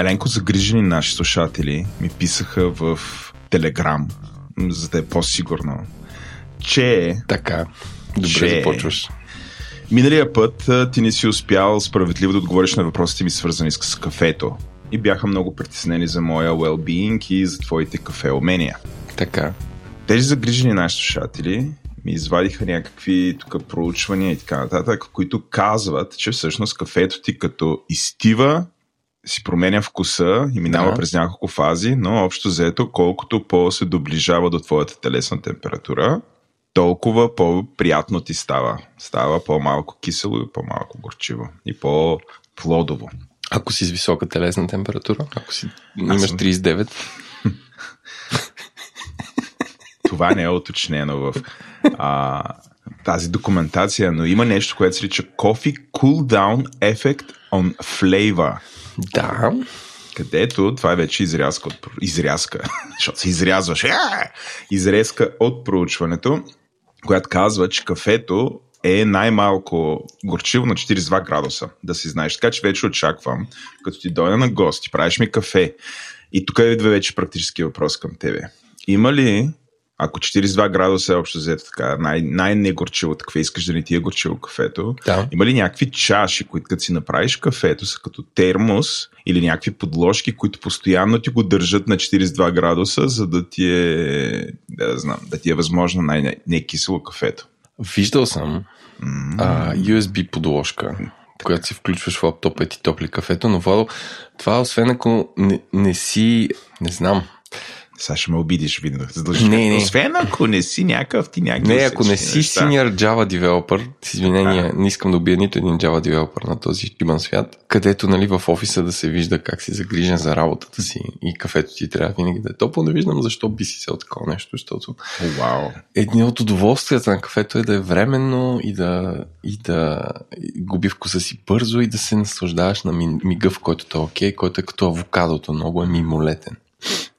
Еленко загрижени наши слушатели ми писаха в Телеграм, за да е по-сигурно, че... Така, добре че... започваш. Миналия път ти не си успял справедливо да отговориш на въпросите ми, свързани с кафето. И бяха много притеснени за моя well-being и за твоите кафе умения. Така. Тези загрижени наши слушатели ми извадиха някакви тук проучвания и така нататък, които казват, че всъщност кафето ти като изтива си променя вкуса и минава Да. през няколко фази, но общо взето, колкото по се доближава до твоята телесна температура, толкова по-приятно ти става. Става по-малко кисело и по-малко горчиво и по-плодово. Ако си с висока телесна температура, ако си имаш съм- 39, Това не е уточнено в а, тази документация, но има нещо, което се нарича Coffee Cool Down Effect on Flavor. Да, където това е вече изрязка, от, изрязка защото се изрязваш, е! изрезка от проучването, която казва, че кафето е най-малко горчиво на 42 градуса, да си знаеш. Така че вече очаквам, като ти дойда на гости, правиш ми кафе и тук идва вече практически въпрос към тебе. Има ли, ако 42 градуса е общо взето така, най- най-негорчиво, така искаш да не ти е горчиво кафето, да. има ли някакви чаши, които като си направиш кафето са като термос или някакви подложки, които постоянно ти го държат на 42 градуса, за да ти е, да знам, да ти е възможно най-некисело кафето? Виждал съм а, USB подложка, която си включваш в лаптопа и ти топли кафето, но Владо, това освен ако не, не си, не знам, Сега ще ме обидиш, видно. Задължи. Не, не. Освен ако не си някакъв ти някакви не, ако не си неща. senior Java developer, с извинение, не искам да убия нито един Java developer на този шибан свят, където нали, в офиса да се вижда как си загрижен за работата си и кафето ти трябва винаги да е топло, не виждам защо би си сел такова нещо, защото Вау. Едни от удоволствията на кафето е да е временно и да, и да губи вкуса си бързо и да се наслаждаваш на ми- мига, в който то е окей, който е като авокадото, много е мимолетен.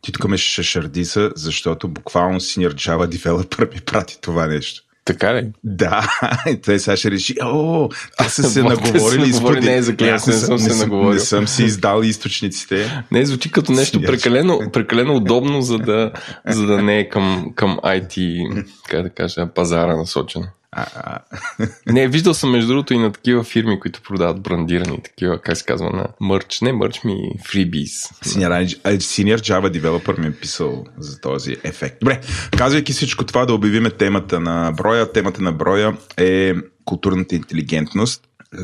Ти тук ме шашардиса, защото буквално Senior Java Developer ми прати това нещо. Така ли? Да, и той сега ще реши, о, те са се наговорили. изподи- не за Аз не съм се не, съм, наговорил. не съм си издал източниците. Не, звучи като нещо прекалено, прекалено удобно, за да, за да не е към, към IT, как да кажа, пазара насочено. Не, виждал съм между другото и на такива фирми, които продават брандирани, такива, как се казва, на мърч. Не мърч ми, freebies. Senior, Senior Java Developer ми е писал за този ефект. Добре, казвайки всичко това, да обявиме темата на броя. Темата на броя е културната интелигентност,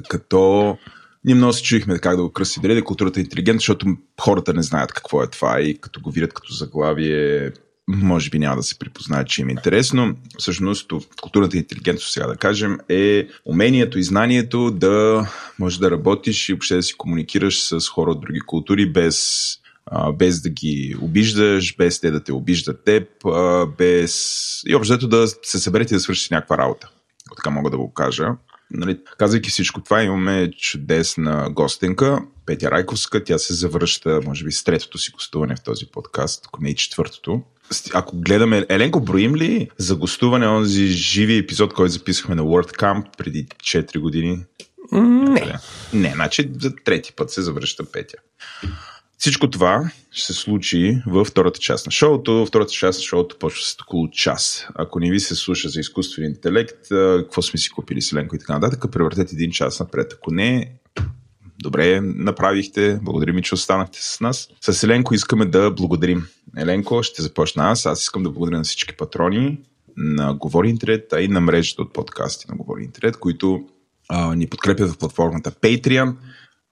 като ние много се чуихме как да го кръсти дали да е културата интелигентност, защото хората не знаят какво е това и като го видят като заглавие, може би няма да се припознае, че им е интересно. Всъщност, културната интелигентност, сега да кажем, е умението и знанието да можеш да работиш и въобще да си комуникираш с хора от други култури без, без да ги обиждаш, без те да те обиждат теб, без... и общо да се съберете да свършите някаква работа. Така мога да го кажа. Нали, казвайки всичко това, имаме чудесна гостенка, Петя Райковска. Тя се завръща, може би, с третото си гостуване в този подкаст, ако не и четвъртото. Ако гледаме, Еленко, броим ли за гостуване онзи живи епизод, който записахме на WordCamp преди 4 години? Не. Не, значи за трети път се завръща Петя. Всичко това ще се случи във втората част на шоуто. Втората част на шоуто почва с около час. Ако не ви се слуша за изкуствен интелект, какво сме си купили с Ленко и така нататък, превъртете един час напред. Ако не, добре направихте. Благодарим че останахте с нас. С Еленко искаме да благодарим. Еленко, ще започна аз. Аз искам да благодаря на всички патрони на Говори Интернет, а и на мрежата от подкасти на Говори Интернет, които а, ни подкрепят в платформата Patreon.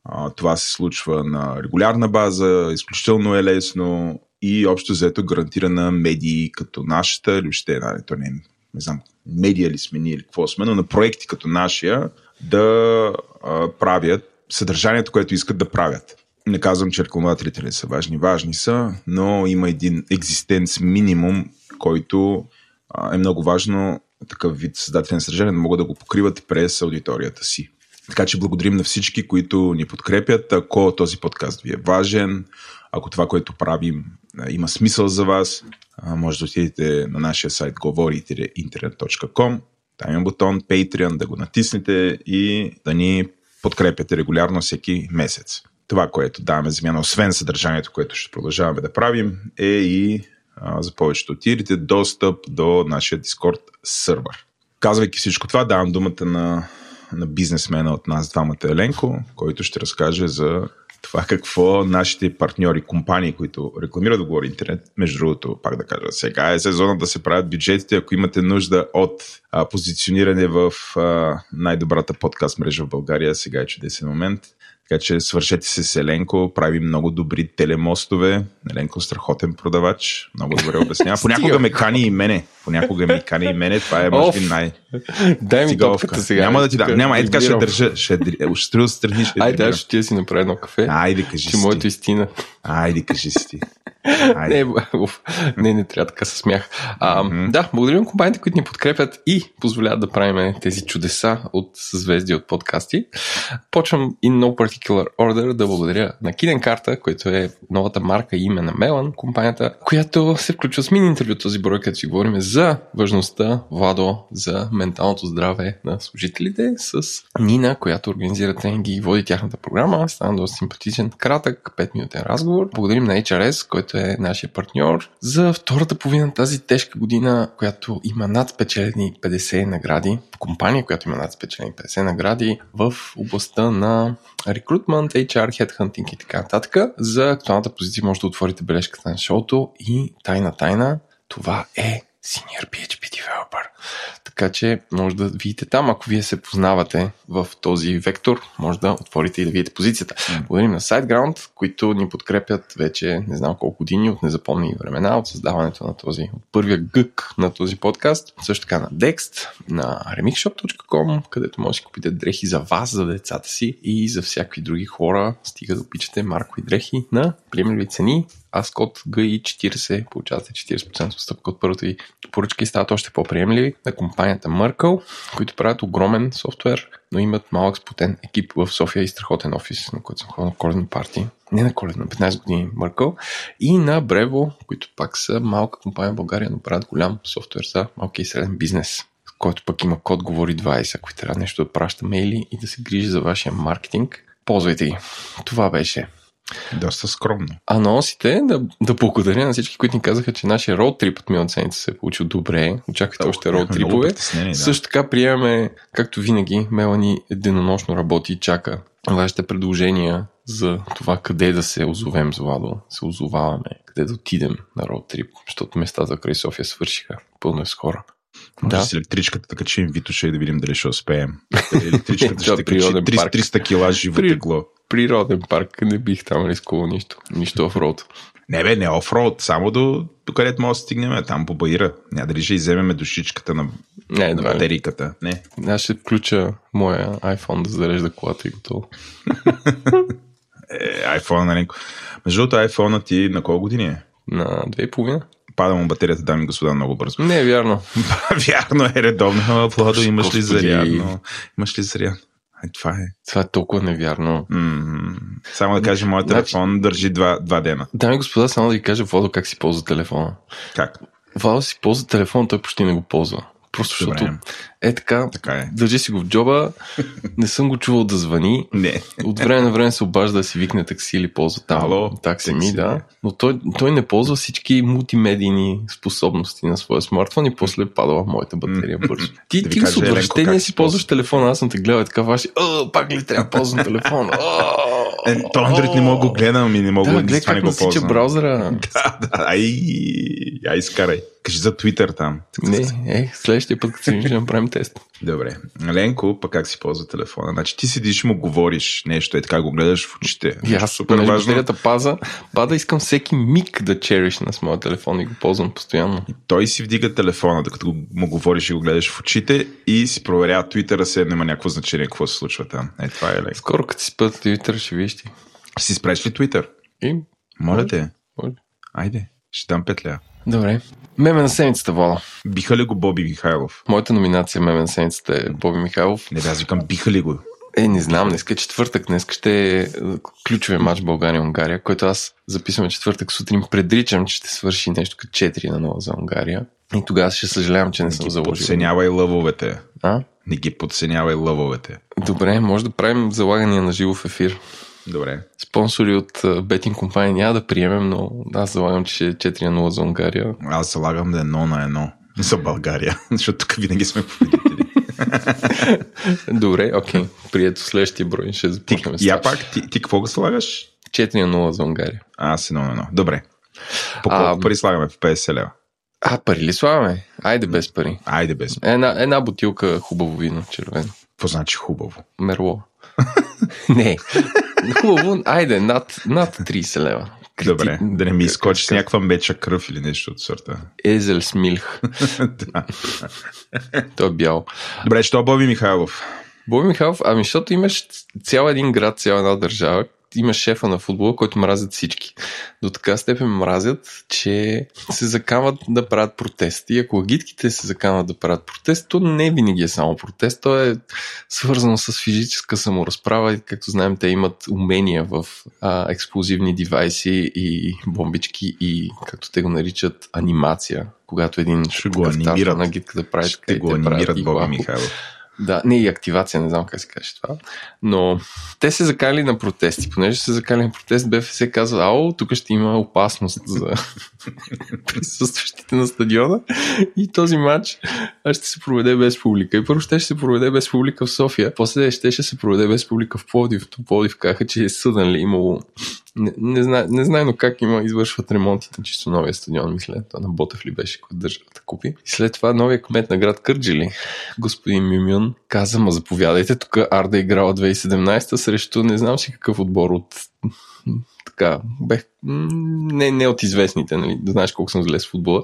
А, това се случва на регулярна база, изключително е лесно и общо взето гарантира на медии като нашата, или ще, нали, то не, не знам, медия ли сме ние или какво сме, но на проекти като нашия да а, правят съдържанието, което искат да правят. Не казвам, че рекламодателите не са важни, важни са, но има един екзистенц минимум, който а, е много важно такъв вид създатели на съдържание да могат да го покриват през аудиторията си. Така че благодарим на всички, които ни подкрепят. Ако този подкаст ви е важен, ако това, което правим, има смисъл за вас, може да отидете на нашия сайт говорите-интернет.com. Там има бутон Patreon, да го натиснете и да ни подкрепяте регулярно всеки месец. Това, което даваме замяна, освен съдържанието, което ще продължаваме да правим, е и а, за повечето от тирите достъп до нашия Discord сървър. Казвайки всичко това, давам думата на, на бизнесмена от нас двамата Еленко, който ще разкаже за това какво нашите партньори, компании, които рекламират да говори интернет, между другото, пак да кажа, сега е сезона да се правят бюджетите, ако имате нужда от а, позициониране в а, най-добрата подкаст мрежа в България, сега е чудесен момент. Така че свършете се с Еленко, прави много добри телемостове. Еленко страхотен продавач, много добре обяснява. Понякога ме кани и мене. Понякога ме кани и мене. Това е, може би, най... Дай ми топката сега. Няма да ти дам. Няма, е така ще държа. Ще, ще отстрани. Ще Айде, аз ще ти си направя едно кафе. Айде, кажи си. моето истина. Айде, кажи си ти. не, не, не трябва така се смях. А, mm-hmm. Да, благодарим компаниите, които ни подкрепят и позволяват да правим тези чудеса от звезди от подкасти. Почвам in no particular order да благодаря на Киден Карта, което е новата марка и име на Мелан, компанията, която се включва с мини интервю този брой, като си говорим за важността, Владо, за менталното здраве на служителите с Нина, която организира тренинги и води тяхната програма. Стана доста симпатичен, кратък, 5-минутен разговор. Благодарим на HRS, който е нашия партньор, за втората половина тази тежка година, която има над спечелени 50 награди, компания, която има над спечелени 50 награди в областта на рекрутмент, HR, headhunting и така нататък. За актуалната позиция може да отворите бележката на шоуто и тайна тайна, това е Senior PHP Developer. Така че може да видите там, ако вие се познавате в този вектор, може да отворите и да видите позицията. Благодарим на SiteGround, които ни подкрепят вече не знам колко години от незапомни времена, от създаването на този, от първия гък на този подкаст. Също така на Dext, на remixshop.com, където може да си купите дрехи за вас, за децата си и за всякакви други хора. Стига да обичате маркови дрехи на приемливи цени а с код GI40 получавате 40% отстъпка от първата ви поръчка и стават още по-приемливи на компанията Merkle, които правят огромен софтуер, но имат малък сплотен екип в София и страхотен офис, на който съм ходил на коледно парти. Не на коледно, 15 години Merkle. И на Brevo, които пак са малка компания в България, но правят голям софтуер за малки и среден бизнес който пък има код говори 20, ако трябва нещо да праща мейли и да се грижи за вашия маркетинг. Ползвайте ги. Това беше доста скромно. Анонсите, да, да благодаря на всички, които ни казаха, че нашия роуд трип от миналата седмица се е получил добре. Очаквайте да, още роуд трипове. Да. Също така приемаме, както винаги, Мелани единонощно работи и чака вашите предложения за това къде да се озовем с Владо, се озоваваме, къде да отидем на роуд трип, защото местата край София свършиха пълно с хора. Може да. с електричката да качим Витоша и да видим дали ще успеем. Електричката ще качи 300, 300 кила живо При... тегло природен парк, не бих там рискувал нищо. Нищо офроуд. Не бе, не офроуд, само до, до където може да стигнем, там по Баира. Няма дали ще иземеме душичката на не, батерийката. Не. Аз ще включа моя iPhone да зарежда колата и готово. е, iPhone, нали? Между другото, iPhone ти на колко години е? На две и половина. Пада му батерията, дами и господа, много бързо. Не е вярно. вярно е редовно. Владо, имаш ли зарядно? Имаш ли зарядно? Е, това е. Това е толкова невярно. Mm-hmm. Само да кажа, моят значи- телефон значи... държи два, два дена. Дами и господа, само да ви кажа, Владо, как си ползва телефона. Как? Владо си ползва телефон, той почти не го ползва. Просто Добре. защото е така, така е. държи си го в джоба, не съм го чувал да звъни. Не. От време на време се обажда да си викне такси или ползва там Ало, такси ми, да. Но той, той не ползва всички мултимедийни способности на своя смартфон и после падала моята батерия бързо. Ти, да ти с отвращение си ползваш телефона, аз съм те гледал и така ваши, пак ли трябва да ползвам телефон? Е, то Android не мога да го гледам и не мога да, гледай как не го ползвам. браузъра. да, да, ай, ай, скарай. Кажи за Twitter там. Не, е, следващия път, като се ще направим тест. Добре. Ленко, пък как си ползва телефона? Значи ти седиш му говориш нещо и така го гледаш в очите. И аз супер важно. Паза, пада искам всеки миг да чериш на моя телефон и го ползвам постоянно. И той си вдига телефона, докато му говориш и го гледаш в очите и си проверява Твитъра се няма някакво значение какво се случва там. Е, това е леко. Скоро като си спът Твитър ще виж ти. Си спреш ли Твитър? И? Моля те. Може. Айде, ще дам петля. Добре. Меме на седмицата, Вола. Биха ли го Боби Михайлов? Моята номинация Меме на седмицата е Боби Михайлов. Не, да, аз викам биха ли го? Е, не знам, днес е четвъртък, днес ще е ключовия матч България-Унгария, който аз записвам четвъртък сутрин, предричам, че ще свърши нещо като 4 на 0 за Унгария. И тогава ще съжалявам, че не съм заложил. Подценявай лъвовете. А? Не ги подценявай лъвовете. Добре, може да правим залагания на живо в ефир. Добре. Спонсори от бетинг компания няма да приемем, но аз залагам, че ще е 4 на 0 за Унгария. Аз залагам да е 1 на 1 за България, защото тук винаги сме победители. Добре, окей. Прието следващия брой ще започнем с я пак, ти, ти какво го слагаш? 4 на 0 за Унгария. Аз 1 на 1. Добре. По А, колко пари слагаме? По 50 лева. А, пари ли слагаме? Айде без пари. Айде без. Една, една бутилка хубаво вино, червено. Какво значи хубаво? Мерло. Не. Хубаво, айде, над, над 30 лева. Крити- Добре, да не ми изкочи с как- някаква меча кръв или нещо от сорта. Езел с милх. да. Той е бял. Добре, що Боби Михайлов? Боби Михайлов, ами защото имаш цял един град, цяла една държава, имаш шефа на футбола, който мразят всички. До така степен мразят, че се закамват да правят протест. И ако агитките се закамват да правят протест, то не винаги е само протест, то е свързано с физическа саморазправа и както знаем, те имат умения в а, експлозивни девайси и бомбички и, както те го наричат, анимация. Когато един Ще го анимират. на агитка да прави така Ще и го анимират Боби. Михайлов. Да, не и активация, не знам как се каже това. Но те се закали на протести. Понеже се закали на протест, БФС казва, ао, тук ще има опасност за присъстващите на стадиона и този матч ще се проведе без публика. И първо ще се проведе без публика в София, после ще, ще се проведе без публика в Пловдив. В Пловдив казаха, че е съден ли имало не, не, знае, не знае, но как има извършват ремонтите на чисто новия стадион, мисля. Това на Ботев ли беше, който държавата купи. И след това новия кмет на град Кърджили, господин Мюмюн, каза, ма заповядайте, тук Арда е играла 2017 срещу не знам си какъв отбор от така, бех, не, не от известните, нали, да знаеш колко съм зле с футбола.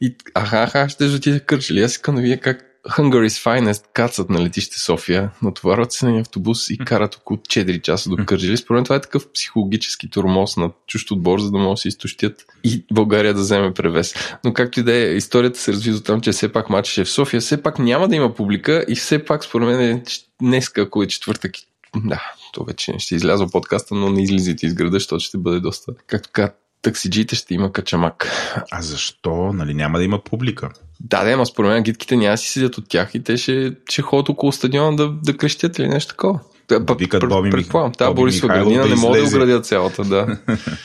И аха, аха, ще отида Кърджили. Аз искам да видя как Hungary's Finest кацат на летище София, натоварват се на автобус и карат около 4 часа до Кърджили. Според мен това е такъв психологически тормоз на чужд отбор, за да могат да се изтощят и България да вземе превес. Но както и да е, историята се развива там, че все пак матч ще е в София, все пак няма да има публика и все пак според мен е, че днеска, ако е четвъртък, да, то вече ще изляза подкаста, но не излизайте из града, защото ще бъде доста, както казват, таксиджиите ще има качамак. А защо? Нали няма да има публика? Да, да, ама според мен гидките няма да си седят от тях и те ще, ще ходят около стадиона да, да крещят или нещо такова. Да, пък, викат Боби предполагам, Боби Борисова градина да не може да оградят цялата, да.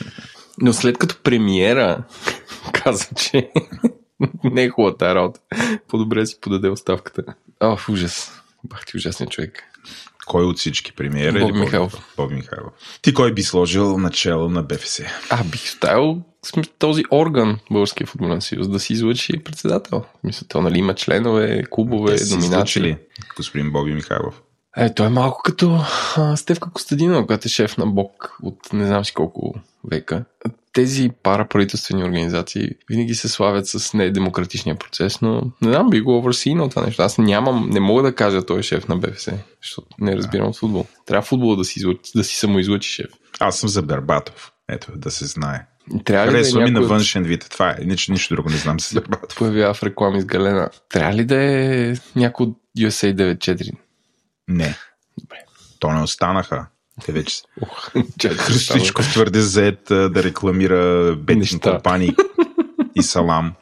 Но след като премиера каза, че не е хубава тази работа, по-добре си подаде оставката. О, в ужас. Бах ти ужасен човек. Кой от всички? Премиера Боби или Боби- Михайлов. Боби Михайлов. Ти кой би сложил начало на БФС? А, бих оставил см- този орган, Българския футболен съюз, да си излъчи председател. Мисля, то, нали, има членове, клубове, си номинации. излъчили господин Боби Михайлов. Е, той е малко като а, Стевка Костадинова, която е шеф на БОК от не знам си колко века. Тези параправителствени организации винаги се славят с недемократичния процес, но не знам, би го оверсинал това нещо. Аз нямам, не мога да кажа той е шеф на БФС, защото не разбирам от футбол. Трябва футбола да си, да си самоизлъчи шеф. Аз съм за Бербатов. Ето, да се знае. Трябва ли Харесва да е ми на някой външен вид. Това е. Нищо, нищо друго не знам за Бербатов. появява в реклами с Галена. Трябва ли да е някой от USA 94? Не. То не останаха. Те вече. Ох, Христичков твърде заед да рекламира Неща. компании и салам.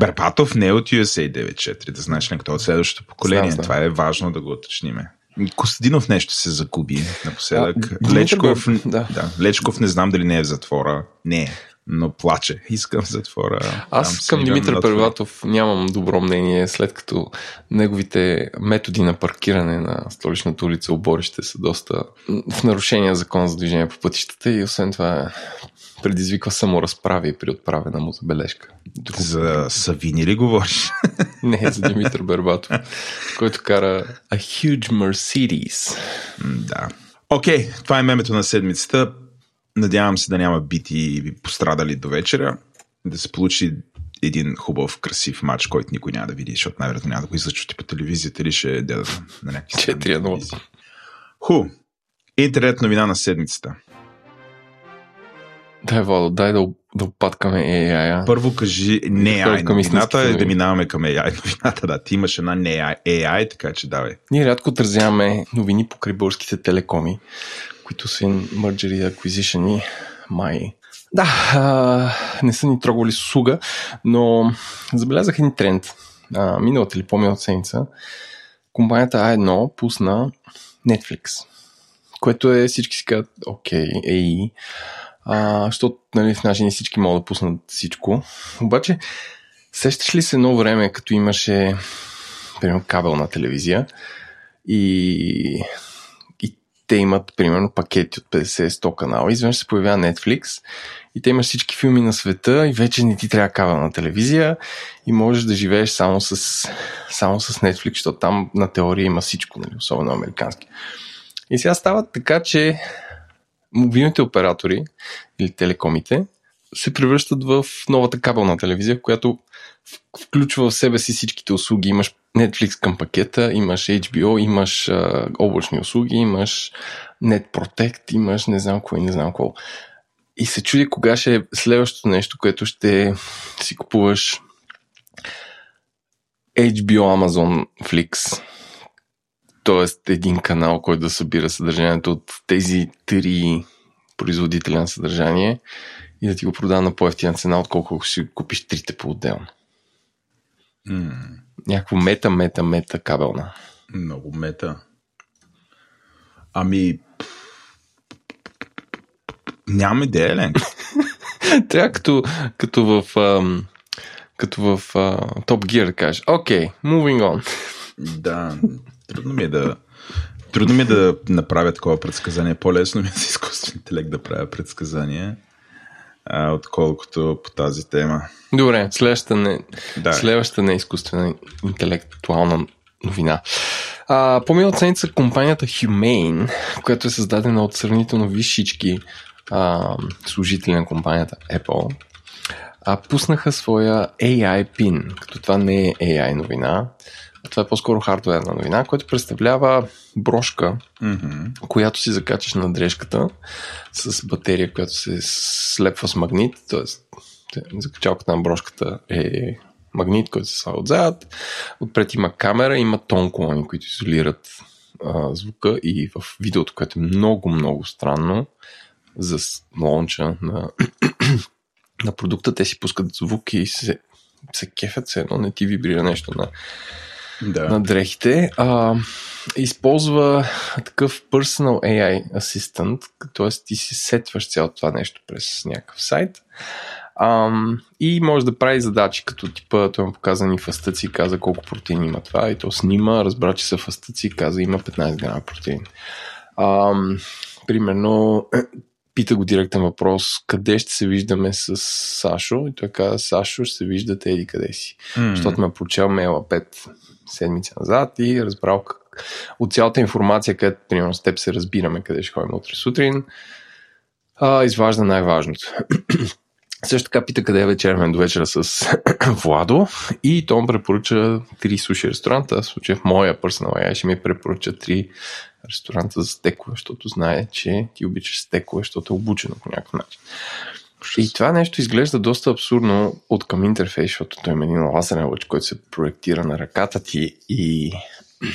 Бербатов не е от USA 94, да знаеш някакво от следващото поколение. Знам. Това е важно да го уточниме. Костадинов нещо се загуби напоследък. А, Лечков, да. да. Лечков не знам дали не е в затвора. Не е, но плаче. Искам затвора. Аз към Димитър. Перватов нямам добро мнение, след като неговите методи на паркиране на столичната улица Оборище са доста в нарушение на закон за движение по пътищата и освен това предизвиква саморазправие при отправена му забележка. Друг... За Савини ли говориш? Не, за Димитър Бербатов, който кара a huge Mercedes. Да. Окей, това е мемето на седмицата. Надявам се да няма бити и пострадали до вечера. Да се получи един хубав, красив матч, който никой няма да види, защото най-вероятно няма да го излъчвате по телевизията или ще е да, на някакви странни 4:0. телевизии. Ху. Интернет новина на седмицата. Дай, Владо, дай да, да опаткаме AI. Първо кажи не AI новината истинските и да минаваме към AI новината. Да, ти имаш една не AI, AI така че давай. Ние рядко отразяваме новини покрай българските телекоми, които са merger и acquisition май. Да, а, не са ни трогали с но забелязах един тренд. А, миналата или по-миналата седмица компанията A1 пусна Netflix. което е всички си казват, окей, ей, защото нали, в наши всички могат да пуснат всичко. Обаче, сещаш ли се едно време, като имаше примерно кабелна телевизия и те имат примерно пакети от 50-100 канала, изведнъж се появява Netflix и те имаш всички филми на света и вече не ти трябва кабелна телевизия и можеш да живееш само с, само с Netflix, защото там на теория има всичко, нали, особено американски. И сега става така, че мобилните оператори или телекомите се превръщат в новата кабелна телевизия, която включва в себе си всичките услуги. Имаш Netflix към пакета, имаш HBO, имаш а, облачни услуги, имаш Net Protect, имаш не знам кое, не знам какво. И се чуди кога ще е следващото нещо, което ще си купуваш HBO, Amazon, Flix. Тоест един канал, който да събира съдържанието от тези три производителя на съдържание и да ти го продава на по-ефтина цена, отколкото си купиш трите по-отделно. Mm. Някакво мета, мета, мета кабелна. Много мета. Ами, Нямам идея, Ленко. Трябва като, като в, ам, като в uh, Top Gear да кажеш, окей, okay, moving on. Да, трудно ми е да трудно ми е да направя такова предсказание. По-лесно ми е с изкуствен интелект да правя предсказание, а, отколкото по тази тема. Добре, следващата не, да. следващата не е изкуствена интелектуална новина. А, по седмица компанията Humane, която е създадена от сравнително висшички а, служители на компанията Apple, а, пуснаха своя AI PIN, като това не е AI новина, а това е по-скоро хардуерна новина, което представлява брошка, mm-hmm. която си закачаш на дрежката с батерия, която се слепва с магнит, т.е. закачалката на брошката е магнит, който се слага отзад. Отпред има камера, има тон колони, които изолират а, звука и в видеото, което е много, много странно, за лонча на, на продукта, те си пускат звук и се, се кефят се едно, не ти вибрира нещо на, да. на дрехите. А, използва такъв personal AI assistant, т.е. ти си сетваш цялото това нещо през някакъв сайт. Um, и може да прави задачи, като типа, той му показа ни фастъци каза колко протеин има това, и то снима, разбра, че са фастъци каза има 15 грама протеин. Um, примерно, пита го директен въпрос, къде ще се виждаме с Сашо? И той каза, Сашо ще се виждате еди къде си. Mm-hmm. Защото ме прочел мейла 5 седмици назад и разбрал как... от цялата информация, където примерно с теб се разбираме къде ще ходим утре сутрин, а, изважда най-важното. Също така пита къде е вечермен до вечера с Владо и той му препоръча три суши ресторанта. В случая в моя персонал AI ще ми препоръча три ресторанта за стекове, защото знае, че ти обичаш стекове, защото е обучено по някакъв начин. И това нещо изглежда доста абсурдно от към интерфейс, защото той има един лазерен лъч, който се проектира на ръката ти и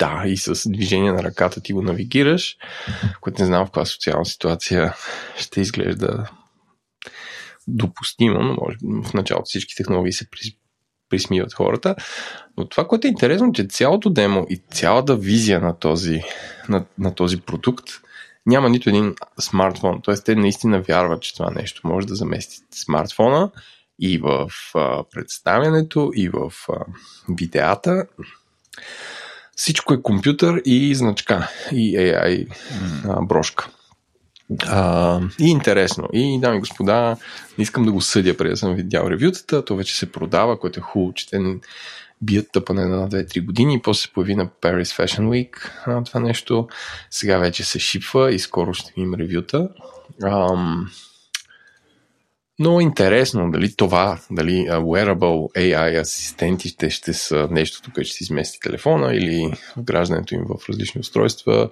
да, и с движение на ръката ти го навигираш, което не знам в каква социална ситуация ще изглежда допустимо, но може в началото всички технологии се присмиват хората. Но това, което е интересно, че цялото демо и цялата визия на този, на, на този продукт няма нито един смартфон. Тоест, те наистина вярват, че това нещо може да замести смартфона и в а, представянето, и в а, видеята. Всичко е компютър и значка, и AI а, брошка. А, и интересно. И, дами и господа, не искам да го съдя преди да съм видял ревютата. То вече се продава, което е хубаво, че те бият тъпане на 2-3 години и после се появи на Paris Fashion Week а, това нещо. Сега вече се шипва и скоро ще има ревюта. Ам, но интересно дали това, дали wearable AI асистентите ще са нещото, което ще си измести телефона или вграждането им в различни устройства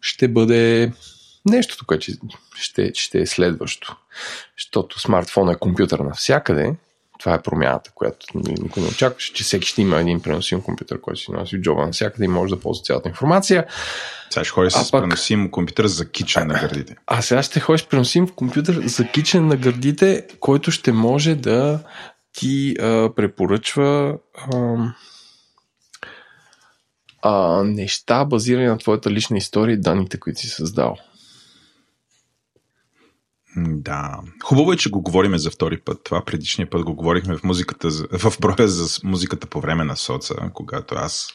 ще бъде нещото, което ще, ще е следващо. Защото смартфон е компютър навсякъде. Това е промяната, която никой не очакваше, че всеки ще има един преносим компютър, който си носи джоба навсякъде и може да ползва цялата информация. Сега ще ходиш с пък... преносим компютър за кичен на гърдите. А сега ще ходиш с преносим компютър за кичен на гърдите, който ще може да ти а, препоръчва а, а, неща, базирани на твоята лична история и данните, които си създал. Да. Хубаво е, че го говориме за втори път. Това предишния път го говорихме в, музиката, в броя за музиката по време на соца, когато аз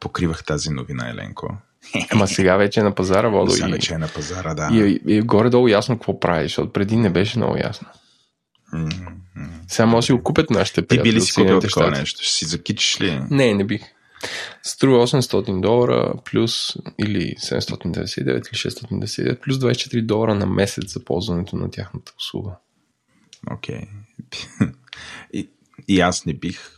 покривах тази новина, Еленко. Ама сега вече е на пазара, Водо. Сега вече е на пазара, да. И, и, и горе-долу ясно какво правиш, защото преди не беше много ясно. Mm-hmm. Сега може да си го купят нашите приятели. Ти би ли си купил такова нещо? Ще си закичиш ли? Не, не бих. Струва 800 долара плюс или 799 или 699 плюс 24 долара на месец за ползването на тяхната услуга. Окей. Okay. И, и аз не бих.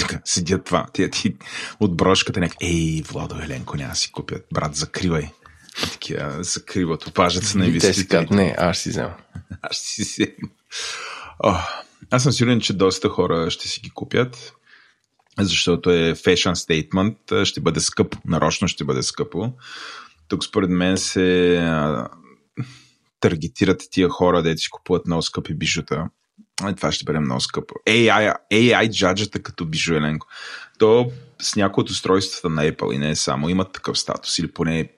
Така, седят това. Тия ти от брошката някак. Ей, Владо Еленко, няма си купят. Брат, закривай. Такива закриват, опажат се на инвеститорите. не, аз си взема. аз си взема. О, аз съм сигурен, че доста хора ще си ги купят защото е fashion statement, ще бъде скъпо, нарочно ще бъде скъпо. Тук според мен се а, таргетират тия хора, да си купуват много скъпи бижута. И това ще бъде много скъпо. AI, AI джаджата като бижу Еленко. То с някои от устройствата на Apple и не е само, имат такъв статус или поне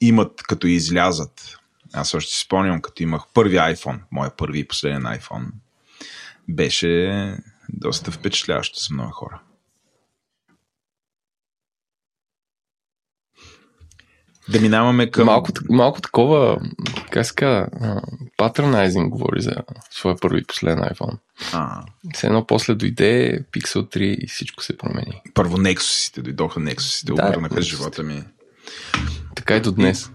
имат като излязат. Аз още си спомням, като имах първи iPhone, моя първи и последен iPhone, беше доста впечатляващо за много хора. Да минаваме към... Малко, малко такова, как се казва, патронайзинг говори за своя първи и последен iPhone. А. Все едно после дойде Pixel 3 и всичко се промени. Първо Nexusите, дойдоха Nexusите, да, обърнаха живота ми. Така и до днес.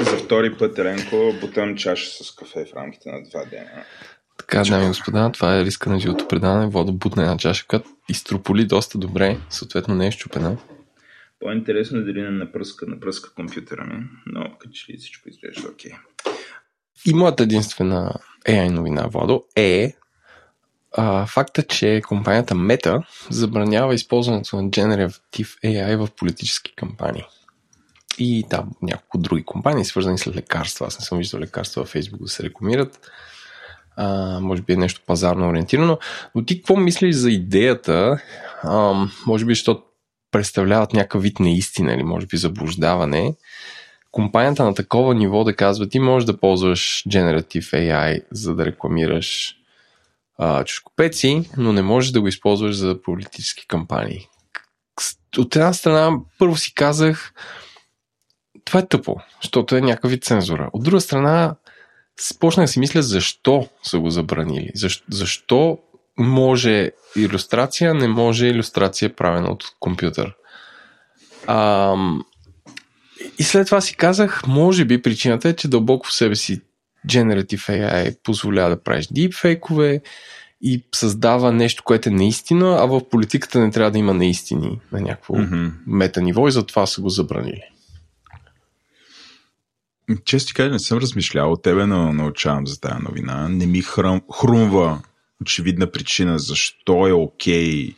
И за втори път, Еленко, бутам чаша с кафе в рамките на два дена. Така, дами и господа, това е риска на живото предаване. Вода бутна една чаша, която изтрополи доста добре, съответно не е щупена. По-интересно е дали не напръска, напръска компютъра ми, но като че ли всичко изглежда окей. Okay. И моята единствена AI новина, Владо, е а, факта, че компанията Meta забранява използването на Generative AI в политически кампании. И там няколко други компании, свързани с лекарства. Аз не съм виждал лекарства в Facebook да се рекламират. А, може би е нещо пазарно ориентирано. Но ти какво мислиш за идеята? А, може би, защото представляват някакъв вид неистина или може би заблуждаване, компанията на такова ниво да казва, ти можеш да ползваш Generative AI, за да рекламираш чушкопеци, но не можеш да го използваш за политически кампании. От една страна, първо си казах, това е тъпо, защото е някакъв вид цензура. От друга страна, почнах да си мисля защо са го забранили. Защо, защо може иллюстрация, не може иллюстрация правена от компютър. А, и след това си казах, може би причината е, че дълбоко в себе си Generative AI позволява да правиш дипфейкове и създава нещо, което е наистина, а в политиката не трябва да има наистини на някакво mm-hmm. мета ниво и затова са го забранили. Често ти кажа, не съм размишлял от тебе, но научавам за тази новина. Не ми хрум, хрумва очевидна причина защо е окей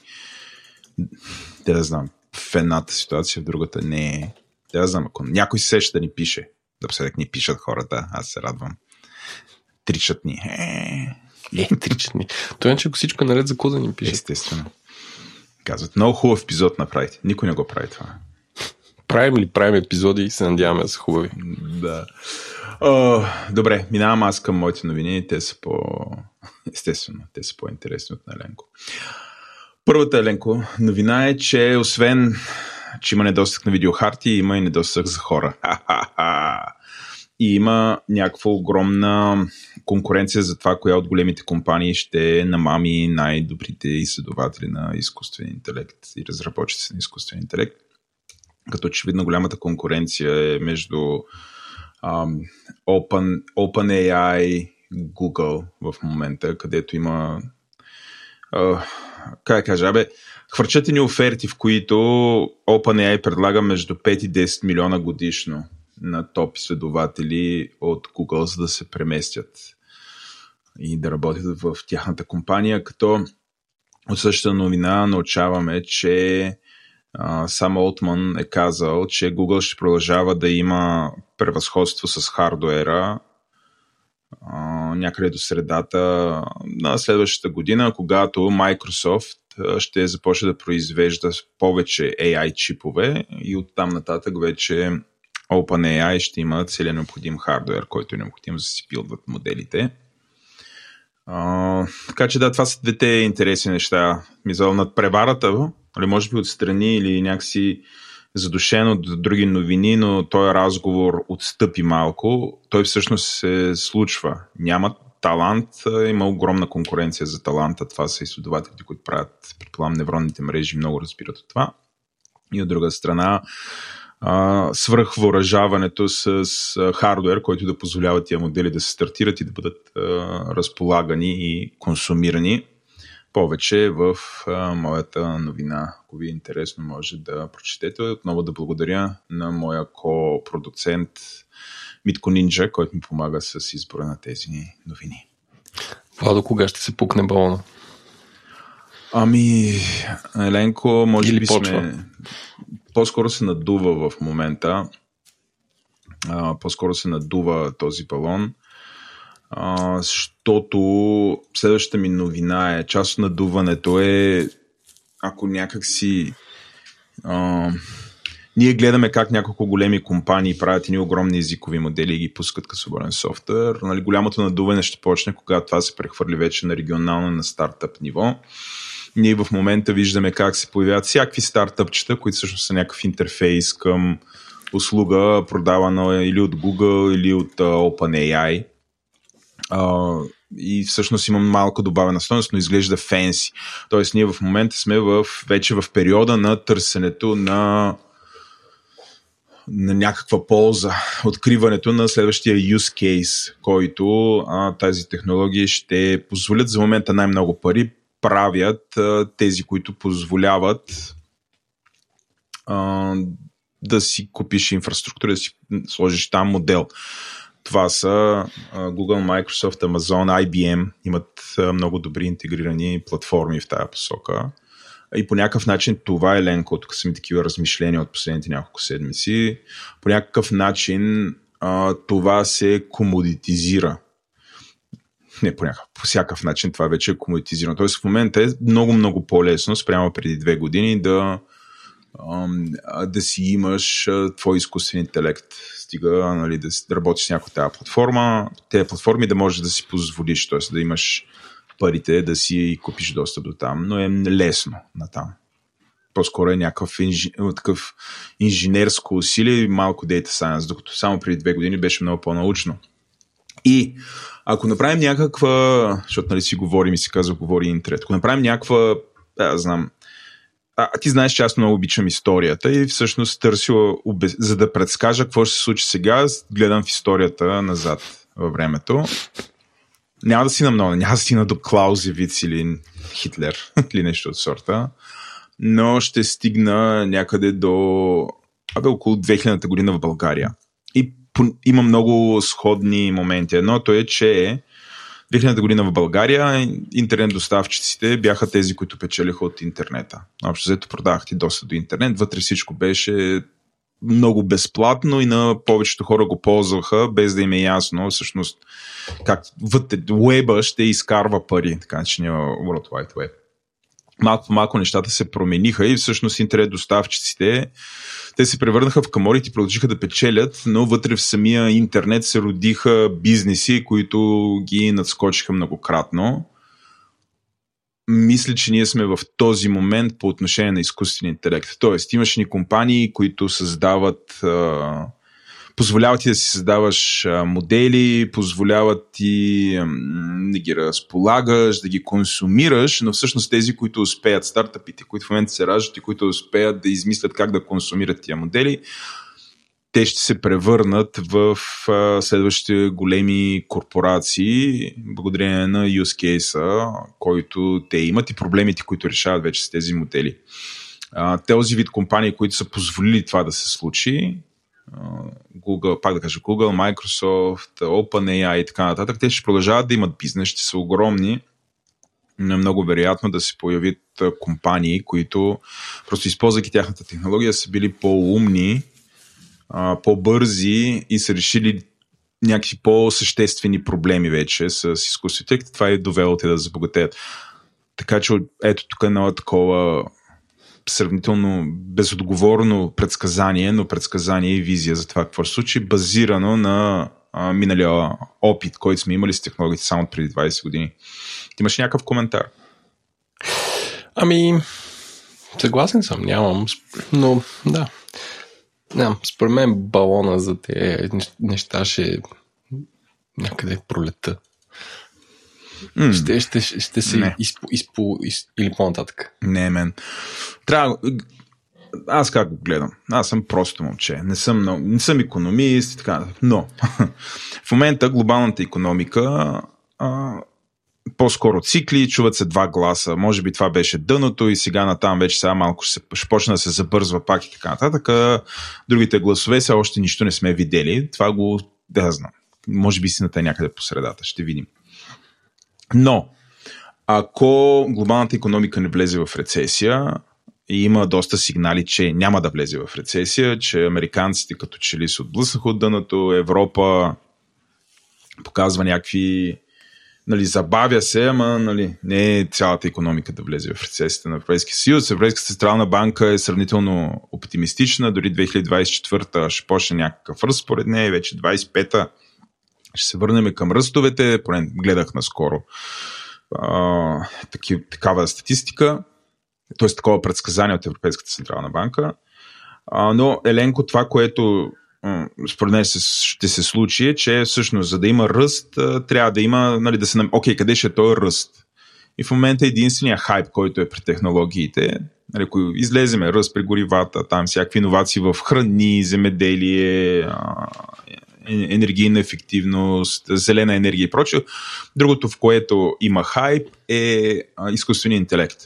да, да знам, в едната ситуация, в другата не е. Да, да знам, ако някой се сеща да ни пише, да последък ни пишат хората, аз се радвам. Тричат ни. Е, е тричат ни. Той че ако всичко е наред, за да ни пише? Естествено. Казват, много хубав епизод направите. Никой не го прави това. Правим ли правим епизоди и се надяваме да са хубави? Да. О, добре, минавам аз към моите новини. Те са по... Естествено, те са по-интересни от Еленко. Първата Еленко новина е, че освен, че има недостъг на видеохарти, има и недостъг за хора. И има някаква огромна конкуренция за това, коя от големите компании ще намами най-добрите изследователи на изкуствен интелект и разработчици на изкуствен интелект. Като очевидно голямата конкуренция е между Open, OpenAI, Google в момента, където има uh, как кажа, бе, хвърчат ни оферти, в които OpenAI предлага между 5 и 10 милиона годишно на топ изследователи от Google, за да се преместят и да работят в тяхната компания, като от същата новина научаваме, че сам Олтман е казал, че Google ще продължава да има превъзходство с хардуера някъде до средата на следващата година, когато Microsoft ще започне да произвежда повече AI чипове и оттам нататък вече OpenAI ще има целият необходим хардвер, който е необходим за да си билдват моделите. А, така че да, това са двете интересни неща. Мисъл над преварата, нали, може би отстрани или някакси задушен от други новини, но този разговор отстъпи малко. Той всъщност се случва. Няма талант, има огромна конкуренция за таланта. Това са изследователите, които правят, предполагам, невронните мрежи, много разбират от това. И от друга страна, свръхвъоръжаването с, хардвер, който да позволява тия модели да се стартират и да бъдат разполагани и консумирани. Повече в а, моята новина. Ако ви е интересно, може да прочетете. Отново да благодаря на моя ко-продуцент Митко Нинджа, който ми помага с избора на тези новини. Владо, кога ще се пукне балона? Ами, Еленко, може Или би почва. сме... По-скоро се надува в момента. А, по-скоро се надува този балон. Защото следващата ми новина е, част от надуването е, ако някак си... А, ние гледаме как няколко големи компании правят едни огромни езикови модели и ги пускат като свободен софтуер. Нали, голямото надуване ще почне, когато това се прехвърли вече на регионално на стартъп ниво. Ние в момента виждаме как се появяват всякакви стартъпчета, които всъщност са някакъв интерфейс към услуга, продавана или от Google, или от OpenAI. Uh, и всъщност имам малко добавена стоеност, но изглежда фенси. Тоест ние в момента сме в, вече в периода на търсенето на на някаква полза, откриването на следващия use case, който а, тази технологии ще позволят за момента най-много пари, правят а, тези, които позволяват а, да си купиш инфраструктура, да си сложиш там модел. Това са Google, Microsoft, Amazon, IBM имат много добри интегрирани платформи в тази посока. И по някакъв начин това е Ленко, тук са ми такива размишления от последните няколко седмици. По някакъв начин това се комодитизира не по някакъв, по всякакъв начин това вече е комодитизирано. Тоест в момента е много, много по-лесно спрямо преди две години да, да си имаш твой изкуствен интелект. Стига нали, да, да работиш с някаква тази платформа, тези платформи да можеш да си позволиш, т.е. да имаш парите да си купиш достъп до там, но е лесно на там. По-скоро е някакъв инж... такъв инженерско усилие и малко data science, докато само преди две години беше много по-научно. И ако направим някаква, защото нали си говорим и си казва, говори интернет, ако направим някаква, да, знам, а, ти знаеш, че аз много обичам историята и всъщност търсила, за да предскажа какво ще се случи сега, гледам в историята назад във времето. Няма да си на много, няма да си на до Клаузевиц или Хитлер или нещо от сорта, но ще стигна някъде до абе, около 2000-та година в България. И има много сходни моменти. Едното е, че 2000 година в България интернет доставчиците бяха тези, които печелиха от интернета. Общо взето продавахте доста до интернет. Вътре всичко беше много безплатно и на повечето хора го ползваха, без да им е ясно всъщност как вътре, уеба ще изкарва пари, така начиния World Wide Web. Малко по малко нещата се промениха и всъщност интернет доставчиците те се превърнаха в каморите и продължиха да печелят, но вътре в самия интернет се родиха бизнеси, които ги надскочиха многократно. Мисля, че ние сме в този момент по отношение на изкуствен интелект. Тоест, имаш ни компании, които създават позволяват ти да си създаваш модели, позволяват ти да ги разполагаш, да ги консумираш, но всъщност тези, които успеят, стартъпите, които в момента се раждат и които успеят да измислят как да консумират тия модели, те ще се превърнат в следващите големи корпорации, благодарение на use case който те имат и проблемите, които решават вече с тези модели. Тези вид компании, които са позволили това да се случи, Google, пак да кажа Google, Microsoft, OpenAI и така нататък, те ще продължават да имат бизнес, ще са огромни, но е много вероятно да се появят компании, които просто използвайки тяхната технология са били по-умни, по-бързи и са решили някакви по-съществени проблеми вече с изкуството, това е довело те да забогатеят. така че ето тук е едно такова сравнително безотговорно предсказание, но предсказание и визия за това какво ще случи, базирано на а, миналия опит, който сме имали с технологиите само преди 20 години. Ти имаш някакъв коментар? Ами, съгласен съм, нямам, но да. Не, според мен балона за тези неща ще някъде пролета. Mm. Ще, ще, ще, се изпо, изпо, из, или по-нататък. Не, мен. Трябва. Аз как го гледам? Аз съм просто момче. Не съм, не съм економист и така. Но в момента глобалната економика а, по-скоро цикли, чуват се два гласа. Може би това беше дъното и сега натам вече сега малко ще, ще почне да се забързва пак и така нататък. Другите гласове все още нищо не сме видели. Това го да знам. Може би сината е някъде по средата. Ще видим. Но, ако глобалната економика не влезе в рецесия, и има доста сигнали, че няма да влезе в рецесия, че американците като че ли се отблъснаха от дъното, Европа показва някакви нали, забавя се, ама нали, не е цялата економика да влезе в рецесията на Европейския съюз. Европейската централна банка е сравнително оптимистична, дори 2024 ще почне някакъв ръст според нея, вече 25-та ще се върнем към ръстовете, поне гледах наскоро а, такава статистика, т.е. такова предсказание от Европейската централна банка. А, но Еленко, това, което според мен ще се случи е, че всъщност за да има ръст, трябва да има, нали, да се... Окей, къде ще е този ръст? И в момента единствения хайп, който е при технологиите, нали, ако излеземе ръст при горивата, там всякакви иновации в храни, земеделие, енергийна ефективност, зелена енергия и прочее. Другото, в което има хайп, е изкуственият интелект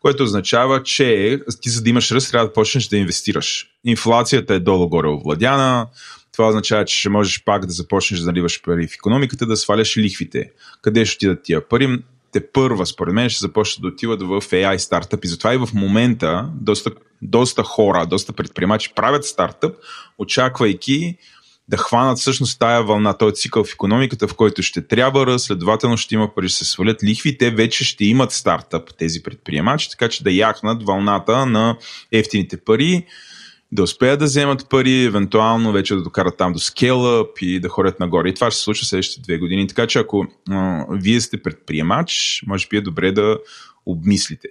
което означава, че ти за да имаш ръст трябва да почнеш да инвестираш. Инфлацията е долу-горе овладяна, това означава, че ще можеш пак да започнеш да наливаш пари в економиката, да сваляш лихвите. Къде ще отидат тия пари? Те първа, според мен, ще започнат да отиват в AI стартъп. И затова и в момента доста, доста хора, доста предприемачи правят стартъп, очаквайки да хванат всъщност тая вълна, този цикъл в економиката, в който ще трябва ръст, следователно ще има пари, ще се свалят лихви, те вече ще имат стартъп, тези предприемачи, така че да яхнат вълната на ефтините пари, да успеят да вземат пари, евентуално вече да докарат там до скелъп и да ходят нагоре. И това ще се случва следващите две години. Така че ако а, вие сте предприемач, може би е добре да обмислите.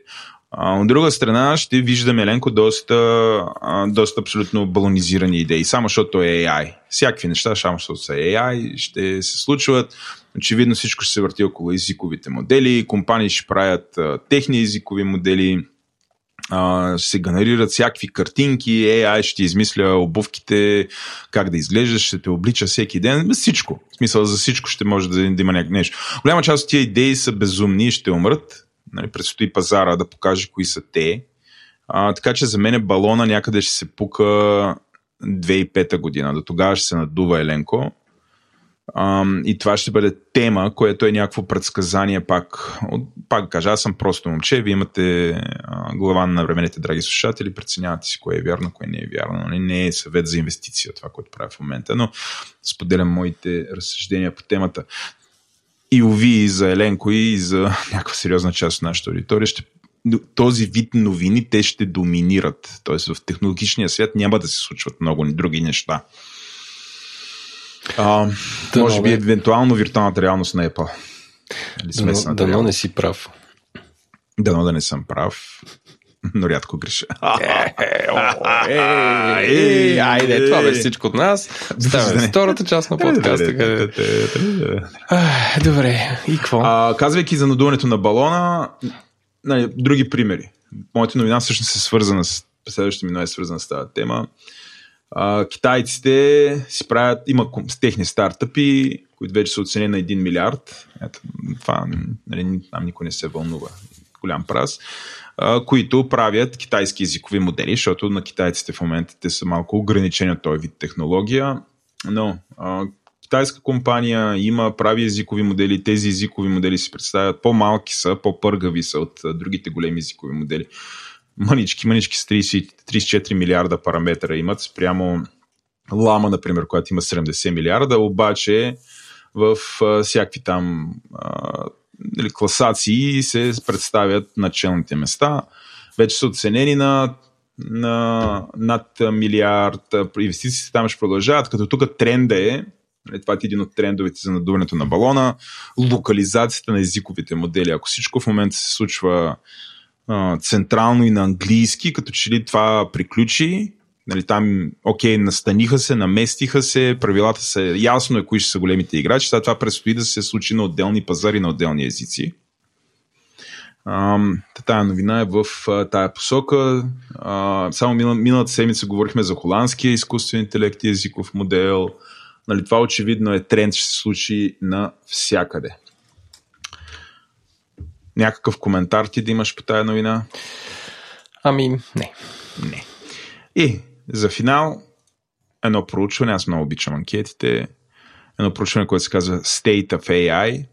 А, от друга страна ще виждаме Ленко доста, а, доста абсолютно балонизирани идеи, само защото е AI. Всякакви неща, само защото са AI, ще се случват. Очевидно всичко ще се върти около езиковите модели, компании ще правят а, техни езикови модели, а, ще се генерират всякакви картинки, AI ще измисля обувките, как да изглеждаш, ще те облича всеки ден, всичко. В смисъл за всичко ще може да, да има някакво нещо. Голяма част от тия идеи са безумни и ще умрат, нали, предстои пазара да покаже кои са те. А, така че за мен е балона някъде ще се пука 2005 година. До тогава ще се надува Еленко. А, и това ще бъде тема, което е някакво предсказание пак. Пак кажа, аз съм просто момче, вие имате а, глава на времените, драги слушатели, преценявате си кое е вярно, кое не е вярно. Нали? Не е съвет за инвестиция това, което правя в момента, но споделям моите разсъждения по темата и уви за Еленко и за някаква сериозна част от нашата аудитория, ще, този вид новини те ще доминират. Тоест в технологичния свят няма да се случват много други неща. А, да, може би, евентуално виртуалната реалност на Apple. Дано, не си прав. Дано да не съм прав но рядко греша. Айде, това беше всичко от нас. Ставаме втората част на подкаста. Добре, и какво? Казвайки за надуването на балона, нали, други примери. Моята новина всъщност е свързана с следващата ми е свързана с тази тема. А, китайците си правят, има с техни стартъпи, които вече са оценени на 1 милиард. Ето, това нали, там никой не се вълнува. Голям праз които правят китайски езикови модели, защото на китайците в момента те са малко ограничени от този вид технология, но а, китайска компания има, прави езикови модели, тези езикови модели се представят по-малки са, по-пъргави са от а, другите големи езикови модели. Мънички, мънички с 30, 34 милиарда параметра имат спрямо Лама, например, която има 70 милиарда, обаче в а, всякакви там а, нали, класации се представят началните места. Вече са оценени на, на над милиард. Инвестициите там ще продължават, като тук тренда е, нали, това е един от трендовете за надуването на балона, локализацията на езиковите модели. Ако всичко в момента се случва а, централно и на английски, като че ли това приключи, Нали, там, окей, настаниха се, наместиха се, правилата са ясно е кои ще са големите играчи. Сега това предстои да се случи на отделни пазари, на отделни езици. Тая новина е в тая посока. Само миналата седмица говорихме за холандския изкуствен интелект и езиков модел. Нали, това очевидно е тренд, ще се случи навсякъде. Някакъв коментар ти да имаш по тая новина? Ами, не. Не. И за финал, едно проучване, аз много обичам анкетите, едно проучване, което се казва State of AI,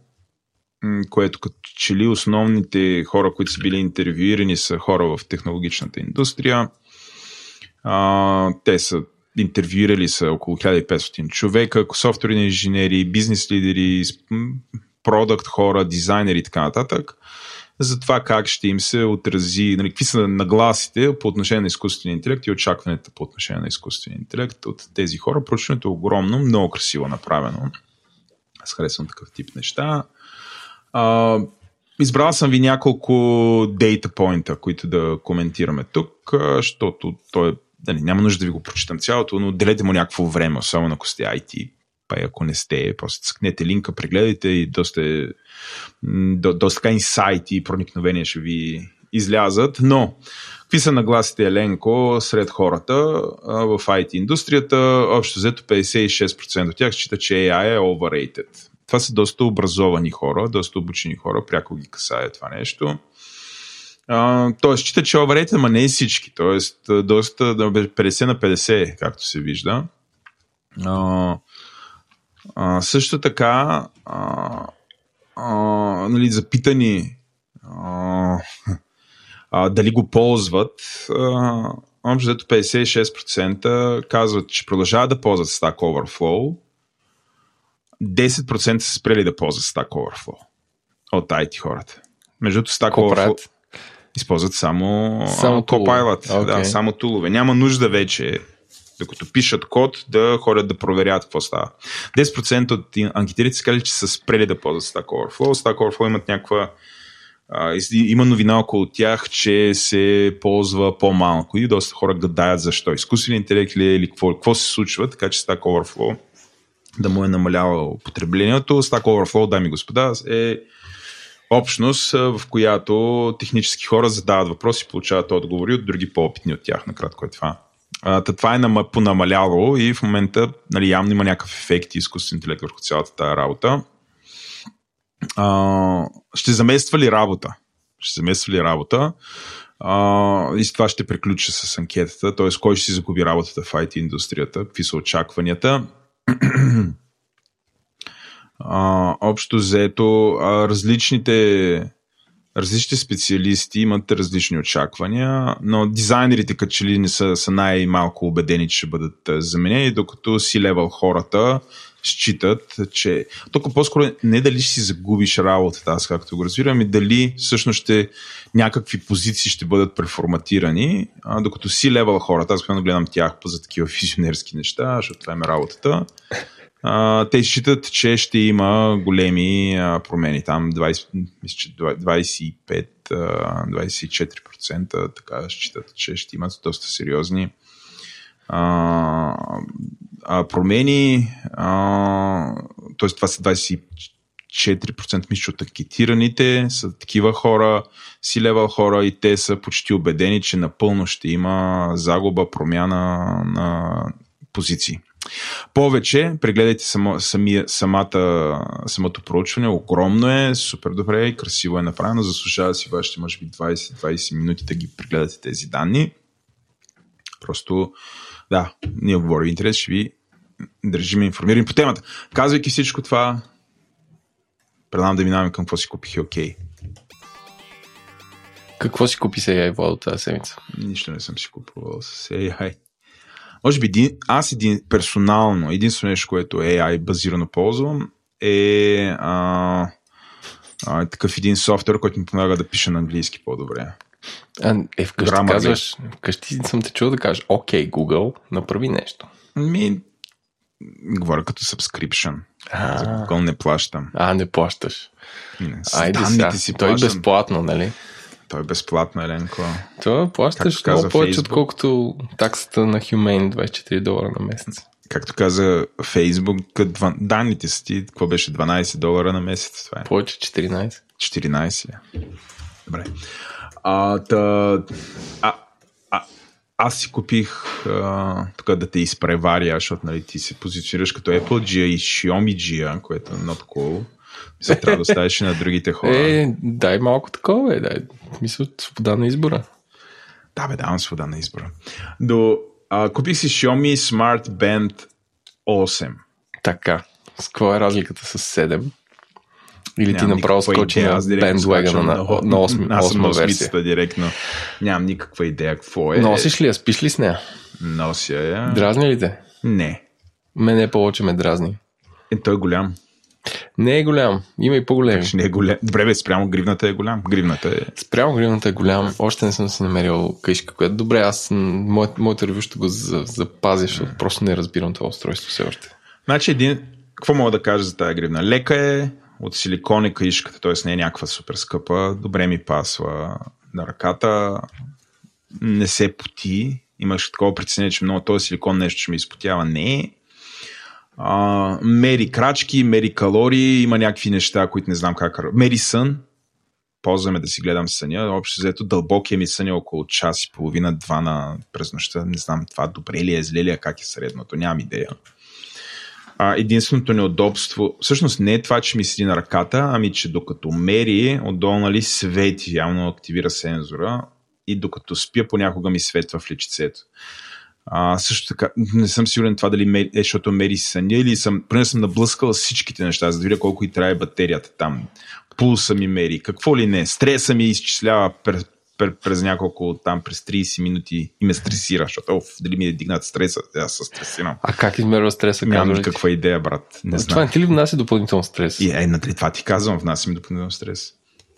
което като че ли основните хора, които са били интервюирани, са хора в технологичната индустрия. А, те са интервюирали са около 1500 човека, софтуерни инженери, бизнес лидери, продукт хора, дизайнери и така нататък за това как ще им се отрази, нали, какви са нагласите по отношение на изкуствения интелект и очакването по отношение на изкуствения интелект от тези хора. Проучването е огромно, много красиво направено. Аз харесвам такъв тип неща. А, избрал съм ви няколко дейта поинта, които да коментираме тук, защото той е, нали, няма нужда да ви го прочитам цялото, но отделете му някакво време, особено ако сте IT па и ако не сте, просто цъкнете линка, прегледайте и доста, до, доста така инсайти и проникновения ще ви излязат, но какви са нагласите Еленко сред хората в IT индустрията? Общо взето 56% от тях считат, че AI е overrated. Това са доста образовани хора, доста обучени хора, пряко ги касае това нещо. тоест, считат, че е overrated, ама не всички. Тоест, доста 50 на 50, както се вижда. Uh, а, също така, а, а, нали, запитани а, а, дали го ползват, общо 56% казват, че продължават да ползват Stack Overflow, 10% са спрели да ползват Stack Overflow от IT хората. Между другото, Stack Overflow използват само, само Copilot, okay. да, само тулове. Няма нужда вече докато пишат код, да ходят да проверяват какво става. 10% от анкетирите са казали, че са спрели да ползват Stack Overflow. Stack Overflow имат някаква има новина около тях, че се ползва по-малко и доста хора гадаят защо. Изкуствен интелект ли е или какво, какво се случва, така че Stack Overflow да му е намаляло потреблението. Stack Overflow, дами и господа, е общност, в която технически хора задават въпроси получават отговори от други по-опитни от тях. Накратко е това. А, това е понамаляло и в момента нали, явно има някакъв ефект и изкуствен интелект върху цялата тази работа. А, ще замества ли работа? Ще замества ли работа? А, и с това ще приключа с анкетата, т.е. кой ще си загуби работата в IT индустрията, какви са очакванията. а, общо взето, различните различни специалисти имат различни очаквания, но дизайнерите като че ли не са, са най-малко убедени, че ще бъдат заменени, докато си левел хората считат, че тук по-скоро не дали ще си загубиш работата, аз както го разбирам, и дали всъщност ще някакви позиции ще бъдат преформатирани, а, докато си левел хората, аз гледам тях за такива физионерски неща, защото това е работата, те считат, че ще има големи промени. Там 20, мисля, че 25, 24% така считат, че ще имат доста сериозни промени. Тоест това са 24% мисля, от анкетираните са такива хора, си левел хора и те са почти убедени, че напълно ще има загуба, промяна на позиции. Повече, прегледайте само, самия, самата, самото проучване, огромно е, супер добре и красиво е направено, заслужава си вашите, може би, 20-20 минути да ги прегледате тези данни. Просто, да, ние говорим интерес, ще ви държим информирани по темата. Казвайки всичко това, предавам да минаваме към какво си купих и окей. Какво си купи с AI, Владо, тази седмица? Нищо не съм си купувал с AI. Може би един, аз един персонално, единствено нещо, което AI базирано ползвам е а, А, такъв един софтуер, който ми помага да пиша на английски по-добре. А, е, вкъщи Grammarly. казваш, вкъщи съм те чул да кажеш, окей, Google, направи нещо. Ми, говоря като subscription. А. За Google не плащам. А, не плащаш. Не, Айде сега, си той е плащам. безплатно, нали? Той е безплатно, Еленко. Това плащаш Както каза много повече, Facebook. отколкото таксата на Humane 24 долара на месец. Както каза два- данните са ти, какво беше 12 долара на месец, това е. Повече 14. 14. е. Добре. А, та, а, а, аз си купих а, тук да те изпреваря, защото нали, ти се позиционираш като Apple G и Xiaomi G, което е not cool. Мисля, трябва да оставиш на другите хора. Е, дай малко такова, е, дай. Мисля, свобода на избора. Да, бе, давам свобода на избора. До, а, купих си Xiaomi Smart Band 8. Така. С какво е разликата с 7? Или ти Нямам направо никаква скочи на скачам на, на 8, Аз съм 8 на версия. директно. Нямам никаква идея какво е. Носиш ли я? Спиш ли с нея? Нося я. Дразни ли те? Не. Мене повече ме дразни. Е, той е голям. Не е голям. Има и по-големи. Ще не е голям. Добре, бе, спрямо гривната е голям. Гривната е... Спрямо гривната е голям. Още не съм си намерил къща, която добре, аз моят, моето ревю ще го за- запазя, защото просто не разбирам това устройство все още. Значи един... Какво мога да кажа за тази гривна? Лека е, от силикон е каишката, т.е. не е някаква супер скъпа. Добре ми пасва на ръката. Не се поти. Имаш такова притеснение, че много този силикон нещо ще ми изпотява. Не е. Мери крачки, мери калории, има някакви неща, които не знам как. Мери сън. Ползваме да си гледам съня. Общо взето дълбокия ми сън е около час и половина, два на през нощта. Не знам това добре ли е, зле ли е, как е средното. Нямам идея. А, единственото неудобство, всъщност не е това, че ми седи на ръката, ами че докато мери, отдолу нали свети, явно активира сензора и докато спя, понякога ми светва в личицето. А, също така, не съм сигурен това дали е, защото мери съня или съм, поне съм наблъскал всичките неща, за да видя колко и трябва батерията там. Пулса ми мери, какво ли не, стреса ми изчислява през, през, през няколко там, през 30 минути и ме стресира, защото оф, дали ми е дигнат стреса, аз се стресирам. А как измерва стреса? Нямам никаква идея, брат. Не знам. Това не ти ли внася допълнително стрес? И е, нали, това ти казвам, внася ми допълнително стрес.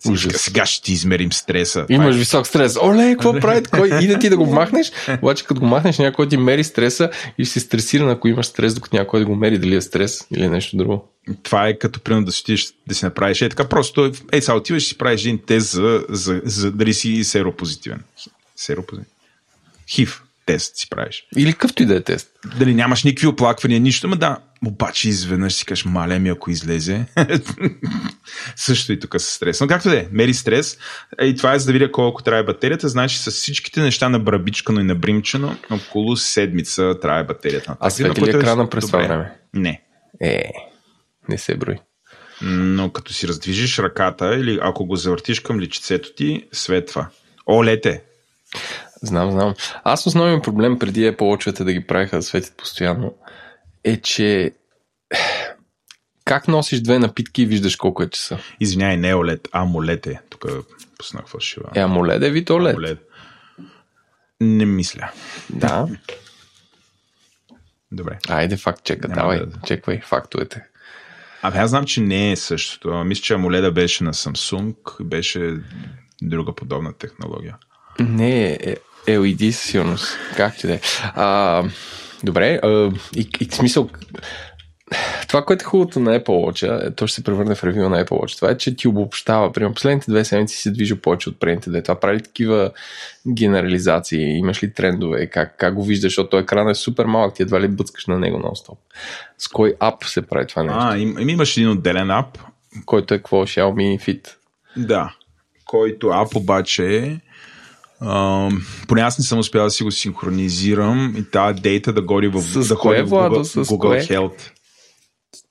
Ужас. Сега, ще ти измерим стреса. Имаш е- висок стрес. Оле, какво прави? Кой? Иде ти да го махнеш, обаче като го махнеш, някой ти мери стреса и си стресиран, ако имаш стрес, докато някой да го мери дали е стрес или нещо друго. Това е като примерно да си отидеш да си направиш. Е така просто, е, сега отиваш и си правиш един тест за, за, за дали си серопозитивен. Серопозитивен. Хив тест си правиш. Или какъвто и да е тест. Дали нямаш никакви оплаквания, нищо, ма да, обаче изведнъж си кажеш, мале ми, ако излезе. Също и тук с стрес. Но както да е, мери стрес. И това е за да видя колко трябва батерията. Значи с всичките неща на брабичкано и на бримчено, около седмица трябва батерията. А свети ли екрана през това време? Не. Е, не се брои. Но като си раздвижиш ръката или ако го завъртиш към личицето ти, светва. Олете! Знам, знам. Аз основният проблем преди Apple Watch-овете да ги правиха да светят постоянно е, че как носиш две напитки и виждаш колко е часа? Извиняй, не олет, а молете. Тук пуснах фалшива. Е, амолед е вид OLED. Амолед. Не мисля. Да. Добре. Айде, факт чека. Няма Давай, да- чеквай фактовете. Абе, аз знам, че не е същото. Мисля, че Амоледа беше на Samsung, беше друга подобна технология. Не, е LED със сигурност. Как ти да е. Добре, а, и, и смисъл, това, което е хубавото на Apple Watch, е, то ще се превърне в ревю на Apple Watch, това е, че ти обобщава. Примерно последните две седмици се движи повече от предните две. Това прави такива генерализации? Имаш ли трендове? Как, как го виждаш? Защото екранът е супер малък, ти едва ли бъцкаш на него нон-стоп. С кой ап се прави това нещо? А, им, им имаш един отделен ап, Който е какво? Xiaomi Fit? да, който ап обаче е Uh, поне аз не съм успял да си го синхронизирам и тази дейта да годи в, С да кое, ходи в Владо? Google, с Google кое? Health.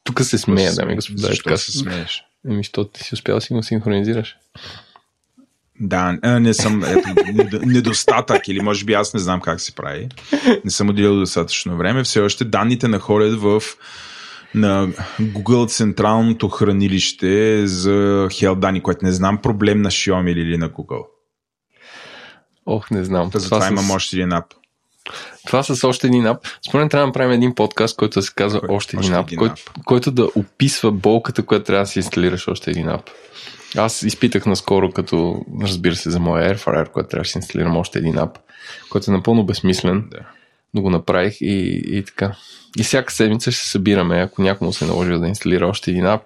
Тук се смея, дами и господа. Защо Така се смееш? Еми, защото ти си успял да си го синхронизираш. Да, не съм. Ето, недо- недостатък, или може би аз не знам как се прави. Не съм отделил достатъчно време. Все още данните находят в на Google централното хранилище за Health данни, което не знам проблем на Xiaomi или на Google. Ох, не знам. Та затова с- имам още един ап. Това с още един ап. Според мен трябва да направим един подкаст, който се казва Кой? още един ап, един който, да описва болката, която трябва да си инсталираш още един ап. Аз изпитах наскоро, като разбира се за моя Airfryer, който трябваше да инсталирам още един ап, който е напълно безсмислен, Да. но го направих и, и така. И всяка седмица ще се събираме, ако някому се наложи да инсталира още един ап,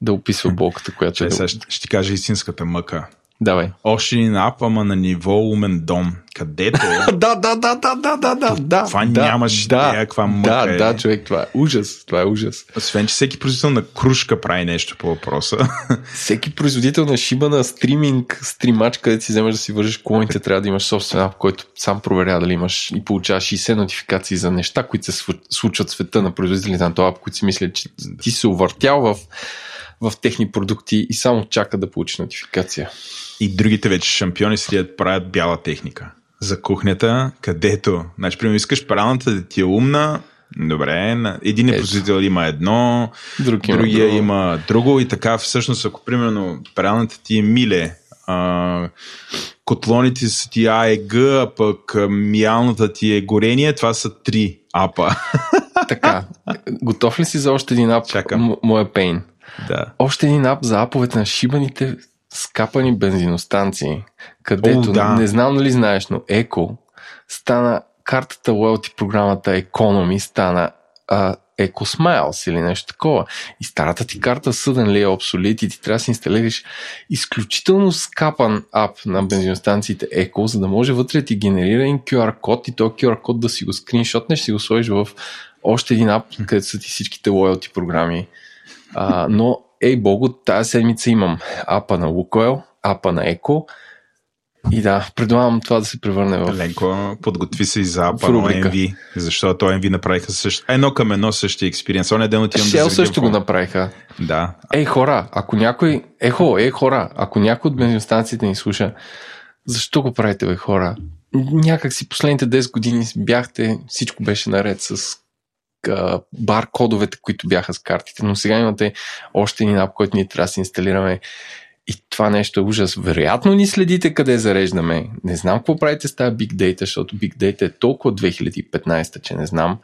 да описва болката, която е. Сега ще ти кажа истинската мъка. Давай. Още един ап, ама на ниво умен дом, където Да, да, да, да, да, да, да, да. това да, нямаш да, идея каква мъка Да, е. да, човек, това е ужас. Това е ужас. Освен, че всеки производител на кружка прави нещо по въпроса. Всеки производител на шиба на стриминг, стримач, където си вземаш да си вържиш клоните, трябва да имаш собствен ап, който сам проверява дали имаш и получаваш 60 нотификации за неща, които се случват в света на производителите на този ап, които си мислят, че ти се увъртял в, в техни продукти и само чака да получиш нотификация. И другите вече шампиони седят правят бяла техника. За кухнята, където, значи, примерно, искаш паралната да ти е умна, добре, един Ето. производител има едно, Друг има другия друго. има друго и така всъщност, ако примерно паралната ти е миле, а, котлоните са ти а пък а, миалната ти е горение, това са три апа. Така, готов ли си за още един ап? Чакам. М- моя пейн. Да. Още един ап за аповете на шибаните скапани бензиностанции, където, О, да. не знам дали знаеш, но Еко стана картата Loyalty програмата Economy стана а, Eco Smiles или нещо такова. И старата ти карта Suddenly е obsolete и ти трябва да си инсталираш изключително скапан ап на бензиностанциите Eco, за да може вътре ти генерира един QR код и този QR код да си го скриншотнеш, си го сложиш в още един ап, където са ти всичките Loyalty програми. А, но, ей богу, тази седмица имам апа на Лукойл, апа на Еко и да, предлагам това да се превърне в... Ленко, подготви се и за апа на. MV, защото MV направиха също, едно към едно същия експириенс. Он е ден отивам да Shell заредя също го направиха. Да. Ей хора, ако някой... Ехо, ей хора, ако някой от бензиностанциите ни слуша, защо го правите, бе хора? Някак си последните 10 години бяхте, всичко беше наред с бар-кодовете, които бяха с картите, но сега имате още един ап, който ние трябва да си инсталираме и това нещо е ужас. Вероятно ни следите къде зареждаме. Не знам какво правите с тази Big Data, защото Big Data е толкова 2015, че не знам.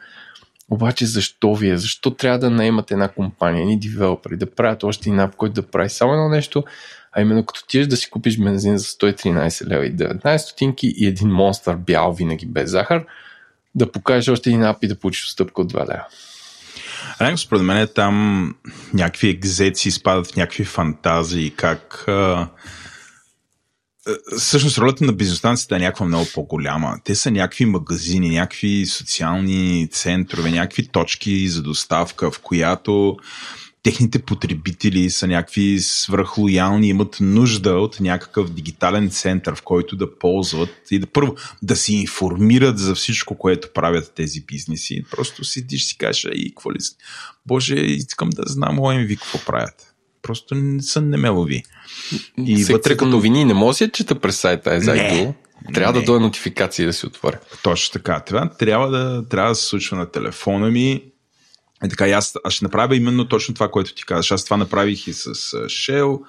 Обаче защо вие? Защо трябва да наемате една компания, ни девелопери, да правят още един ап, който да прави само едно нещо, а именно като тиеш да си купиш бензин за 113 лева и 19 стотинки и един монстър бял винаги без захар, да покажеш още един ап и да получиш отстъпка от 2 лева. Ленко, според мен там някакви екзеци изпадат в някакви фантазии, как... А... Всъщност ролята на бизнесстанцията е някаква много по-голяма. Те са някакви магазини, някакви социални центрове, някакви точки за доставка, в която техните потребители са някакви свръхлоялни, имат нужда от някакъв дигитален център, в който да ползват и да първо да се информират за всичко, което правят тези бизнеси. Просто седиш си кажеш, и какво ли си? Боже, искам да знам ОМВ какво правят. Просто не са немелови. И И вътре като новини не може да чета през сайта. Не, Трябва не. да дойде нотификация да си отворя. Точно така. Това трябва да, трябва да се случва на телефона ми. И така, аз, аз ще направя именно точно това, което ти казваш. Аз това направих и с а, Shell.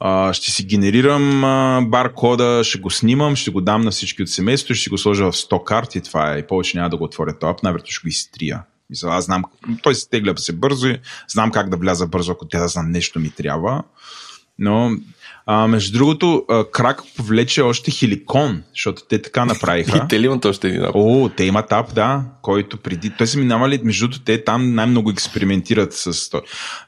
А, ще си генерирам а, баркода, ще го снимам, ще го дам на всички от семейството, ще го сложа в 100 карти. Това е. И повече няма да го отворя този ап, най-вероятно ще го изтрия. Мисля, аз знам, той се тегля се бързо знам как да вляза бързо, ако тя да знам нещо ми трябва. Но, а, между другото, крак повлече още хиликон, защото те така направиха. И те ли имат още един ап? О, те имат ап, да, който преди... Той са минавали, между другото, те там най-много експериментират с то.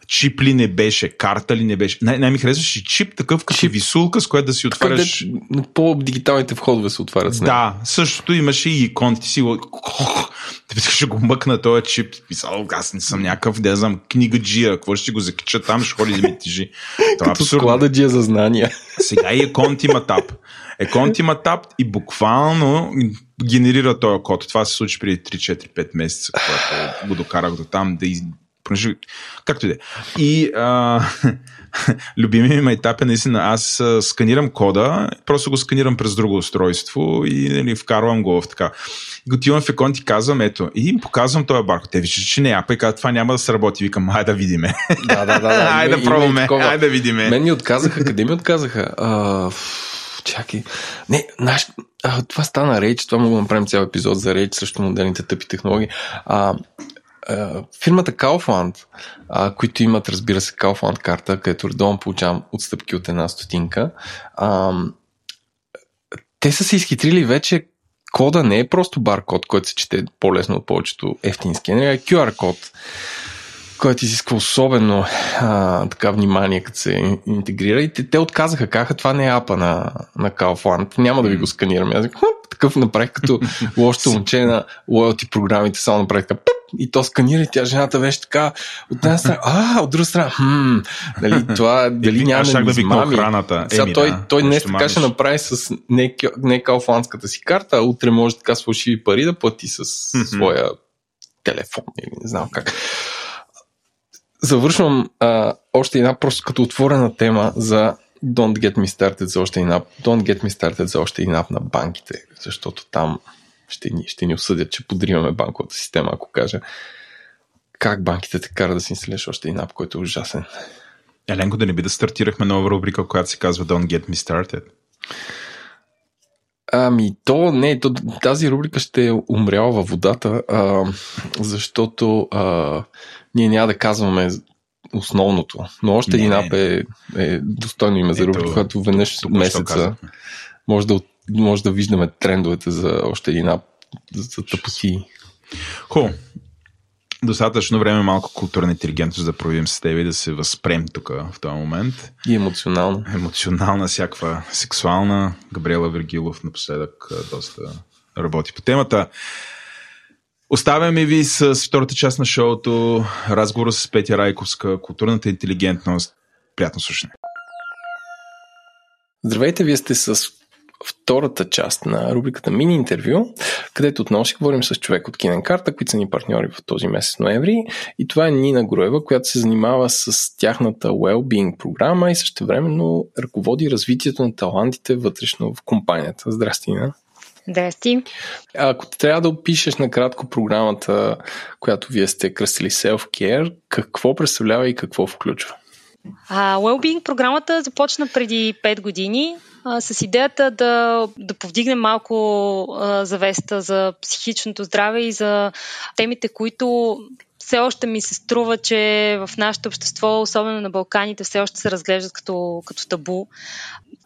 Чип ли не беше, карта ли не беше. Най- най-ми харесваше чип, такъв като Чип. висулка, с която да си отваряш... Къде по-дигиталните входове се отварят с него. Да, същото имаше и икон. Ти си. Ти ще го мъкна този чип. Писал, аз не съм някакъв, да знам, книгаджия. Какво ще го закича там, ще ходи да ми тежи. Това е Като абсурдно. склада джия за знания. Сега и Еконт има тап. Еконт има тап и буквално генерира този код. Това се случи преди 3-4-5 месеца, когато го докарах до там да из... понеже- Както и да е. И а, любимият ми етап е наистина, аз сканирам кода, просто го сканирам през друго устройство и нали, вкарвам го в така. И го отивам в Еконт и казвам, ето, и им показвам този баркод. Те виждат, че не апа и казват, това няма да сработи. Викам, хайде да видиме. Да, да, да. Има- да пробваме, хайде да видиме. Мен ми отказаха. Къде ми отказаха? А, чакай. Не, наш, а, това стана реч. Това мога да направим цял епизод за реч срещу модерните тъпи технологии. А, фирмата Kaufland, а, които имат, разбира се, Kaufland карта, където редовно получавам отстъпки от една стотинка, а, те са се изхитрили вече кода не е просто баркод, който се чете по-лесно от повечето ефтини скенери, а QR код, който изисква особено а, така внимание, като се интегрира. И те, те отказаха, казаха, това не е апа на, на Kaufland, няма да ви го сканираме. Аз такъв направих като лошото момче на лоялти програмите, само направих така и то сканира и тя жената беше така от една страна, а, от друга страна, хм, нали, това, дали няма да, да измами. Охраната. Сега Еми, той, да, той днес така ще направи с не, не калфанската си карта, а утре може така с фалшиви пари да плати с своя телефон или не знам как. Завършвам а, още една просто като отворена тема за Don't get me started за още един ап. Don't get me started за още един ап на банките, защото там ще ни, ще ни осъдят, че подриваме банковата система, ако кажа как банките те кара да си инсталираш още един ап, който е ужасен. Еленко, да не би да стартирахме нова рубрика, която се казва Don't Get Me Started? Ами, то не, то, тази рубрика ще е умряла във водата, а, защото а, ние няма да казваме основното. Но още не, един ап е, е достойно име за рубрика, която веднъж месеца може да, може да виждаме трендовете за още един ап за тъпоти. Хубаво. Достатъчно време малко културна интелигентност да проявим с теб и да се възпрем тук в този момент. И емоционална. Емоционална, всякаква сексуална. Габриела Вергилов напоследък доста работи по темата. Оставяме ви с втората част на шоуто, разговора с Петя Райковска, културната интелигентност. Приятно слушане. Здравейте, вие сте с втората част на рубриката Мини интервю, където отново си говорим с човек от Кинен Карта, които са ни партньори в този месец ноември. И това е Нина Груева, която се занимава с тяхната well-being програма и също времено ръководи развитието на талантите вътрешно в компанията. Здрасти, Нина. Здрасти. Ако трябва да опишеш накратко програмата, която вие сте кръстили Self-Care, какво представлява и какво включва? А, Wellbeing програмата започна преди 5 години а, с идеята да, да повдигнем малко а, завеста за психичното здраве и за темите, които все още ми се струва, че в нашето общество, особено на Балканите, все още се разглеждат като, като табу.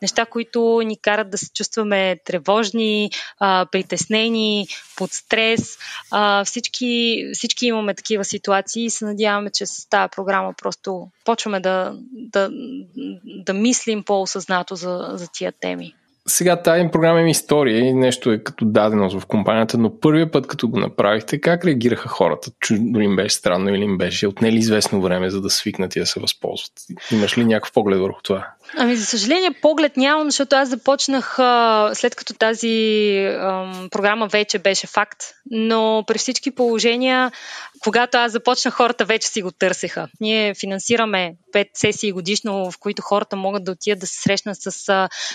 Неща, които ни карат да се чувстваме тревожни, а, притеснени, под стрес. А, всички, всички имаме такива ситуации и се надяваме, че с тази програма просто почваме да, да, да мислим по-осъзнато за, за тия теми. Сега тази програма има история и нещо е като даденост в компанията, но първият път, като го направихте, как реагираха хората? Чудо им беше странно или им беше отнели известно време, за да свикнат и да се възползват? Имаш ли някакъв поглед върху това? Ами, за съжаление, поглед нямам, защото аз започнах а, след като тази а, програма вече беше факт, но при всички положения, когато аз започнах, хората вече си го търсеха. Ние финансираме пет сесии годишно, в които хората могат да отидат да се срещнат с,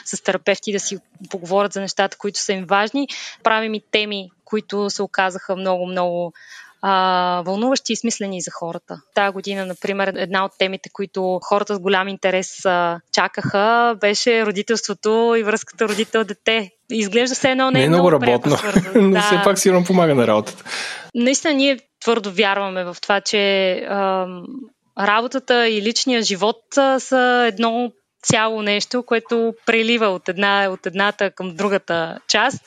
с терапевти, да си поговорят за нещата, които са им важни. Правим и теми, които се оказаха много-много а, вълнуващи и смислени за хората. Тая година, например, една от темите, които хората с голям интерес а, чакаха, беше родителството и връзката родител-дете. Изглежда се едно не, не е много, много работно, но да. все пак сигурно помага на работата. Наистина, ние твърдо вярваме в това, че а, работата и личния живот а, са едно цяло нещо, което прелива от, една, от едната към другата част.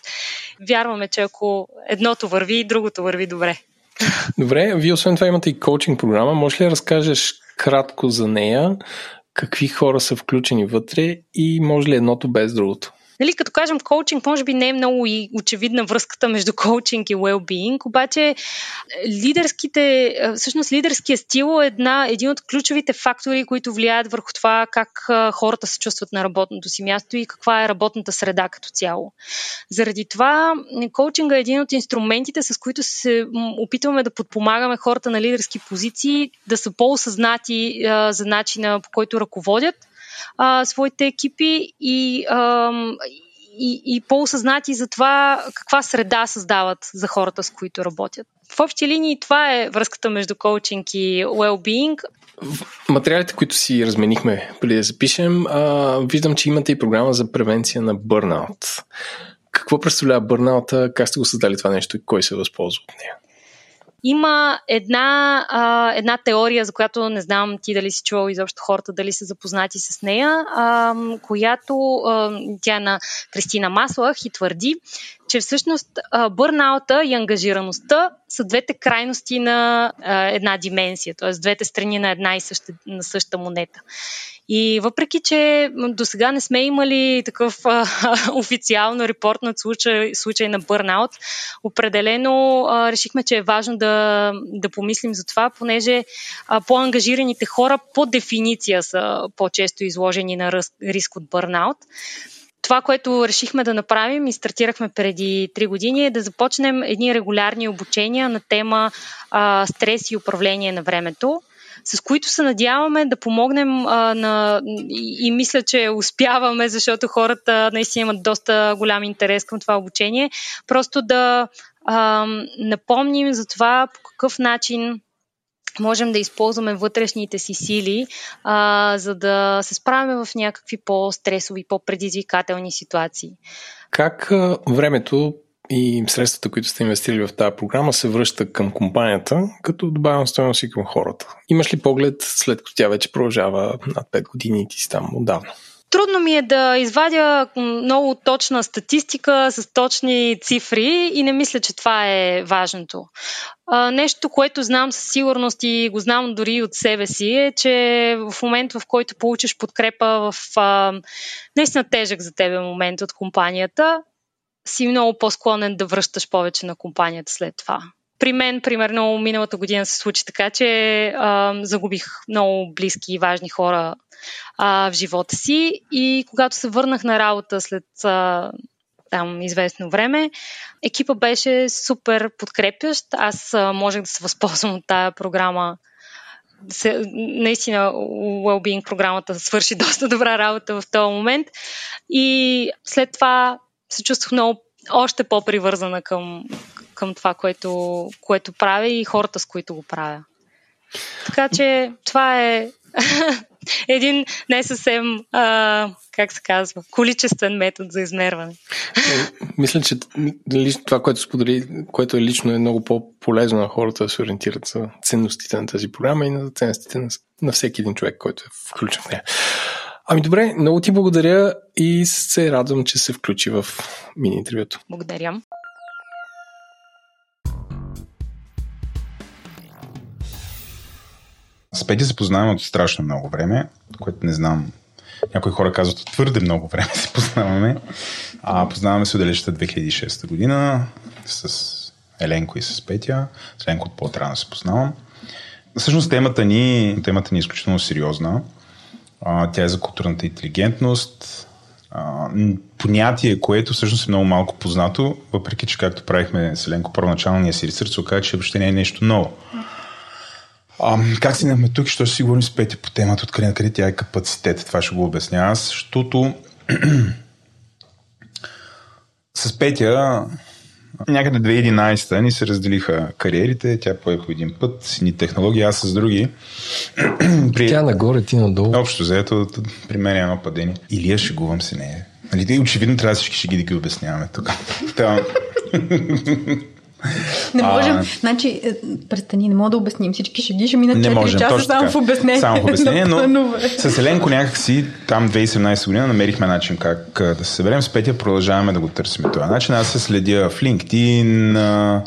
Вярваме, че ако едното върви, другото върви добре. Добре, вие освен това имате и коучинг програма. Може ли да разкажеш кратко за нея? Какви хора са включени вътре и може ли едното без другото? Нали, като кажем коучинг, може би не е много и очевидна връзката между коучинг и well-being, обаче е, лидерските, е, всъщност лидерския стил е една, един от ключовите фактори, които влияят върху това как е, хората се чувстват на работното си място и каква е работната среда като цяло. Заради това коучинга е един от инструментите, с които се опитваме да подпомагаме хората на лидерски позиции да са по-осъзнати за начина по който ръководят а, своите екипи и, а, и, и по-осъзнати за това каква среда създават за хората, с които работят. В общи линии това е връзката между коучинг и well-being. В материалите, които си разменихме преди да запишем, а, виждам, че имате и програма за превенция на бърнаут. Какво представлява бърнаута, как сте го създали това нещо и кой се възползва от нея? Има една, а, една теория, за която не знам ти дали си чувал изобщо хората, дали са запознати с нея, а, която а, тя е на Кристина Маслах и твърди, че всъщност бърнаута и ангажираността са двете крайности на а, една дименсия, т.е. двете страни на една и съща, на съща монета. И въпреки, че до сега не сме имали такъв а, официално репортнат случай, случай на бърнаут, определено а, решихме, че е важно да, да помислим за това, понеже а, по-ангажираните хора по дефиниция са по-често изложени на риск от бърнаут. Това, което решихме да направим и стартирахме преди 3 години е да започнем едни регулярни обучения на тема а, стрес и управление на времето с които се надяваме да помогнем а, на, и, и мисля, че успяваме, защото хората наистина имат доста голям интерес към това обучение. Просто да а, напомним за това по какъв начин можем да използваме вътрешните си сили, а, за да се справяме в някакви по-стресови, по-предизвикателни ситуации. Как а, времето и средствата, които сте инвестирали в тази програма, се връща към компанията, като добавям стоеност и към хората. Имаш ли поглед, след като тя вече продължава над 5 години и ти си там отдавна? Трудно ми е да извадя много точна статистика с точни цифри и не мисля, че това е важното. Нещо, което знам със сигурност и го знам дори от себе си е, че в момент, в който получиш подкрепа в наистина тежък за тебе момент от компанията, си много по-склонен да връщаш повече на компанията след това. При мен, примерно, миналата година се случи така, че а, загубих много близки и важни хора а, в живота си и когато се върнах на работа след а, там известно време, екипа беше супер подкрепящ. Аз а, можех да се възползвам от тая програма се, наистина Wellbeing програмата свърши доста добра работа в този момент и след това се чувствах много още по-привързана към, към това, което, което правя и хората, с които го правя. Така че това е един не съвсем, а, как се казва, количествен метод за измерване. Е, мисля, че това, което сподели, което е лично е много по-полезно на хората да се ориентират за ценностите на тази програма и на ценностите на, на всеки един човек, който е включен в нея. Ами добре, много ти благодаря и се радвам, че се включи в мини интервюто. Благодаря. С Пети се познаваме от страшно много време, което не знам. Някои хора казват от твърде много време се познаваме. А, познаваме се от 2006 година с Еленко и с Петя. С Еленко от по-рано се познавам. Всъщност темата ни, темата ни е изключително сериозна. Тя е за културната интелигентност. Понятие, което всъщност е много малко познато, въпреки че както правихме с Еленко първоначалния си ресърч, оказа, че въобще не е нещо ново. А, как си нахме тук, ще си говорим с Петя по темата, откъде на къде тя е капацитет. Това ще го обясня аз, защото с Петя Някъде 2011 ни се разделиха кариерите, тя поеха един път, едни технологии, аз с други. при... Тя нагоре, ти надолу. Общо заето, при мен е едно падение. Или я шегувам се нея. Нали, очевидно трябва всички ще ги да ги обясняваме тук. Не можем. А, значи, е, престани, не мога да обясним всички шеги, ще минат 4 можем, часа само така. в обяснение. Само в обяснение, но с Еленко някакси там 2017 година намерихме начин как да се съберем. С Петя продължаваме да го търсим това начин. Аз се следя в LinkedIn, а,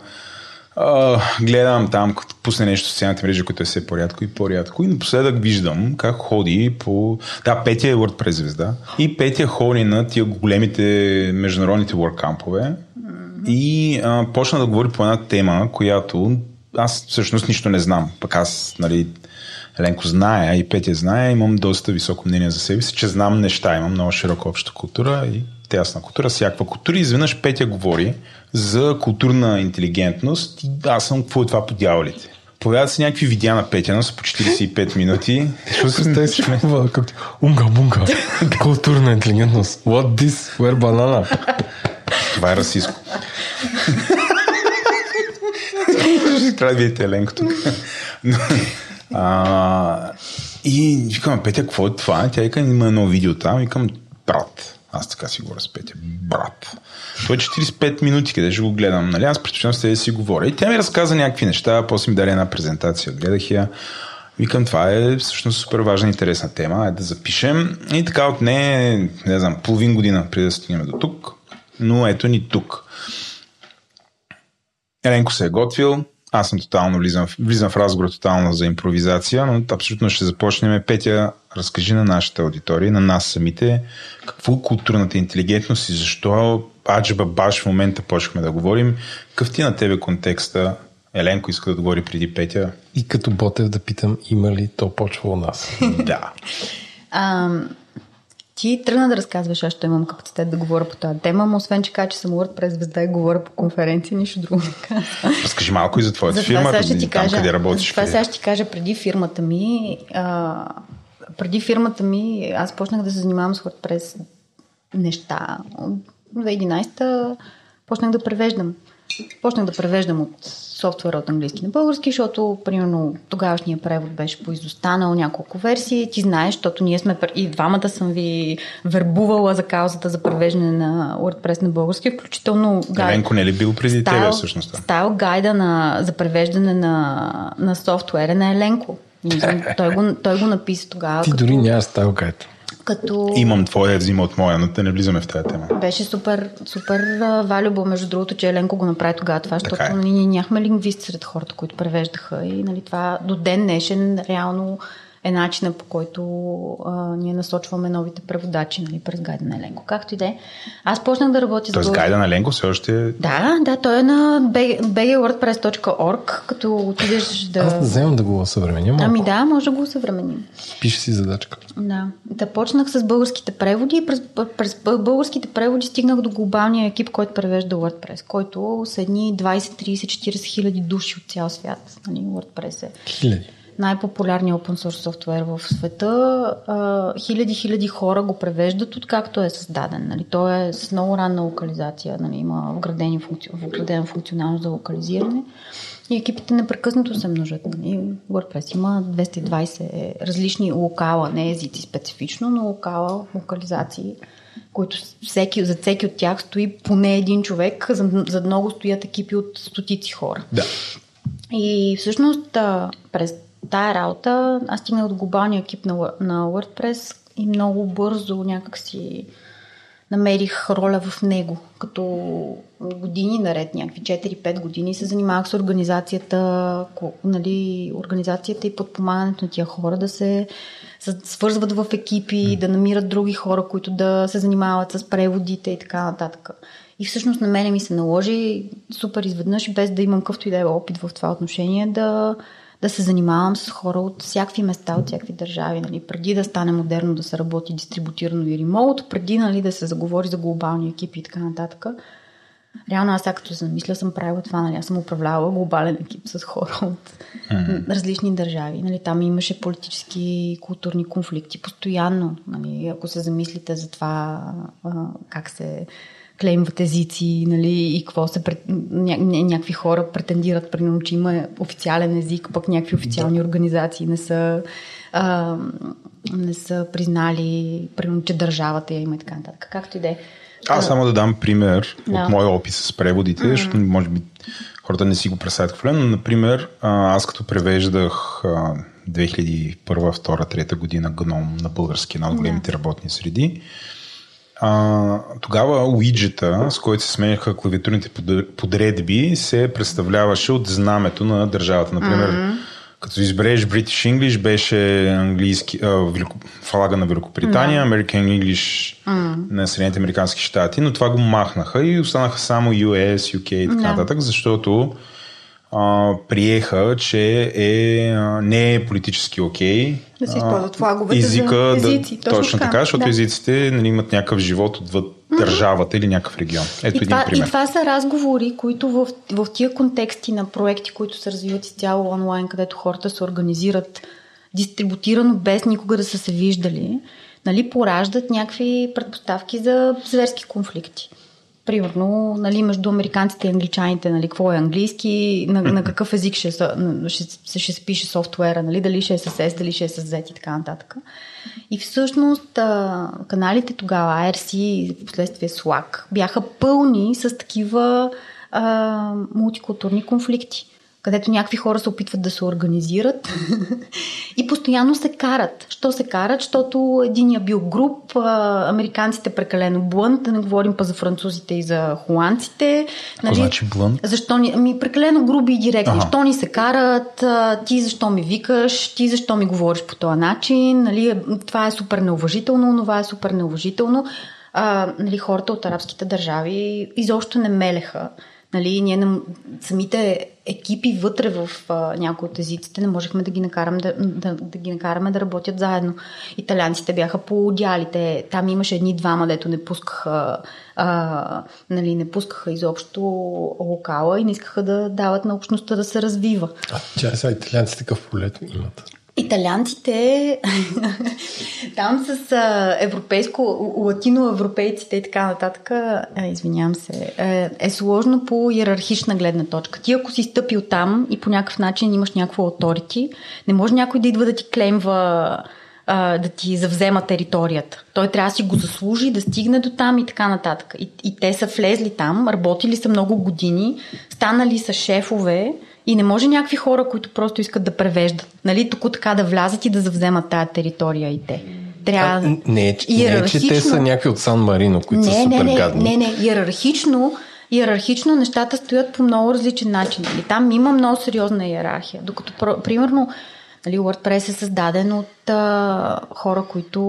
а, гледам там, като пусне нещо в социалните мрежи, което е все по-рядко и по-рядко. И напоследък виждам как ходи по... Да, Петя е WordPress звезда. И Петя ходи на тия големите международните WordCamp-ове и а, почна да говори по една тема, която аз всъщност нищо не знам. Пък аз, нали, Еленко знае, и Петя знае, имам доста високо мнение за себе си, че знам неща, имам много широка обща култура и тясна култура, всякаква култура. Изведнъж Петя говори за културна интелигентност и аз съм какво е това по дяволите. Появяват се някакви видеа на Петя, но са по 45 минути. Що се си Унга, бунга. Културна интелигентност. What this? Where banana? Това е расистско. Трябва да видите Еленко тук. а, и викам, Петя, какво е това? Тя вика, има едно видео там. Викам, брат, Аз така си говоря с Петя. Брат. Той е 45 минути, къде ще го гледам. Нали? Аз предпочитам с да си говоря. И тя ми разказа някакви неща, после ми даде една презентация. Гледах я. Викам, това е всъщност супер важна интересна тема. Айде да запишем. И така от не, не знам, половин година преди да стигнем до тук. Но ето ни тук. Еленко се е готвил, аз съм тотално влизам, влизам в разговор тотално за импровизация, но абсолютно ще започнем. Петя, разкажи на нашата аудитория, на нас самите, какво е културната интелигентност и защо аджба баш в момента почнахме да говорим. Какъв ти е на тебе контекста? Еленко иска да говори преди Петя. И като Ботев да питам, има ли то почва у нас? да. Ти тръгна да разказваш, аз ще имам капацитет да говоря по тази тема, но освен, че кажа, че съм WordPress звезда и говоря по конференции, нищо друго не казвам. Разкажи малко и за твоята за фирма, сега ще ти там кажа, къде работиш. Това сега ще ти кажа преди фирмата ми. А, преди фирмата ми, аз почнах да се занимавам с WordPress неща. От 2011 почнах да превеждам. Почнах да превеждам от софтуера от английски на български, защото, примерно, тогавашният превод беше поизостанал няколко версии. Ти знаеш, защото ние сме и двамата съм ви вербувала за каузата за превеждане на WordPress на български, включително Еленко не е ли бил преди стайл, тебе всъщност? Стайл гайда на, за превеждане на, на софтуера на Еленко. той, го, той го написа тогава. Ти като... дори няма стайл гайд като... Имам твоя, взима от моя, но те не влизаме в тази тема. Беше супер, супер валюбо, между другото, че Еленко го направи тогава това, защото е. ние нямахме лингвисти сред хората, които превеждаха и нали, това до ден днешен реално е начина по който а, ние насочваме новите преводачи нали, през гайда на Ленко. Както и да е. Аз почнах да работя Тоест, с... Тоест гайда на Ленко все още е... Да, да, той е на bgwordpress.org, като отидеш да... Аз вземам да го съвременим. Ами да, може да го съвременим. Пише си задачка. Да. Да почнах с българските преводи и през, през българските преводи стигнах до глобалния екип, който превежда WordPress, който са едни 20, 30, 40 хиляди души от цял свят. Нали, WordPress е. Хиляди най-популярният open source софтуер в света. хиляди, хиляди хора го превеждат откакто е създаден. Нали. Той е с много ранна локализация. Нали. Има вградени функци... вградена функционалност за локализиране. И екипите непрекъснато се множат. Нали. WordPress има 220 различни локала, не езици специфично, но локала, локализации, които всеки, за всеки от тях стои поне един човек, за, за много стоят екипи от стотици хора. Да. И всъщност през тая работа аз стигнах от глобалния екип на, на WordPress и много бързо някакси намерих роля в него. Като години наред, някакви 4-5 години се занимавах с организацията, нали, организацията и подпомагането на тия хора да се свързват в екипи, да намират други хора, които да се занимават с преводите и така нататък. И всъщност на мене ми се наложи супер изведнъж, без да имам къвто и да е опит в това отношение, да, да се занимавам с хора от всякакви места, от всякакви държави. Нали. Преди да стане модерно да се работи дистрибутирано и ремоут, преди нали, да се заговори за глобални екипи и така нататък. Реално аз сега като замисля съм правила това, нали, аз съм управлявала глобален екип с хора от mm-hmm. различни държави. Нали, там имаше политически и културни конфликти постоянно. Нали, ако се замислите за това а, как се клеймват езици, нали, и какво се пред... ня... някакви хора претендират, примерно, че има официален език, пък някакви официални да. организации не са, а, не са признали, примерно, че държавата я има и така нататък. Както и да е. Аз само да дам пример да. от моя опит с преводите, mm-hmm. защото може би хората не си го представят какво но, например, аз като превеждах 2001, 2, 3 година гном на български, на от големите да. работни среди, а, тогава уиджета, с който се сменяха клавиатурните подредби, се представляваше от знамето на държавата. Например, mm-hmm. като избереш British English, беше английски, а, велико, флага на Великобритания, mm-hmm. American English mm-hmm. на Съединените Американски щати, но това го махнаха и останаха само US, UK и така нататък, защото а, приеха, че е, а, не е политически окей. Да се използват флаговете езика, за езици. Да, точно, точно така, защото да. езиците нали, имат някакъв живот отвъд държавата или някакъв регион. Ето и един това, пример. И това са разговори, които в, в тия контексти на проекти, които се развиват изцяло онлайн, където хората се организират дистрибутирано, без никога да са се виждали, нали, пораждат някакви предпоставки за зверски конфликти. Примерно, нали, между американците и англичаните, нали, какво е английски, на, на какъв език ще, ще, ще се пише софтуера, нали, дали ще е с S, дали ще е с Z и така нататък. И всъщност каналите тогава, IRC и последствие Slack, бяха пълни с такива а, мултикултурни конфликти където някакви хора се опитват да се организират и постоянно се карат. Що се карат? Защото единия бил груп, американците прекалено блънт, да не говорим па за французите и за холандците. Нали? значи блънт? Защо ни, ами, прекалено груби и директни. Ага. Що ни се карат? Ти защо ми викаш? Ти защо ми говориш по този начин? Нали? Това е супер неуважително, това е супер неуважително. А, нали, хората от арабските държави изобщо не мелеха. Нали, ние не, самите екипи вътре в а, някои от езиците не можехме да ги, накараме да, да, да ги накараме да работят заедно. Италианците бяха по идеалите. Там имаше едни двама, дето не пускаха, а, нали, не пускаха изобщо локала и не искаха да дават на общността да се развива. А тя са италианците такъв полет имат? Италианците, там с а, европейско, латиноевропейците и така нататък, а, извинявам се, е, е сложно по иерархична гледна точка. Ти ако си стъпил там и по някакъв начин имаш някакво авторити, не може някой да идва да ти клеймва а, да ти завзема територията. Той трябва да си го заслужи, да стигне до там и така нататък. И, и те са влезли там, работили са много години, станали са шефове, и не може някакви хора, които просто искат да превеждат, нали, тук така да влязат и да завземат тая територия и те. Трябва. А, не, не, не, че те са някакви от Сан Марино, които не, са супер не, гадни. Не, не, иерархично, иерархично нещата стоят по много различен начин. Нали? Там има много сериозна иерархия. Докато, примерно, нали, WordPress е създаден от а, хора, които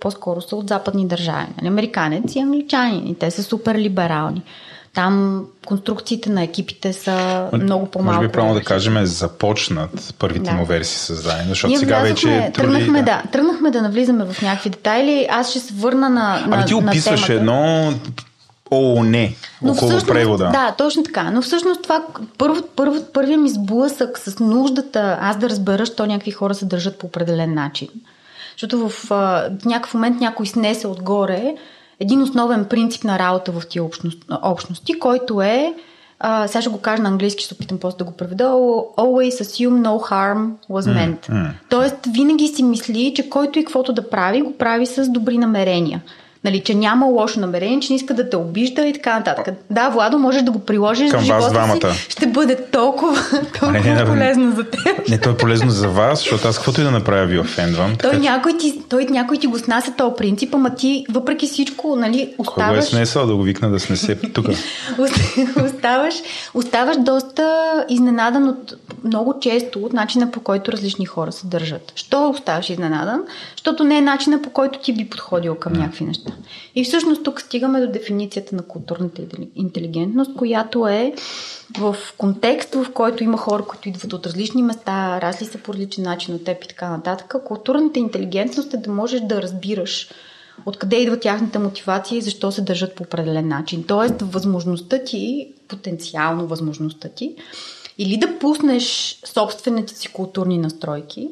по-скоро са от западни държави. Нали? Американец и англичани. И те са супер либерални. Там конструкциите на екипите са много по-малко. Може би правилно да кажем е започнат първите да. му версии създадени, защото Ние сега вече е тръгнахме, да. тръгнахме да навлизаме в някакви детайли. Аз ще се върна на, на Ами ти описваш едно О, не, но около всъщност, превода. Да, точно така. Но всъщност това, първо, първо, първият ми сблъсък с нуждата аз да разбера, що някакви хора се държат по определен начин. Защото в, в някакъв момент някой снесе отгоре един основен принцип на работа в тия общност, общности, който е, а, сега ще го кажа на английски, ще се опитам после да го преведа, always assume no harm was meant. Mm, mm. Тоест, винаги си мисли, че който и каквото да прави, го прави с добри намерения. Нали, че няма лошо намерение, че не иска да те обижда и така нататък. Да, Владо, можеш да го приложиш Към в живота вас двамата. си. Ще бъде толкова, толкова не, не, полезно за теб. Не, то е полезно за вас, защото аз каквото и да направя ви офендвам. Той, някой ти, той някой ти го снася този принцип, ама ти въпреки всичко, нали, оставаш... Кого е снесъл да го викна да снесе тук? оставаш, оставаш доста изненадан от много често от начина по който различни хора се държат. Що оставаш изненадан? Защото не е начина по който ти би подходил към някакви неща. И всъщност тук стигаме до дефиницията на културната интелигентност, която е в контекст, в който има хора, които идват от различни места, расли се по различен начин от теб и така нататък. Културната интелигентност е да можеш да разбираш откъде идва тяхната мотивация и защо се държат по определен начин. Тоест, възможността ти, потенциално възможността ти, или да пуснеш собствените си културни настройки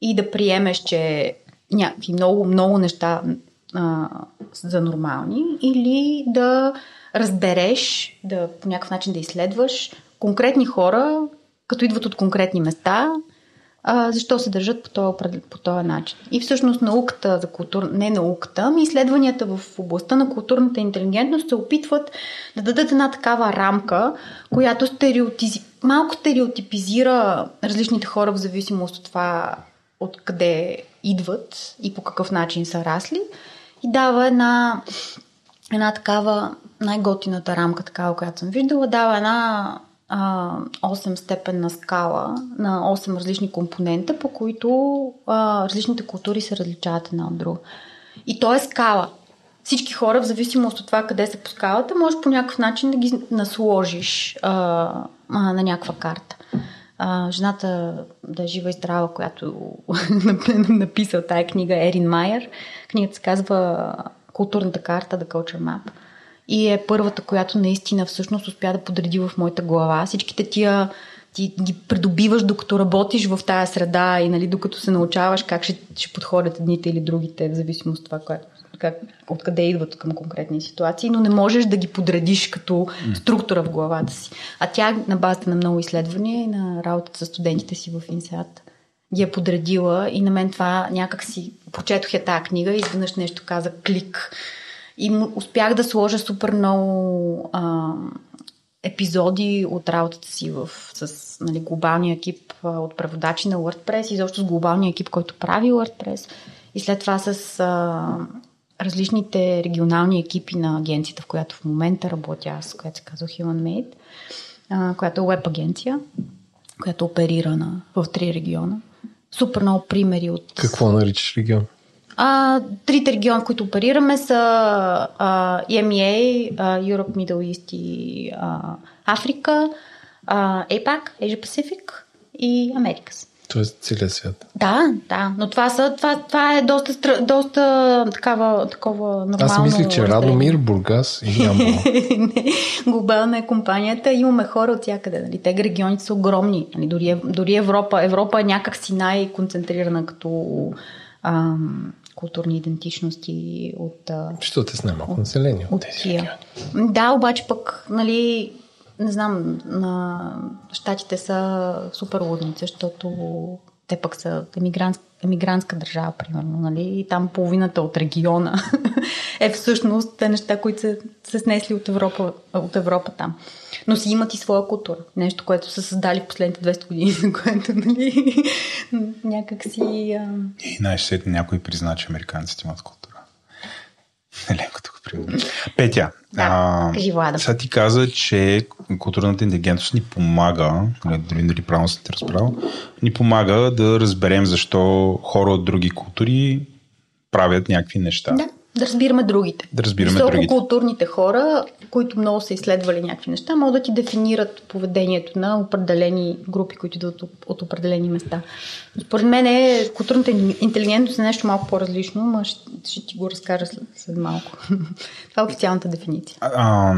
и да приемеш, че някакви много, много неща за нормални, или да разбереш, да по някакъв начин да изследваш конкретни хора, като идват от конкретни места, а, защо се държат по този, по този начин. И всъщност науката за култура, не науката, ами изследванията в областта на културната интелигентност се опитват да дадат една такава рамка, която стереотизи... малко стереотипизира различните хора в зависимост от това откъде идват и по какъв начин са расли и дава една, една такава най-готината рамка, такава, която съм виждала, дава една а, 8 степенна скала на 8 различни компонента, по които а, различните култури се различават една от друга. И то е скала. Всички хора, в зависимост от това къде са по скалата, можеш по някакъв начин да ги насложиш а, а, на някаква карта. А, жената да е жива и здрава, която написал тая книга, Ерин Майер. Книгата се казва Културната карта, The Culture Map и е първата, която наистина всъщност успя да подреди в моята глава всичките тия ти ги придобиваш докато работиш в тая среда и нали, докато се научаваш как ще, ще подходят едните или другите, в зависимост от това, което, как, откъде идват към конкретни ситуации, но не можеш да ги подредиш като структура в главата си. А тя на базата на много изследвания и на работата с студентите си в Инсеат ги е подредила и на мен това някак си прочетох я тази книга и изведнъж нещо каза клик. И успях да сложа супер много а, епизоди от работата си в, с нали, глобалния екип от преводачи на WordPress и защо с глобалния екип, който прави WordPress и след това с а, различните регионални екипи на агенцията, в която в момента работя аз, която се казва Human Made, която е веб агенция, която оперира на, в три региона. Супер много примери от... Какво наричаш регион? А, трите региона, в които оперираме са а, EMEA, а, Europe, Middle East и а, Африка, а, APAC, Asia Pacific и Америкас. Тоест целият свят. Да, да, но това, са, това, това е доста, доста такава, такова нормално. Аз мислих, че Радомир, Бургас и Ямбол. Глобална е компанията. Имаме хора от всякъде. Нали? Те регионите са огромни. Нали? Дори, дори Европа. Европа е някакси най-концентрирана като ам, културни идентичности от... а, Що те с най-малко население от от тези региони. Да, обаче пък, нали, не знам, на щатите са супер лудници, защото те пък са емигрантска, емигрантска държава, примерно, нали, и там половината от региона е всъщност те неща, които са се снесли от Европа, от Европа там. Но си имат и своя култура. Нещо, което са създали в последните 200 години, за което, нали, някак си... А... И най-сетне някой призна, че американците имат култура. Еленко тук пример. Петя, Да, кажи, Влада. сега ти каза, че културната интелигентност ни помага, нали, дали, дали правилно съм те разбрал, ни помага да разберем защо хора от други култури правят някакви неща. Да, да разбираме другите. Да разбираме Високо другите. културните хора, които много са изследвали някакви неща, могат да ти дефинират поведението на определени групи, които идват от, от определени места. Според мен е, културната интелигентност е нещо малко по-различно, но ще, ще ти го разкажа след, след малко. Това е официалната дефиниция. А,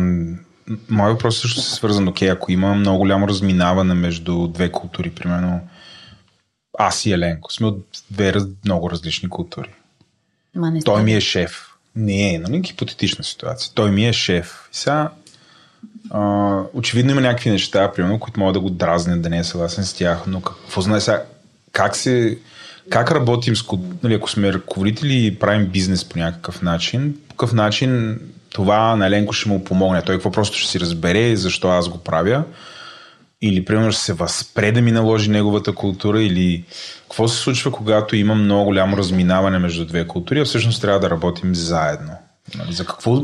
Моят въпрос също се свързан, окей, ако има много голямо разминаване между две култури, примерно аз и Еленко, сме от две раз, много различни култури. Ма не Той ми е шеф. Не е, нали, хипотетична ситуация. Той ми е шеф. И сега, а, очевидно има някакви неща, примерно, които могат да го дразнят, да не е съгласен с тях, но какво знае сега, как се, как работим с, нали, ако сме ръководители и правим бизнес по някакъв начин, по какъв начин това на Еленко ще му помогне. Той какво просто ще си разбере защо аз го правя или примерно се възпре да ми наложи неговата култура или какво се случва, когато има много голямо разминаване между две култури, а всъщност трябва да работим заедно. Нали, За какво,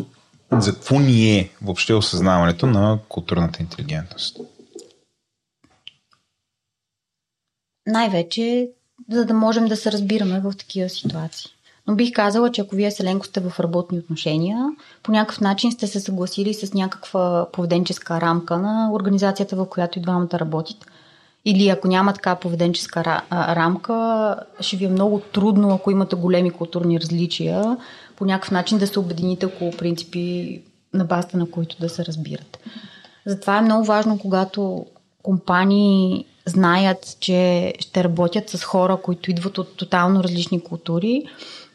за какво ни е въобще осъзнаването на културната интелигентност? Най-вече, за да можем да се разбираме в такива ситуации. Но бих казала, че ако вие с Еленко сте в работни отношения, по някакъв начин сте се съгласили с някаква поведенческа рамка на организацията, в която и двамата работите. Или ако няма така поведенческа рамка, ще ви е много трудно, ако имате големи културни различия, по някакъв начин да се обедините около принципи, на базата на които да се разбират. Затова е много важно, когато компании знаят, че ще работят с хора, които идват от тотално различни култури,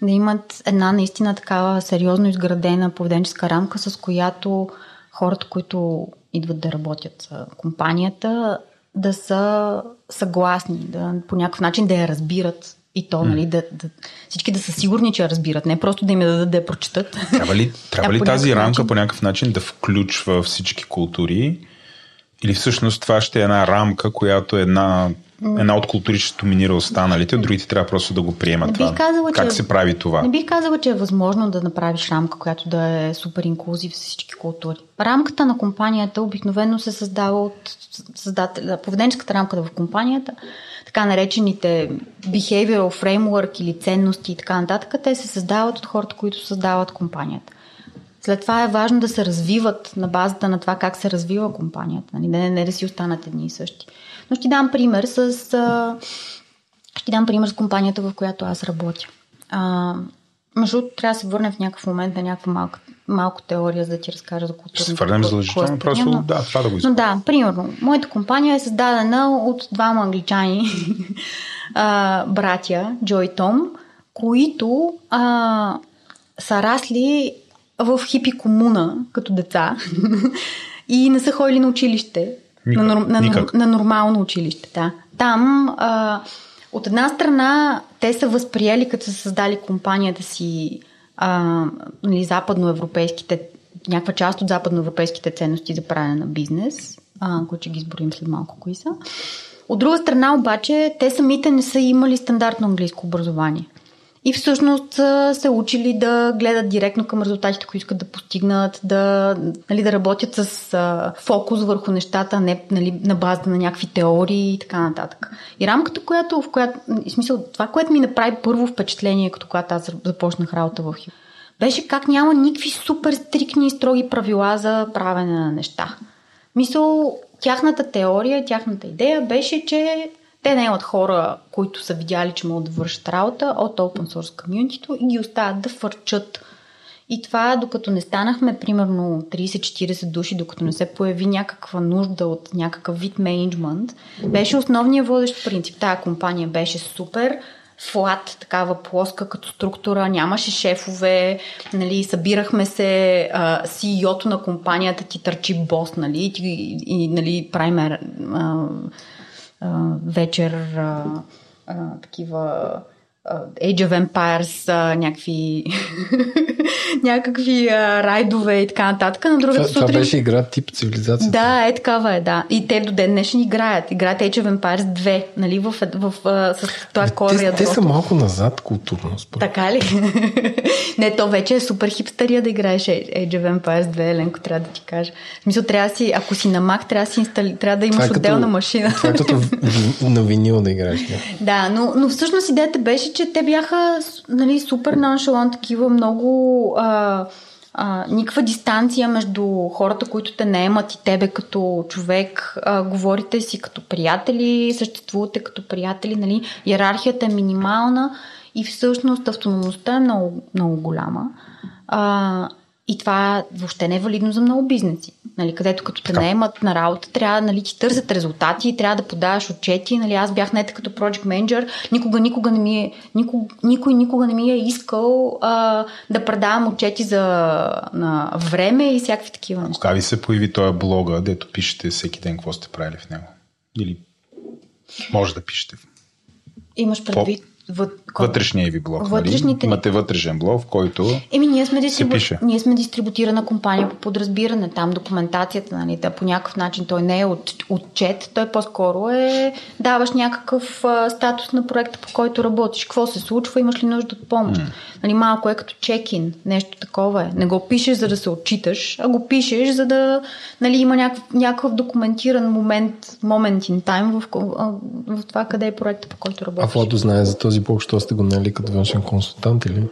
да имат една наистина такава сериозно изградена поведенческа рамка, с която хората, които идват да работят за компанията, да са съгласни, да по някакъв начин да я разбират и то, нали, да, да, всички да са сигурни, че я разбират, не просто да им дадат да я прочитат. Трябва ли, трябва ли тази рамка начин? по някакъв начин да включва всички култури? Или всъщност това ще е една рамка, която е една, една от култури ще доминира останалите, другите трябва просто да го приемат Не бих казала, как че- се прави това? Не бих казала, че е възможно да направиш рамка, която да е супер инклюзив с всички култури. Рамката на компанията обикновено се създава от създателя, поведенческата рамка в компанията, така наречените behavioral framework или ценности и така нататък, те се създават от хората, които създават компанията. След това е важно да се развиват на базата на това как се развива компанията. Нали? Не, не да си останат едни и същи. Но ще дам пример с... Ще дам пример с компанията, в която аз работя. А, между другото, трябва да се върнем в някакъв момент на някаква малка, малко теория, за да ти разкажа за културата. Ще върнем задължително, просто да, това да го Но използвам. да, примерно, моята компания е създадена от двама англичани, а, братя, Джо и Том, които а, са расли в хипи комуна като деца и не са ходили на училище. Никак. На, на, Никак. на, на нормално училище, да. Там, а, от една страна, те са възприели, като са създали компанията си, а, нали, западноевропейските, някаква част от западноевропейските ценности за правене на бизнес, а, които ще ги изборим след малко кои са. От друга страна обаче, те самите не са имали стандартно английско образование. И всъщност се учили да гледат директно към резултатите, които искат да постигнат, да, нали, да работят с фокус върху нещата, не нали, на базата на някакви теории и така нататък. И рамката, която, в която, в смисъл, това, което ми направи първо впечатление, като когато аз започнах работа в Хип, беше как няма никакви супер стрикни и строги правила за правене на неща. Мисъл, тяхната теория, тяхната идея беше, че те наемат хора, които са видяли, че могат да вършат работа от open source комьюнитито и ги оставят да фърчат. И това, докато не станахме примерно 30-40 души, докато не се появи някаква нужда от някакъв вид менеджмент, беше основният водещ принцип. Тая компания беше супер, флат, такава плоска като структура, нямаше шефове, нали, събирахме се, а, CEO-то на компанията ти търчи бос, нали, и, и нали, правим а, а, вечер такива Age of Empires, а, някакви някакви а, райдове и така нататък. На другата Това, това сутрин... беше игра тип цивилизация. Да, е такава е, да. И те до ден днешен играят. Играят Age of Empires 2, нали, в, в, в, в с това core те, ядро. те са малко назад културно, според Така ли? не, то вече е супер хипстария да играеш Age of Empires 2, Еленко, трябва да ти кажа. В смисъл, трябва да си, ако си на Mac, трябва да, си инстали, трябва да имаш Това е като- отделна машина. Това е като на винил да играеш. Да. Да, но, но всъщност идеята беше, че те бяха нали, супер ноншалант, такива много... А, а, никаква дистанция между хората, които те наемат и тебе като човек. А, говорите си като приятели, съществувате като приятели, нали? Иерархията е минимална и всъщност автономността е много, много голяма. А, и това въобще не е валидно за много бизнеси. Нали, където като те наемат на работа, трябва нали, ти търсят резултати, трябва да подаваш отчети. Нали, аз бях нета като project manager, никога, никога не ми е, никога, никой никога не ми е искал а, да предавам отчети за на време и всякакви такива неща. Кога ви се появи този блога, дето пишете всеки ден какво сте правили в него? Или може да пишете. Имаш предвид въд... Вътрешния ви блог. Вътрешните Нали? Имате вътрешен блог, в който Еми, ние сме, дистрибу... пише. ние сме дистрибутирана компания по подразбиране. Там документацията, нали, да, по някакъв начин той не е от, отчет, той по-скоро е даваш някакъв а, статус на проекта, по който работиш. Какво се случва, имаш ли нужда от помощ. Нали, малко е като чекин, нещо такова е. Не го пишеш, за да се отчиташ, а го пишеш, за да нали, има някакъв, някакъв документиран момент, момент in time в, в, в това къде е проекта, по който А работиш. Владо знае за този блог, що сте го наели като външен консултант или?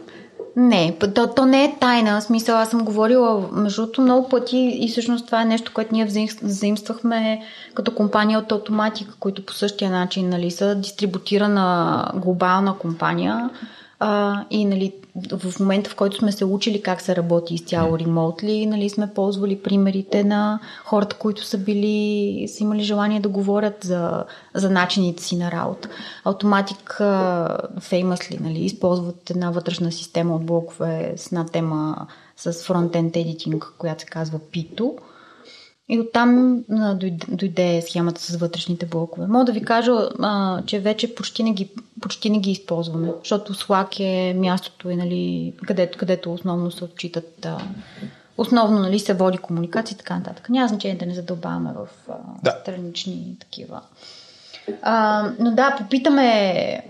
Не, то, то не е тайна. В смисъл, аз съм говорила между другото много пъти и всъщност това е нещо, което ние взаим- заимствахме като компания от Automatic, които по същия начин нали, са дистрибутирана глобална компания. А, и нали, в момента, в който сме се учили как се работи изцяло ремонтли, нали, сме ползвали примерите на хората, които са били, са имали желание да говорят за, за начините си на работа. Automatic а, Famously нали, използват една вътрешна система от блокове с една тема с фронтенд editing, която се казва Pito. И оттам а, дойде, дойде схемата с вътрешните блокове. Мога да ви кажа, а, че вече почти не, ги, почти не ги използваме, защото Slack е мястото, е, нали, където, където основно се отчитат а, основно нали, се води комуникация и така нататък. Няма значение да не задълбаваме в а, Да. странични такива. А, но да, попитаме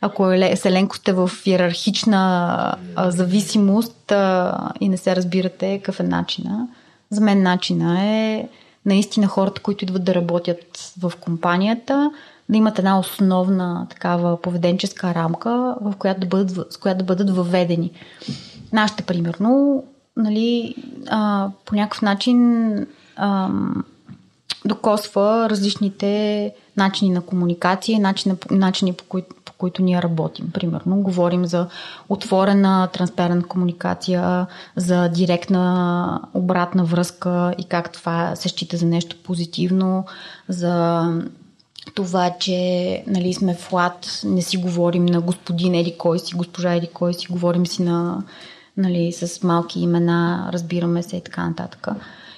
ако Еле- Селенко сте в иерархична а, зависимост а, и не се разбирате какъв е начина. За мен начина е наистина хората, които идват да работят в компанията, да имат една основна такава поведенческа рамка, в която да бъдат, с която да бъдат въведени. Нашите, примерно, нали, а, по някакъв начин ам, докосва различните начини на комуникация, начини, начини по, кои, по които ние работим. Примерно, говорим за отворена, транспарент комуникация, за директна обратна връзка и как това се счита за нещо позитивно, за това, че нали, сме флат, не си говорим на господин Еди кой си, госпожа Еди кой си, говорим си на нали, с малки имена, разбираме се и така нататък.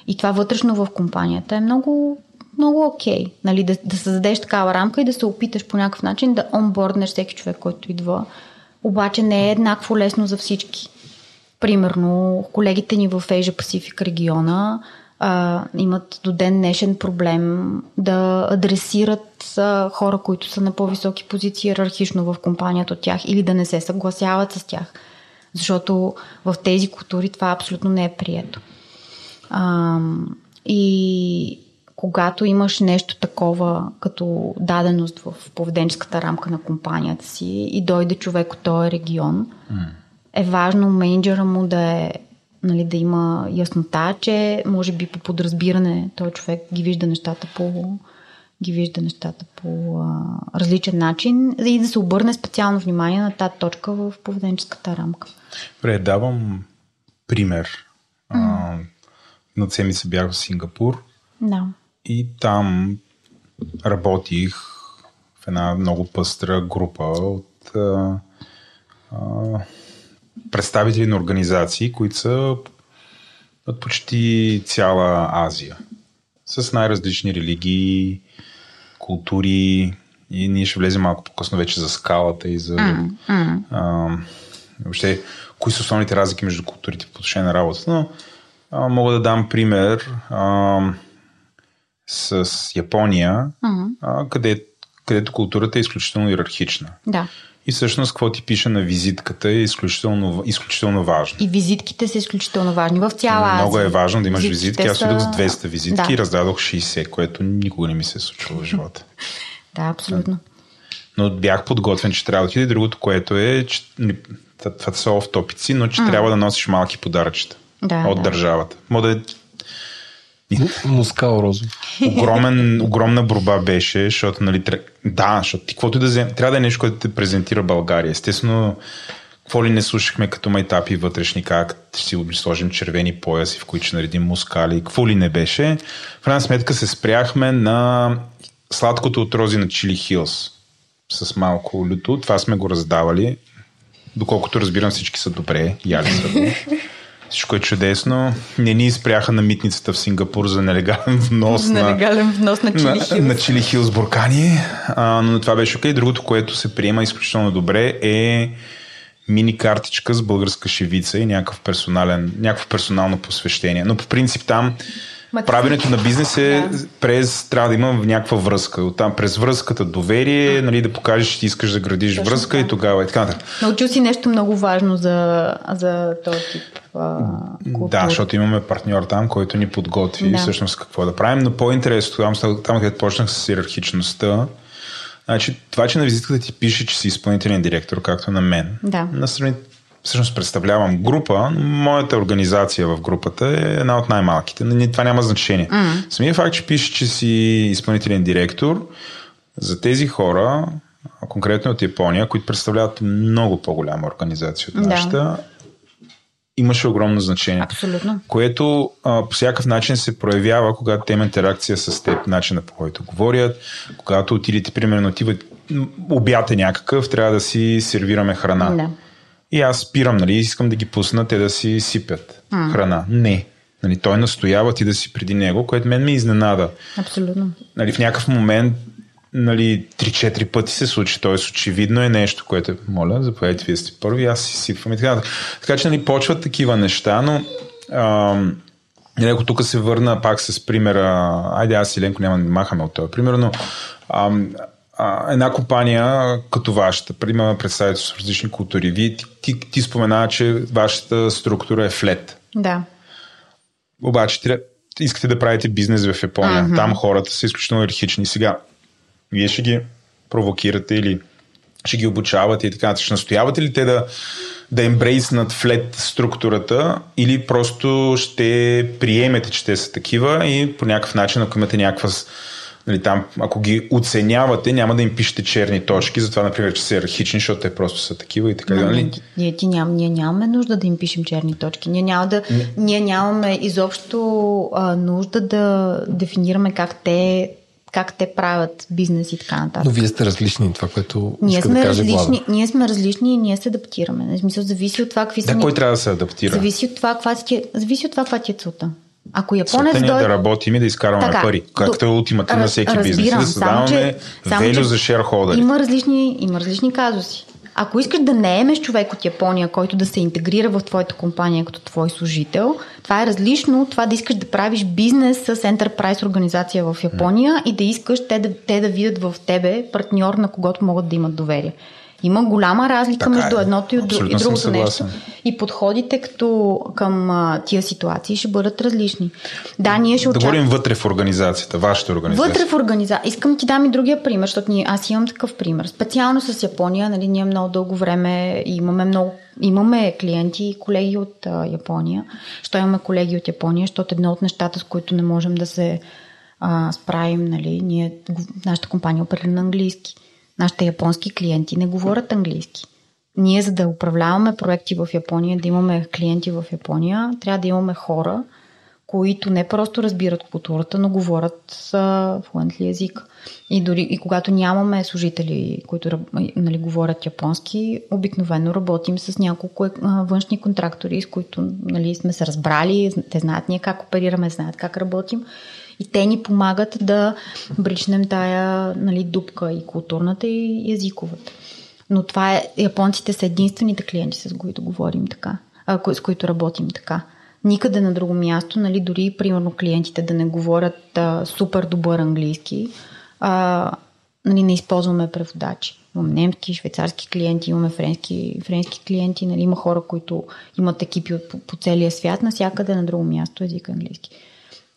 И това вътрешно в компанията е много, много окей. Okay, нали, да, да създадеш такава рамка и да се опиташ по някакъв начин да онборднеш всеки човек, който идва. Обаче не е еднакво лесно за всички. Примерно, колегите ни в Asia Pacific региона а, имат до ден днешен проблем да адресират а, хора, които са на по-високи позиции иерархично в компанията от тях или да не се съгласяват с тях. Защото в тези култури това абсолютно не е прието. А, и когато имаш нещо такова като даденост в поведенческата рамка на компанията си и дойде човек от този регион, mm. е важно менеджера му да е нали, да има яснота, че може би по подразбиране този човек ги вижда нещата по ги вижда нещата по а, различен начин и да се обърне специално внимание на тази точка в поведенческата рамка. Добре, давам пример. Mm. на седмица бях в Сингапур да. И там работих в една много пъстра група от а, а, представители на организации, които са от почти цяла Азия. С най-различни религии, култури и ние ще влезем малко по-късно вече за скалата и за mm, mm. А, въобще кои са основните разлики между културите по отношение на работата. Но а, мога да дам пример а, с Япония, mm-hmm. а, къде, където културата е изключително иерархична. Да. И всъщност какво ти пише на визитката е изключително, изключително важно. И визитките са изключително важни в цяла Азия. Много е важно да имаш визитки. Аз са... с 200 визитки да. и раздадох 60, което никога не ми се е случило в живота. да, абсолютно. Но бях подготвен, че трябва да отиде. Другото, което е, че това са в топици, но че mm. трябва да носиш малки подаръчета да, от да. държавата. Може да е Мускал розов. Огромен, огромна борба беше, защото, нали, да, защото ти каквото и да взем, трябва да е нещо, което те презентира България. Естествено, какво ли не слушахме като майтапи вътрешни, как си сложим червени пояси, в които ще наредим мускали, какво ли не беше. В крайна сметка се спряхме на сладкото от рози на Чили Хилс с малко люто. Това сме го раздавали. Доколкото разбирам, всички са добре, яли са го. Всичко е чудесно. Не ни спряха на митницата в Сингапур за нелегален внос, на, нелегален внос на Чили Хилс. На, на Чили Хилс буркани. А, но това беше окей. Другото, което се приема изключително добре е мини картичка с българска шевица и някакъв, персонален, някакво персонално посвещение. Но по принцип там Ма, Правенето на бизнес е да. през, трябва да има някаква връзка. Оттам през връзката доверие, нали, да покажеш, че ти искаш да градиш Точно връзка да. и тогава и така нататък. Научил си нещо много важно за, за този тип а, култура. Да, защото имаме партньор там, който ни подготви да. всъщност какво да правим, но по-интересно там, там където почнах с иерархичността, Значи, това, че на визитката ти пише, че си изпълнителен директор, както на мен, да. на всъщност представлявам група, но моята организация в групата е една от най-малките. Това няма значение. Mm. Самия факт, че пише, че си изпълнителен директор, за тези хора, конкретно от Япония, които представляват много по-голяма организация от нашата, да. имаше огромно значение. Абсолютно. Което а, по всякакъв начин се проявява, когато те има интеракция с теб, начина по който говорят, когато отидете, примерно, отиват обяд е някакъв, трябва да си сервираме храна. Да и аз спирам, нали, искам да ги пусна те да си сипят mm. храна. Не. Нали, той настоява ти да си преди него, което мен ме изненада. Абсолютно. Нали, в някакъв момент нали, 3-4 пъти се случи, т.е. очевидно е нещо, което моля, заповядайте, вие сте първи, аз си сипвам и така. Така че нали, почват такива неща, но ам, тук се върна пак с примера, айде аз и Ленко няма да махаме от това, примерно, ам, а, една компания като вашата, има представителство с различни култури. Вие, ти, ти, ти спомена, че вашата структура е флет. Да. Обаче искате да правите бизнес в Япония. Uh-huh. Там хората са изключително иерархични. Сега, вие ще ги провокирате или ще ги обучавате и така. Ще настоявате ли те да, да ембрейснат флет структурата или просто ще приемете, че те са такива и по някакъв начин, ако имате някаква нали, там, ако ги оценявате, няма да им пишете черни точки, затова, например, че са иерархични, защото те просто са такива и така. Но, нали? ние, ти ням, ние нямаме нужда да им пишем черни точки. Ние, няма да, ние нямаме изобщо а, нужда да дефинираме как те как те правят бизнес и така нататък. Но вие сте различни, това, което Ние сме, да каже различни, Влада. ние сме различни и ние се адаптираме. В смисъл, зависи от това какви са Да, ни- кой трябва да се адаптира? Зависи от това каква ти е, зависи от това каква ти е целта. Ако японец е дойде... да работим и да изкарваме Така, пари. Както е ултимата на всеки бизнес. Разбирам, да само, създаваме че- само, че за shareholder. Има различни, има различни казуси. Ако искаш да наемеш човек от Япония, който да се интегрира в твоята компания като твой служител, това е различно от това да искаш да правиш бизнес с enterprise организация в Япония и да искаш те да, те да видят в тебе партньор, на когото могат да имат доверие. Има голяма разлика Така между е. едното и, и другото нещо. И подходите като към а, тия ситуации ще бъдат различни. Да, ние ще Да очакваме. говорим вътре в организацията, вашата организация. Вътре в организация. Искам ти дам и другия пример, защото ние, аз имам такъв пример. Специално с Япония, нали, ние много дълго време имаме много Имаме клиенти и колеги от а, Япония. Що имаме колеги от Япония? Защото едно от нещата, с които не можем да се а, справим, нали, ние, нашата компания оперира на английски. Нашите японски клиенти не говорят английски. Ние, за да управляваме проекти в Япония, да имаме клиенти в Япония, трябва да имаме хора, които не просто разбират културата, но говорят флуентли език. И дори и когато нямаме служители, които нали, говорят японски, обикновено работим с няколко външни контрактори, с които нали, сме се разбрали, те знаят ние как оперираме, знаят как работим. И те ни помагат да бричнем тая нали, дупка и културната, и езиковата. Но това е, японците са единствените клиенти, с които говорим така, а, с които работим така. Никъде на друго място, нали, дори примерно клиентите да не говорят а, супер добър английски, а, нали, не използваме преводачи. Имаме немски, швейцарски клиенти, имаме френски, френски клиенти, нали, има хора, които имат екипи по, по целия свят, навсякъде на друго място език английски.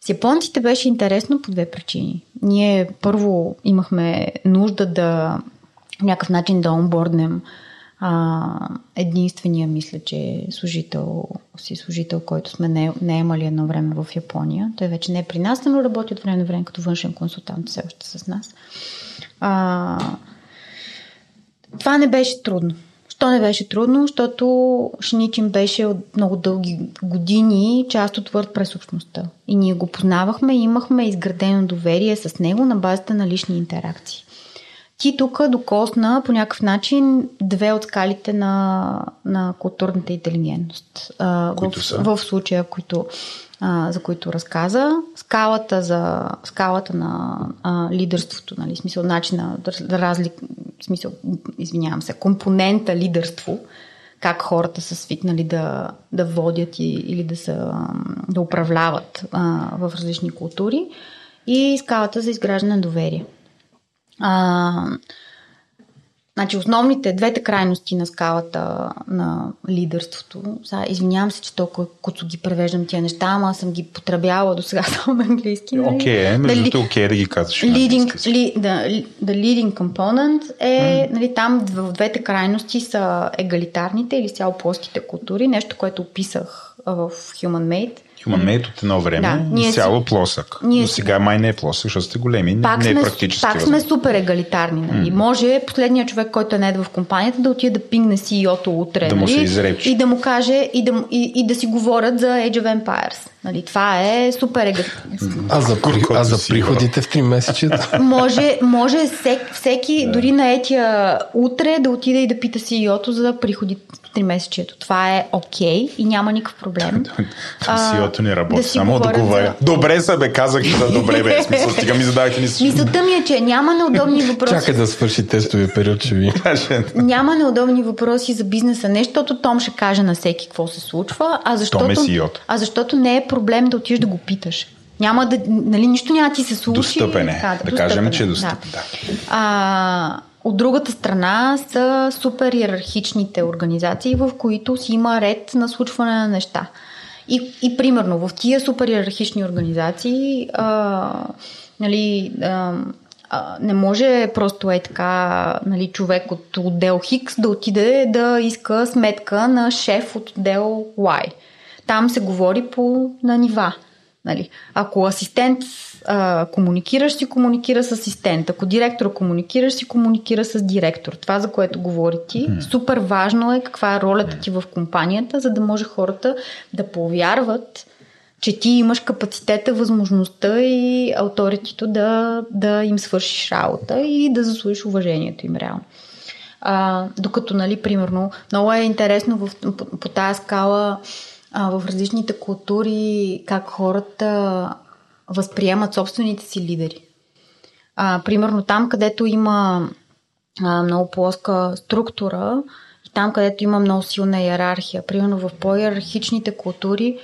С японците беше интересно по две причини. Ние първо имахме нужда да някакъв начин да онборднем а, единствения, мисля, че служител, си служител, който сме не, не имали едно време в Япония. Той вече не е при нас, но работи от време на време като външен консултант все още с нас. А, това не беше трудно. Що не беше трудно? Защото Шничин беше от много дълги години част от WordPress общността. И ние го познавахме и имахме изградено доверие с него на базата на лични интеракции. Ти тук докосна по някакъв начин две от скалите на, на културната интелигентност. Които в, са? в случая, които, за които разказа. Скалата, за, скалата на а, лидерството, нали, смисъл начина, разлик, смисъл, извинявам се, компонента лидерство, как хората са свикнали да, да водят и, или да, са, да управляват а, в различни култури и скалата за изграждане на доверие. А, значи основните, двете крайности на скалата на лидерството, сега, извинявам се, че толкова куцо ги превеждам тия неща, ама съм ги потребявала до сега само на английски. нали? Окей, е, между Дали- другото, окей да ги казваш. leading, ли, the, the leading component е, нали, там в двете крайности са егалитарните или цяло плоските култури, нещо, което описах в Human Made. Human Made от едно време Да, ние да, си- плосък. ние Но си- сега май не е плосък, защото сте големи. Пак, не е практически пак сме супер егалитарни. Нали? Mm. Може последният човек, който е нед в компанията, да отиде да пингне CEO-то утре. Да му нали? се изречи. И да му каже и да, и, и да си говорят за Age of Empires. Нали? Това е супер егалитарно. А за, при... а за приходите в 3 месечета? може, може всек, всеки, да. дори на етия утре, да отиде и да пита CEO-то за приходи в 3 месечето. Това е окей okay и няма никакъв проблем. CEO-то не работи, да само говорят отговаря. за- Добре са, бе, казах за добре, бе. Смисъл, стига ми задавайте ни си. Мисълта ми е, че няма неудобни въпроси. Чакай да свърши тестовия период, ще ви. Няма неудобни въпроси за бизнеса, не защото Том ще каже на всеки какво се случва, а защото, Том е а защото не е проблем да отидеш да го питаш. Няма да, нали, нищо няма да ти се случи. Достъпен е. Да кажем, че е достъпен, да. А, от другата страна са супер иерархичните организации, в които си има ред на случване на неща. И, и примерно в тия супер иерархични организации а, нали, а, а, не може просто е така нали, човек от отдел Хикс да отиде да иска сметка на шеф от отдел Y. Там се говори по на нива. Нали? Ако асистент а, комуникираш, си комуникира с асистент. Ако директор комуникираш, си комуникира с директор. Това, за което говори ти, супер важно е каква е ролята ти в компанията, за да може хората да повярват че ти имаш капацитета, възможността и авторитето да, да им свършиш работа и да заслужиш уважението им реално. А, докато, нали, примерно, много е интересно в, по, по тази скала а, в различните култури как хората възприемат собствените си лидери. А, примерно там, където има а, много плоска структура и там, където има много силна иерархия. Примерно в по-иерархичните култури,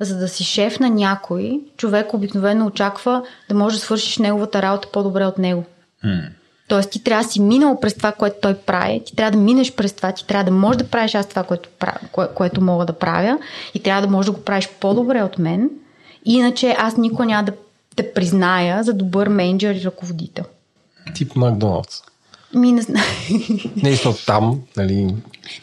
за да си шеф на някой, човек обикновено очаква да може да свършиш неговата работа по-добре от него. М. Тоест ти трябва да си минал през това, което той прави, ти трябва да минеш през това, ти трябва да можеш да правиш аз това, което, кое, което мога да правя и трябва да можеш да го правиш по-добре от мен. Иначе аз никога няма да те призная за добър менеджер и ръководител. Тип Макдоналдс. Ми не знам. Не, защото там, нали,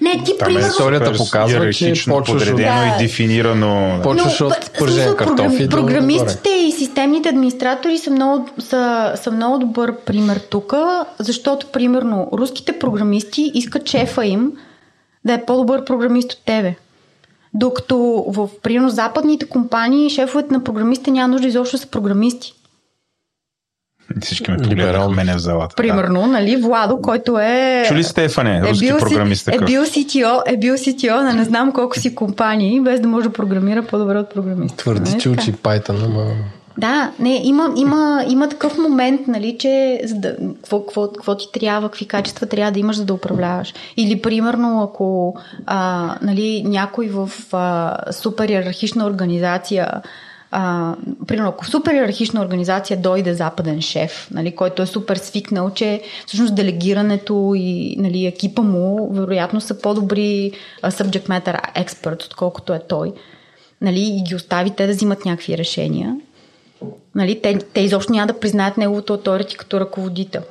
Не, ти Там примерно... историята показва, че почваш от- подредено Да. и дефинирано. почваш от в пържен картофи до Програмистите и системните администратори са много, са, са много добър пример тук, защото, примерно, руските програмисти искат шефа им да е по-добър програмист от тебе. Докато в, примерно, западните компании шефовете на програмистите няма нужда изобщо да са програмисти. Всички ме погледнаха Либерално. мене в залата. Примерно, нали, Владо, който е... Да. Чули Стефане, руски бил, програмист си, е бил CTO, е бил CTO на не знам колко си компании, без да може да програмира по-добре от програмист. Твърди, че учи Python, ама... Да, не, има, има, има такъв момент, нали, че за да, какво, какво, какво ти трябва, какви качества трябва да имаш, за да управляваш. Или, примерно, ако а, нали, някой в а, супер иерархична организация а, примерно, ако супер иерархична организация дойде западен шеф, нали, който е супер свикнал, че всъщност делегирането и нали, екипа му вероятно са по-добри subject matter experts, отколкото е той. Нали, и ги остави те да взимат някакви решения. Нали, те, те изобщо няма да признаят неговото авторити като ръководител.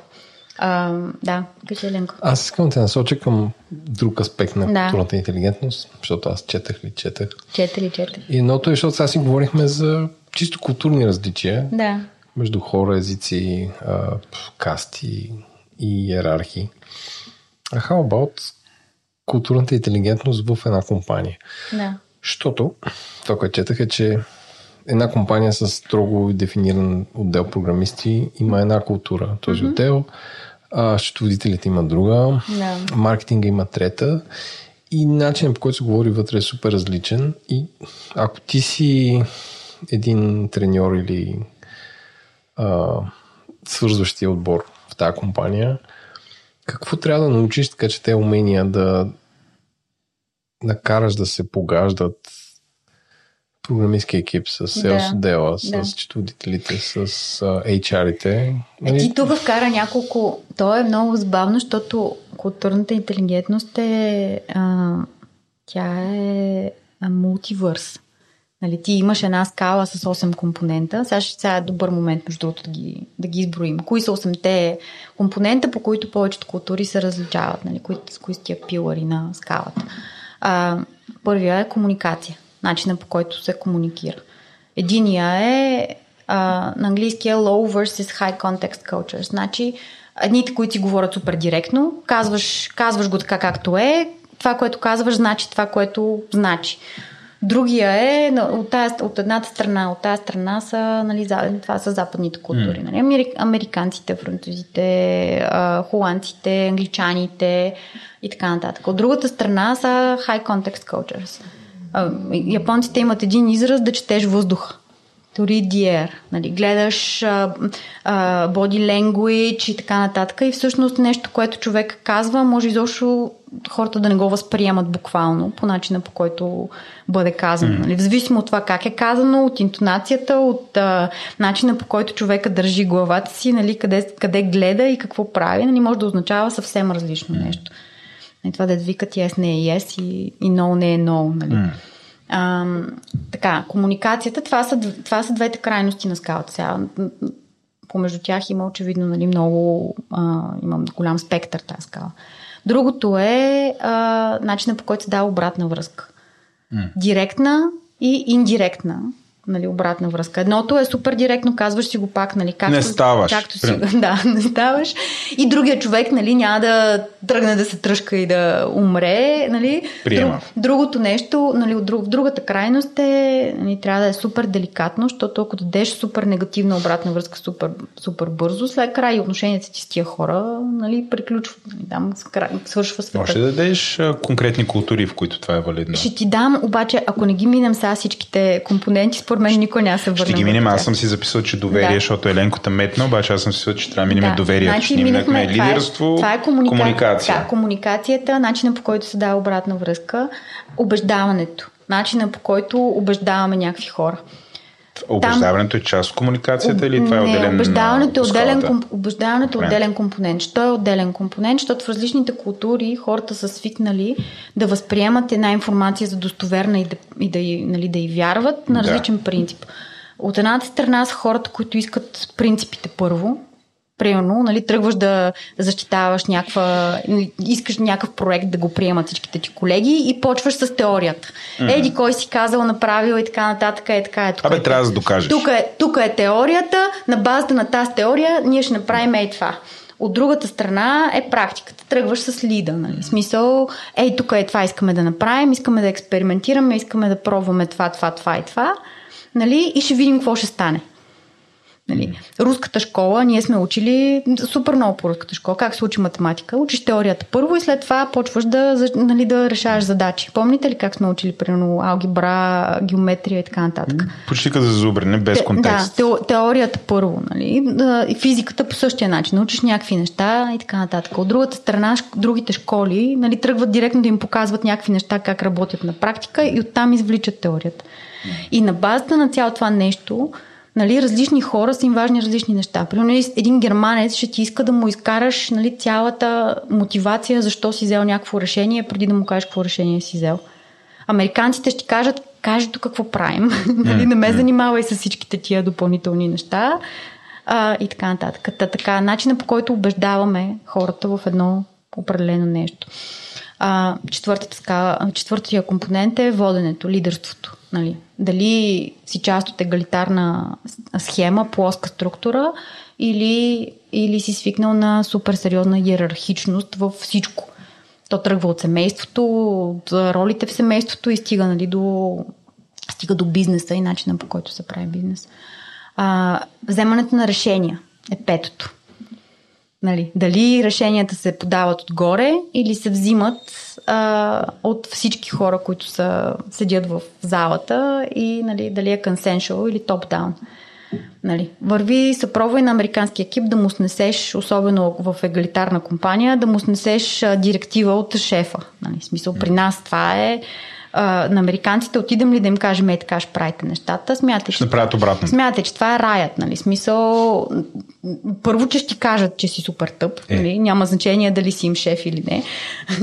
А, да, кажи Еленко. Аз искам да те насоча към друг аспект на Да. културната интелигентност, защото аз четах ли четах. Четири, четири. И едното е, защото сега си говорихме за чисто културни различия Да. между хора, езици, а, касти и иерархии. А how about културната интелигентност в една компания? Да. Защото това, което четах е, че една компания с строго дефиниран отдел програмисти има една култура. Този mm-hmm. отдел, а, счетоводителите има друга, Да. маркетинга има трета. И начинът по който се говори вътре е супер различен. И ако ти си един треньор или а, свързващия отбор в тази компания, какво трябва да научиш, така че те умения да накараш да се погаждат програмистски екип с селс Да, отдела, с да. счетоводителите, с HR-ите. Е, ти тук вкара няколко... То е много забавно, защото културната интелигентност е... А, тя е мултивърс. Нали, ти имаш една скала с 8 компонента. Сега, ще, сега е добър момент, между другото, да ги, да ги изброим. Кои са 8-те компонента, по които повечето култури се различават? Нали, кои, с кои са тия пилари на скалата? А, първия е комуникация. Начина по който се комуникира. Единия е а, на английски е low versus high context culture. Значи, едните, които си говорят супер директно, казваш, казваш го така както е, това, което казваш, значи това, което значи. Другия е от, тази, от едната страна, от тази страна са, нали, това са западните култури. Нали? Амери- Американците, французите, холандците, англичаните и така нататък. От другата страна са high context cultures. А, японците имат един израз да четеш въздуха. The air. Нали, гледаш а, а, body language и така нататък. И всъщност нещо, което човек казва, може изобщо хората да не го възприемат буквално по начина по който бъде казано. Нали, в зависимо от това как е казано, от интонацията, от а, начина по който човека държи главата си, нали, къде, къде гледа и какво прави, нали, може да означава съвсем различно нещо. Нали, това да викат yes не е yes и, и no не е no. Нали. А, така, комуникацията, това са, това са двете крайности на скалата. Сега, помежду тях има очевидно нали, много, а, има голям спектър тази скала. Другото е а, начинът по който се дава обратна връзка. Директна и индиректна. Нали, обратна връзка. Едното е супер директно, казваш си го пак, нали, както, Не ставаш. Както си, да, не ставаш. И другия човек, нали, няма да тръгне да се тръжка и да умре, нали. Приема. Друг, другото нещо, нали, от друг, другата крайност е, нали, трябва да е супер деликатно, защото ако дадеш супер негативна обратна връзка супер, супер бързо, след край и отношенията ти с тия хора, нали, приключва, нали, там свършва света. Може да дадеш конкретни култури, в които това е валидно. Ще ти дам, обаче, ако не ги минем сега всичките компоненти, според мен никой няма се върне. Ще ги минем, аз съм си записал, че доверие, да. защото Еленката метна, обаче аз съм си записал, че трябва да минем да. доверие. Значи, ще минахме, лидерство, това е, това е комуника... комуникация. Да, комуникацията, начина по който се дава обратна връзка, убеждаването, начина по който убеждаваме някакви хора. Убеждаването е част от комуникацията или това е не, отделен убеждаването, е отделен, комп... убеждаването е отделен компонент. Що е отделен компонент? Защото в различните култури хората са свикнали да възприемат една информация за достоверна и да, и да, нали, да й вярват на различен да. принцип. От едната страна са хората, които искат принципите първо, Примерно, нали, тръгваш да защитаваш някаква, искаш някакъв проект да го приемат всичките ти колеги и почваш с теорията. Mm-hmm. Еди, кой си казал, направил и така нататък, е така е. Абе, е, трябва да докажеш. Тук е, тук е теорията, на базата на тази теория ние ще направим ей това. От другата страна е практиката. Тръгваш с лида. Нали? В смисъл, ей, тук е това искаме да направим, искаме да експериментираме, искаме да пробваме това, това, това и това. Нали? И ще видим какво ще стане. Нали. Руската школа, ние сме учили супер много по руската школа. Как се учи математика? Учиш теорията първо и след това почваш да, нали, да решаваш задачи. Помните ли как сме учили, примерно, алгебра, геометрия и така нататък? Почти като за зубрене, без контекст. Да, теорията първо, нали? Физиката по същия начин. Научиш някакви неща и така нататък. От другата страна, другите школи нали, тръгват директно да им показват някакви неща, как работят на практика и оттам извличат теорията. И на базата на цялото това нещо, нали, различни хора са им важни различни неща. Примерно един германец ще ти иска да му изкараш нали, цялата мотивация защо си взел някакво решение, преди да му кажеш какво решение си взел. Американците ще кажат, кажи тук какво правим. нали, не ме занимавай с всичките тия допълнителни неща. А, и така нататък. Та, така, начина по който убеждаваме хората в едно определено нещо. А, четвъртия компонент е воденето, лидерството. Нали? Дали си част от егалитарна схема, плоска структура или, или си свикнал на супер сериозна иерархичност във всичко. То тръгва от семейството, от ролите в семейството и стига, нали, до, стига до бизнеса и начина по който се прави бизнес. А, вземането на решения е петото. Нали, дали решенията се подават отгоре или се взимат а, от всички хора, които са, седят в залата и нали, дали е consensual или top-down. Нали, върви съпробвай на американски екип да му снесеш, особено в егалитарна компания, да му снесеш а, директива от шефа. Нали, смисъл, при нас това е а, на американците, отидем ли да им кажем, е така ще правите нещата, смятате, ще направят обратно. Смятате, че това е раят, нали? Смисъл, първо, че ще кажат, че си супер тъп, е. нали? няма значение дали си им шеф или не.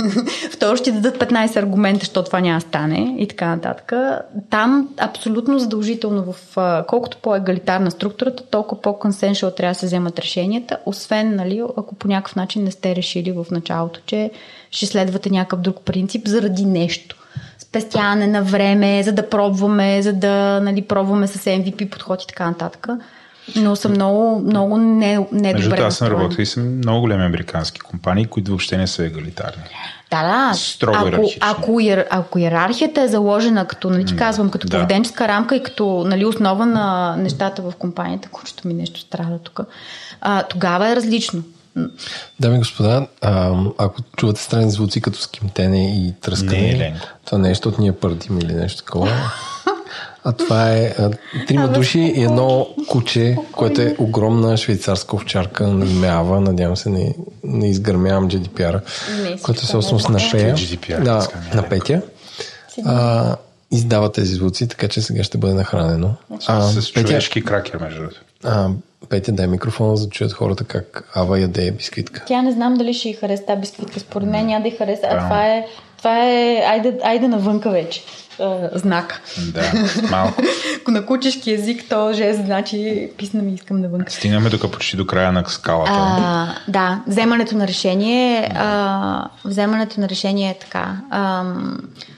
Второ, ще дадат 15 аргумента, защото това няма стане и така нататък. Там абсолютно задължително в колкото по-егалитарна структурата, толкова по-консеншъл трябва да се вземат решенията, освен, нали, ако по някакъв начин не сте решили в началото, че ще следвате някакъв друг принцип заради нещо спестяване на време, за да пробваме, за да нали, пробваме с MVP подход и така нататък. Но съм много, много не, не Между добре. Аз съм работил и съм много големи американски компании, които въобще не са егалитарни. Да, да. Строго ако, ако, иер, ако иерархията е заложена като, нали ти казвам, като да. поведенческа рамка и като нали, основа на нещата в компанията, което ми нещо страда тук, а, тогава е различно. Дами и господа, а, ако чувате странни звуци като скимтене и тръскане, не, това не е, защото ние пърдим или нещо такова. А това е а, трима души и едно куче, което е огромна швейцарска овчарка на име Ава. Надявам се не, не изгърмявам GDPR, което е собственост на Пея. Да, на Петя. А, издава тези звуци, така че сега ще бъде нахранено. А, с човешки кракер, между другото. Петя, дай микрофона, за да чуят хората как Ава яде бисквитка. Тя не знам дали ще й хареса тази бисквитка. Според мен няма да й хареса. А това е, това е айде, айде навънка вече. Uh, знак. Да, малко. Ако на кучешки език, то жест значи писна ми искам навън. Стигаме тук почти до края на скалата. А, да, вземането на решение. А, вземането на решение е така. А,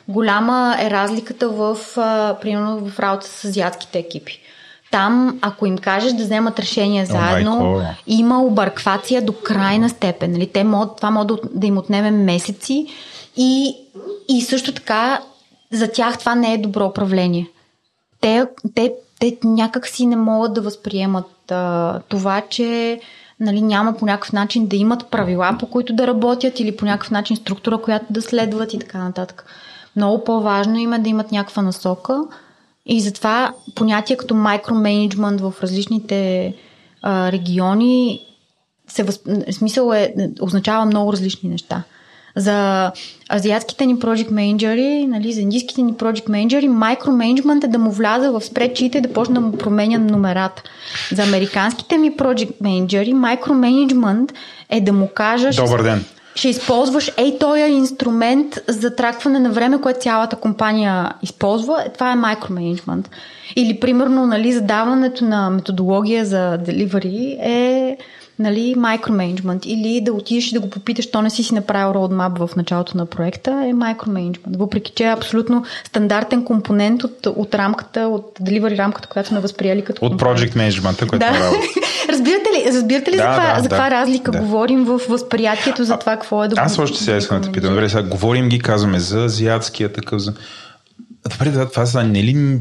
голяма е разликата в, а, примерно, в работа с азиатските екипи. Там, ако им кажеш да вземат решение заедно, майко. има обърквация до крайна степен. Нали? Те могат, това може да, да им отнеме месеци и, и също така за тях това не е добро управление. Те, те, те някак си не могат да възприемат а, това, че нали, няма по някакъв начин да имат правила, по които да работят или по някакъв начин структура, която да следват и така нататък. Много по-важно им е да имат някаква насока и затова понятие като микроменеджмент в различните а, региони се възп... смисъл е, означава много различни неща. За азиатските ни project менеджери, нали, за индийските ни project менеджери, микроменеджмент е да му вляза в спредчите и да почне да му променя номерата. За американските ми project менеджери, микроменеджмент е да му кажа... Добър ден. Ще използваш ей този инструмент за тракване на време, което цялата компания използва. Е, това е микроменеджмент. Или, примерно, нали, задаването на методология за delivery е нали, микроменеджмент или да отидеш и да го попиташ, то не си си направил roadmap в началото на проекта, е микроменеджмент. Въпреки, че е абсолютно стандартен компонент от, от рамката, от delivery рамката, която сме възприели като От project менеджмента, което да. е разбирате ли, разбирате ли Да, за каква, да, за каква да. разлика Да. говорим в възприятието за това какво е да Аз още сега искам да те питам. Добре, сега говорим ги, казваме за азиатския такъв. За... Добре, да, това са не ли...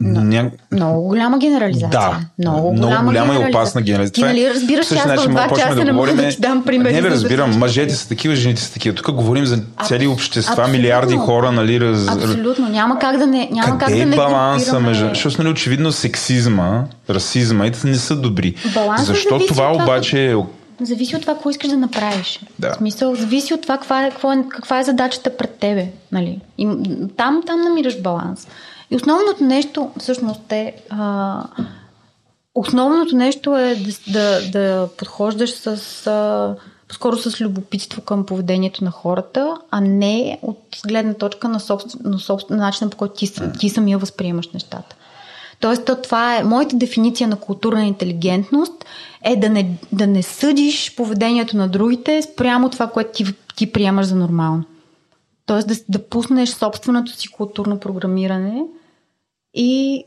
Ня... Много голяма генерализация. Да, много, много голяма, голяма и опасна генерализация. Ти е- нали разбираш, че аз в два часа не мога да ти дам примери. Не, бе, за разбирам. всичко. Мъжете са такива, жените са такива. Тук говорим за цели общества, абсолютно. милиарди хора, нали? Раз... Абсолютно. Няма как да не, няма как Къде да е не баланса между... Защото нали, очевидно сексизма, расизма и не са добри. Балансът Защо това обаче е... Зависи от това, какво искаш да направиш. Да. В смисъл, зависи от това, каква е, какво е, каква е задачата пред тебе. Нали? И там, там намираш баланс. И основното нещо, всъщност, е. А, основното нещо е да, да, да подхождаш с. А, по-скоро с любопитство към поведението на хората, а не от гледна точка на, собствен, на, собствен, на начина по който ти, ти самия възприемаш нещата. Тоест, то това е моята дефиниция на културна интелигентност е да не, да не съдиш поведението на другите спрямо това, което ти, ти приемаш за нормално. Тоест да, да пуснеш собственото си културно програмиране и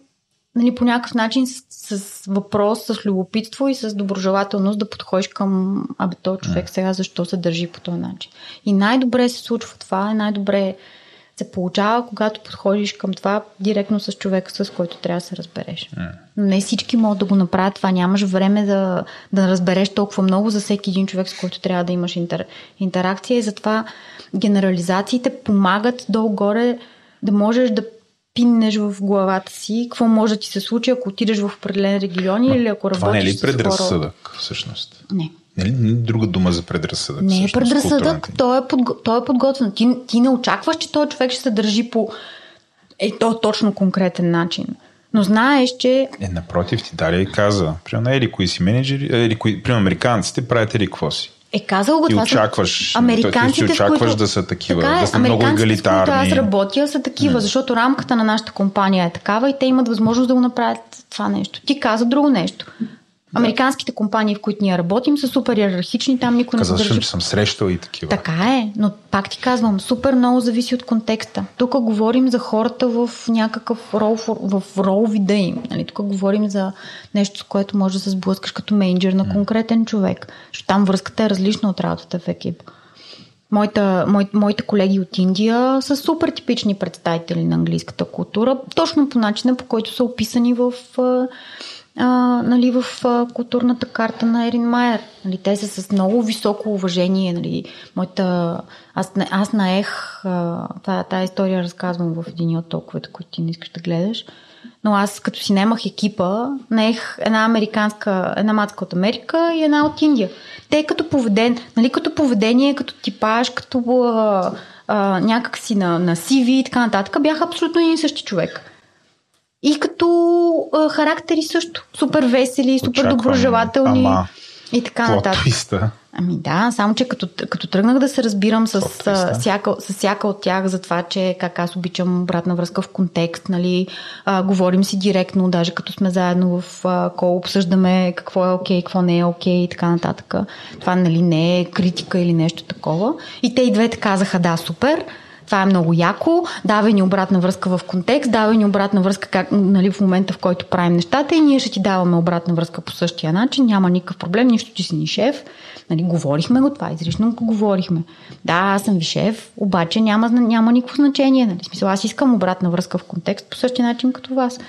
нали, по някакъв начин с, с въпрос, с любопитство и с доброжелателност да подходиш към абе, този човек сега защо се държи по този начин. И най-добре се случва това, най-добре се получава, когато подходиш към това директно с човека, с който трябва да се разбереш. Но не всички могат да го направят това. Нямаш време да, да разбереш толкова много за всеки един човек, с който трябва да имаш интер, интеракция и затова генерализациите помагат долу-горе да можеш да пиннеш в главата си какво може да ти се случи, ако отидеш в определен регион или ако Това не е работиш ли предразсъдък, всъщност? Не. Не е ли ли друга дума за предразсъдък? Не е предразсъдък, той е, подго... той е подготвен. Ти, ти не очакваш, че този човек ще се държи по е, то точно конкретен начин. Но знаеш, че Е, напротив, ти Дария и каза. Примерно, ели кои си менеджери, ели кои, примерно, американците правят ели какво си. е казал го И това. очакваш, Американците, ти очакваш които... да са такива, така е, да са много американците, с които аз егалитарни. работя, са такива, защото рамката на нашата компания е такава и те имат възможност да го направят това нещо. Ти каза друго нещо. Американските компании, в които ние работим, са супер иерархични, там никой не се държи че съм срещал и такива. Така е, но пак ти казвам, супер много зависи от контекста. Тук говорим за хората в някакъв рол, в рол вида им. Нали? Тук говорим за нещо, с което може да се сблъскаш като менеджер на конкретен човек. Защото там връзката е различна от работата в екип. Моята, мой, моите колеги от Индия са супер типични представители на английската култура, точно по начина, по който са описани в, а, нали, в а, културната карта на Ерин Майер. Нали, те са с много високо уважение. Нали, моята, аз, аз наех, а, тая, история разказвам в един от толковете, които ти не искаш да гледаш. Но аз като си немах екипа, наех една американска, една матка от Америка и една от Индия. Те като поведение, нали, като поведение, като типаж, като а, а, някакси на, на CV и така нататък, бяха абсолютно един и същи човек. И като а, характери също. Супер весели, супер Очаквам, доброжелателни ама, и така нататък. твиста. Ами да, само че като, като тръгнах да се разбирам с, а, всяка, с всяка от тях за това, че как аз обичам обратна връзка в контекст, нали, а, говорим си директно, даже като сме заедно в а, кол, обсъждаме какво е окей, какво не е окей и така нататък. Това нали не е критика или нещо такова. И те и двете казаха да, супер. Това е много яко. Давай ни обратна връзка в контекст, давай ни обратна връзка как, нали, в момента, в който правим нещата и ние ще ти даваме обратна връзка по същия начин. Няма никакъв проблем, нищо ти си ни шеф. Нали, говорихме го това, изрично го говорихме. Да, аз съм ви шеф, обаче няма, няма никакво значение. Нали? Смисъл, аз искам обратна връзка в контекст по същия начин като вас.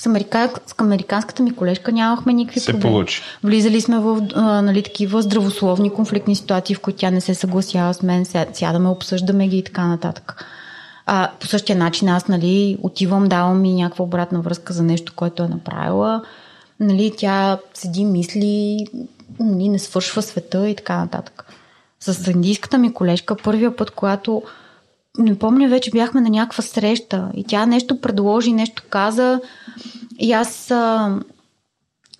С, америка... с американската ми колежка нямахме никакви Се проблеми. получи. Влизали сме в а, нали, такива здравословни конфликтни ситуации, в които тя не се съгласява с мен, ся- сядаме, обсъждаме ги и така нататък. А, по същия начин аз нали, отивам, давам ми някаква обратна връзка за нещо, което е направила. Нали, тя седи, мисли, нали, не свършва света и така нататък. С индийската ми колежка, първия път, когато не помня, вече бяхме на някаква среща и тя нещо предложи, нещо каза и аз а,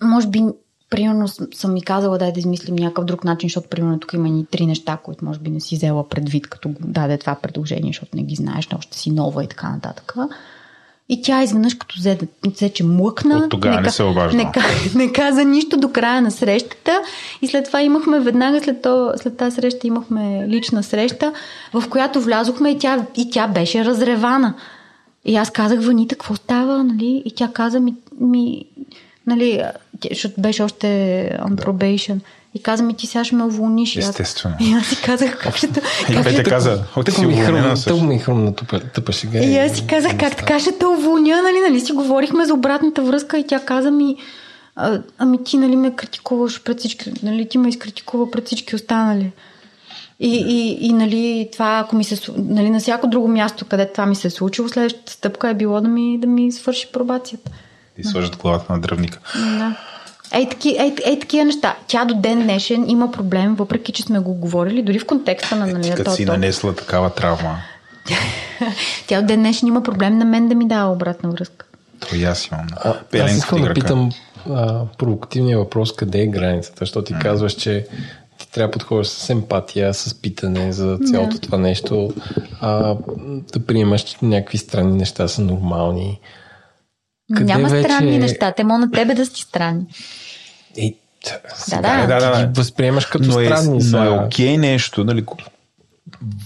може би примерно съм ми казала дай да измислим някакъв друг начин, защото примерно тук има ни три неща, които може би не си взела предвид, като го даде това предложение, защото не ги знаеш, още си нова и така нататък. И тя изведнъж като взе, взе че млъкна. От тогава не ка- се обаждала. Не, не каза нищо до края на срещата. И след това имахме, веднага след, то, след тази среща имахме лична среща, в която влязохме и тя, и тя беше разревана. И аз казах, Ванита, какво става? Нали? И тя каза ми, ми нали, защото беше още on probation. И каза ми, ти сега ще ме уволниш. Естествено. И аз си казах, как ще... И как ще- каза, ти си уволнена също. ми хрумна тъпа, тъпа шега. И аз си казах, как така ще те уволня, нали, нали си говорихме за обратната връзка и тя каза ми, а, ами ти нали ме критикуваш пред всички, нали ти ме изкритикува пред всички останали. И, и, и нали, това, ако ми се, нали, на всяко друго място, където това ми се е случило, следващата стъпка е било да ми, да ми свърши пробацията. И сложат главата на дръвника. Да. Ей, таки, ей, ей, такива неща. Тя до ден днешен има проблем, въпреки че сме го говорили, дори в контекста на нали, Ти на като си нанесла такава травма, Тя до ден днешен има проблем на мен да ми дава обратна връзка. то и аз имам. А, аз искам да питам а, провокативния въпрос, къде е границата, защото ти казваш, че трябва да подходиш с емпатия, с питане за цялото това нещо, а, да приемаш, че някакви странни неща са нормални. Къде Няма вече странни е- неща. Те могат на тебе да си странни. Е, сега да. Да, да, ти да. ги възприемаш като но е, странни. но е окей нещо, нали,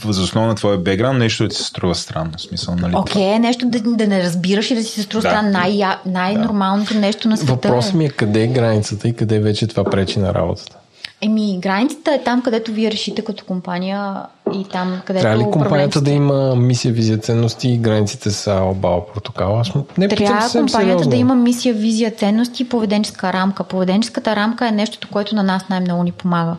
възоснова на твоя бекграунд, нещо да ти се струва странно. Смисъл, нали? Окей, okay, нещо да, да не разбираш и да си се струва Да. да. най- най-нормалното нещо на света. Въпросът ми е къде е границата и къде вече това пречи на работата. Еми, границата е там, където вие решите като компания и там, където Трябва ли компанията да има мисия, визия, ценности и границите са обала протокола? Аз не Трябва компанията сериозно. да има мисия, визия, ценности и поведенческа рамка. Поведенческата рамка е нещото, което на нас най-много ни помага.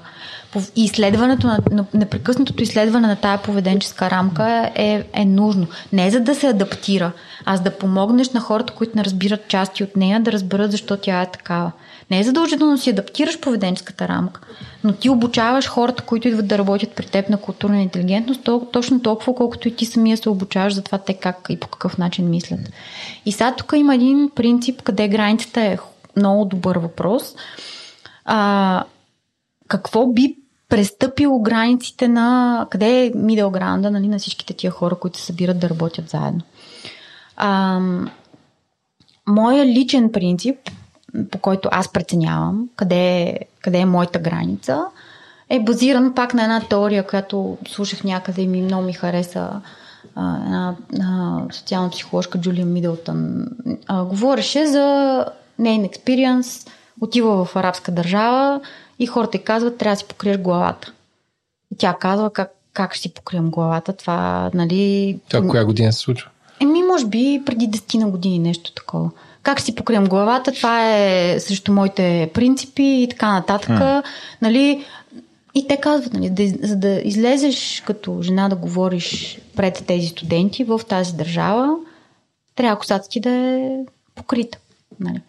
И изследването на, на непрекъснатото изследване на тая поведенческа рамка е, е нужно. Не за да се адаптира, а за да помогнеш на хората, които не разбират части от нея, да разберат защо тя е такава. Не е задължително да си адаптираш поведенческата рамка, но ти обучаваш хората, които идват да работят при теб на културна интелигентност, то- точно толкова, колкото и ти самия се обучаваш за това те как и по какъв начин мислят. И сега тук има един принцип, къде границата е много добър въпрос. А, какво би престъпило границите на къде е middle ground нали, на всичките тия хора, които се събират да работят заедно. А, моя личен принцип, по който аз преценявам къде е, къде е моята граница, е базиран пак на една теория, която слушах някъде и ми много ми хареса една, една социална психоложка Джулия Мидълтън. А, говореше за нейн експириенс, отива в арабска държава и хората й казват, трябва да си покриеш главата. И тя казва, как, как ще си покрием главата, това, нали... Това коя година се случва? Еми, може би преди 10 на години нещо такова. Как си покрием главата, това е срещу моите принципи и така нататък. М. Нали, и те казват, нали, да, за да излезеш като жена да говориш пред тези студенти в тази държава, трябва косата ти да е покрита. Нали.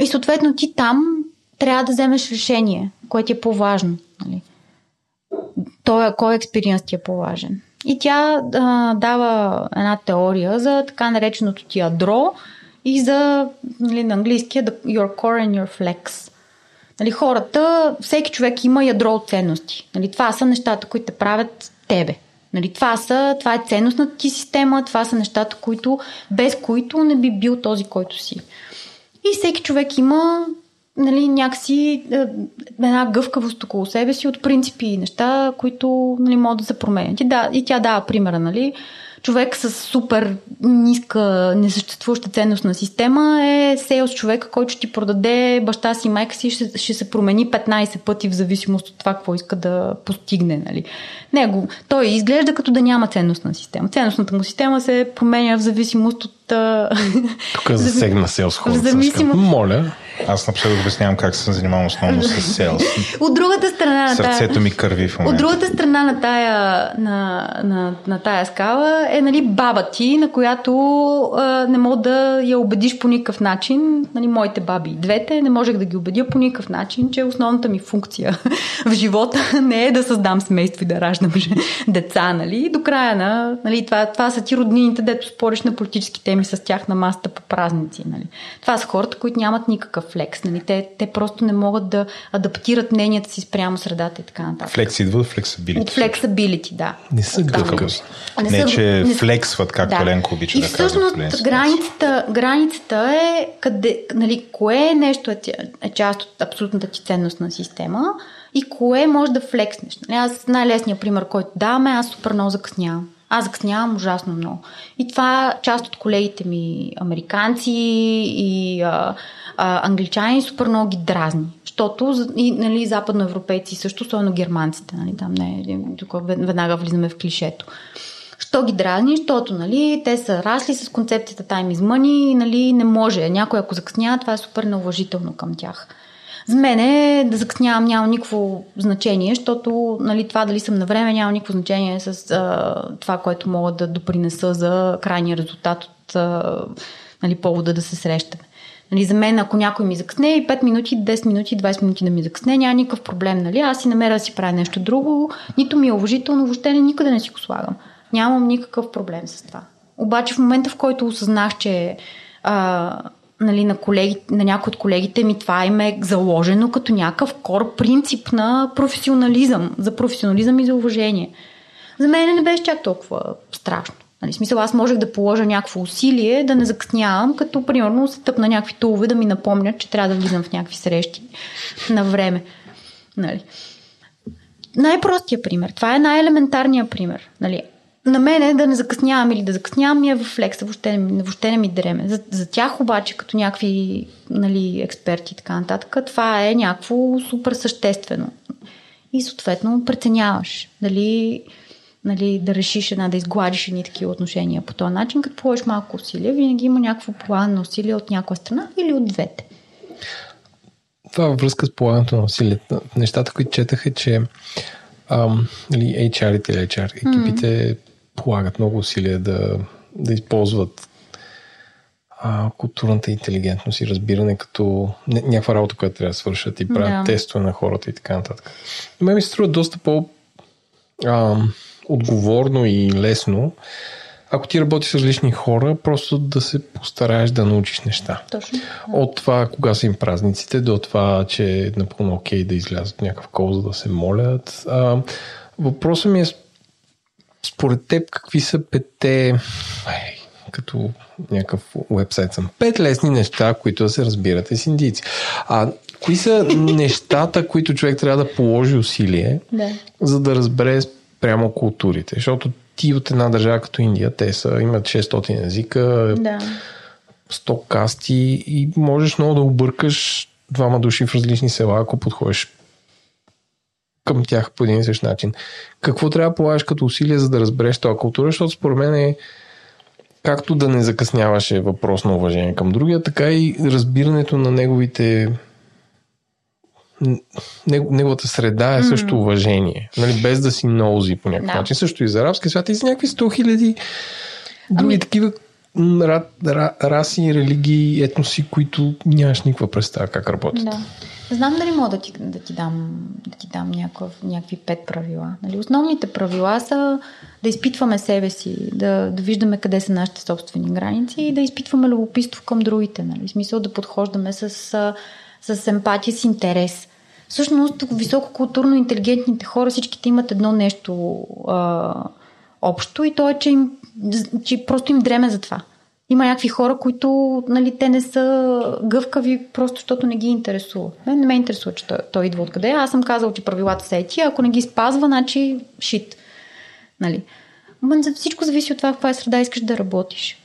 И съответно ти там трябва да вземеш решение, което ти е по-важно. Нали. Той, кой експириенс ти е по-важен? И тя а, дава една теория за така нареченото ти ядро и за нали, на английския the, your core and your flex. Нали, хората, всеки човек има ядро от ценности. Нали, това са нещата, които те правят тебе. Нали, това, са, това е ценностната ти система, това са нещата, които, без които не би бил този, който си. И всеки човек има нали, някакси е, една гъвкавост около себе си от принципи и неща, които нали, могат да се променят. И, да, и тя дава примера, нали? човек с супер ниска, несъществуваща ценностна система е сейлс човек, който ще ти продаде баща си, майка си, ще, ще се промени 15 пъти в зависимост от това, какво иска да постигне. Нали. Него, той изглежда като да няма ценностна система. Ценностната му система се променя в зависимост от... Тук засегна селс хората. Моля. Аз напоследък обяснявам как се занимавам основно с селс. От другата страна на тая... Сърцето ми кърви в момента. От другата страна на тая, на, на, на тая скала е нали, баба ти, на която а, не мога да я убедиш по никакъв начин. Нали, моите баби, двете, не можех да ги убедя по никакъв начин, че основната ми функция в живота не е да създам семейство и да раждам деца. Нали. До края на... Нали, това, това са ти роднините, дето спориш на политически теми с тях на масата по празници. Нали. Това са хората, които нямат никакъв флекс. Нали? Те, те просто не могат да адаптират мненията си спрямо средата и така нататък. Флекс идва от флексабилити. От флексабилити, да. Не са гъвкави. Не, не, че не, флексват, както да. Ленко обича и да казва. всъщност границата, границата е къде, нали, кое нещо е, е част от абсолютната ти ценностна система и кое може да флекснеш. Нали? Аз най-лесният пример, който даваме, аз супер много закъснявам. Аз закъснявам ужасно много. И това част от колегите ми, американци и а, англичани супер много ги дразни. Защото и нали, западноевропейци също, особено германците, нали, там не, тук веднага влизаме в клишето. Що ги дразни? Защото нали, те са расли с концепцията time is money, нали, не може. Някой ако закъснява, това е супер неуважително към тях. За мен е да закъснявам няма никакво значение, защото нали, това дали съм на време няма никакво значение с а, това, което мога да допринеса за крайния резултат от а, нали, повода да се срещаме. Нали, за мен, ако някой ми закъсне и 5 минути, 10 минути, 20 минути да ми закъсне, няма никакъв проблем. Нали? Аз си намеря да си правя нещо друго, нито ми е уважително, въобще никъде не си го слагам. Нямам никакъв проблем с това. Обаче в момента, в който осъзнах, че а, нали, на, колеги, на някои от колегите ми това им е заложено като някакъв кор принцип на професионализъм, за професионализъм и за уважение. За мен не беше чак толкова страшно. Нали, смисъл, аз можех да положа някакво усилие да не закъснявам, като примерно се тъпна някакви тулове да ми напомнят, че трябва да влизам в някакви срещи на време. Нали. Най-простия пример. Това е най-елементарният пример. Нали. На мене да не закъснявам или да закъснявам ми е в флекса, въобще, въобще не ми дреме. За, за тях обаче, като някакви нали, експерти и така нататък, това е някакво супер съществено. И съответно преценяваш дали нали, да решиш една, да изгладиш едни такива отношения по този начин, като положиш малко усилия, винаги има някакво полагане на усилия от някоя страна или от двете. Това във връзка с полагането на усилията. Нещата, които четах е, че ам, нали, HR-ите или HR екипите mm. полагат много усилия да, да използват а, културната интелигентност и разбиране като някаква работа, която трябва да свършат и правят да. тестове на хората и така нататък. Но мен ми се струва доста по ам, отговорно и лесно, ако ти работиш с различни хора, просто да се постараеш да научиш неща. Точно. От това кога са им празниците, до това, че е напълно окей да излязат някакъв кол, за да се молят. А, въпросът ми е според теб какви са пете ай, като някакъв вебсайт съм. Пет лесни неща, които да се разбирате с индийци. А кои са нещата, които човек трябва да положи усилие, да. за да разбере прямо културите. Защото ти от една държава като Индия, те са, имат 600 езика, да. 100 касти и можеш много да объркаш двама души в различни села, ако подходиш към тях по един и същ начин. Какво трябва да полагаш като усилие, за да разбереш тази култура, защото според мен е както да не закъсняваше въпрос на уважение към другия, така и разбирането на неговите неговата среда е също уважение. Нали, без да си ноузи по някакъв да. начин. Също и за арабския свят и за някакви 100 хиляди други ами... такива ра, ра, раси, религии, етноси, които нямаш никаква представа как работят. Да. Знам дали мога да ти, да ти дам, да ти дам някакъв, някакви пет правила. Нали? Основните правила са да изпитваме себе си, да, да виждаме къде са нашите собствени граници и да изпитваме любопитство към другите. Нали? В смисъл да подхождаме с, с емпатия, с интерес. Всъщност, висококултурно интелигентните хора всичките имат едно нещо а, общо и то е, че, им, че просто им дреме за това. Има някакви хора, които нали, те не са гъвкави, просто защото не ги интересува. Мен не ме интересува, че той, той идва откъде. Аз съм казал, че правилата са ети, ако не ги спазва, значи шит. Нали. Всичко зависи от това, в каква среда искаш да работиш.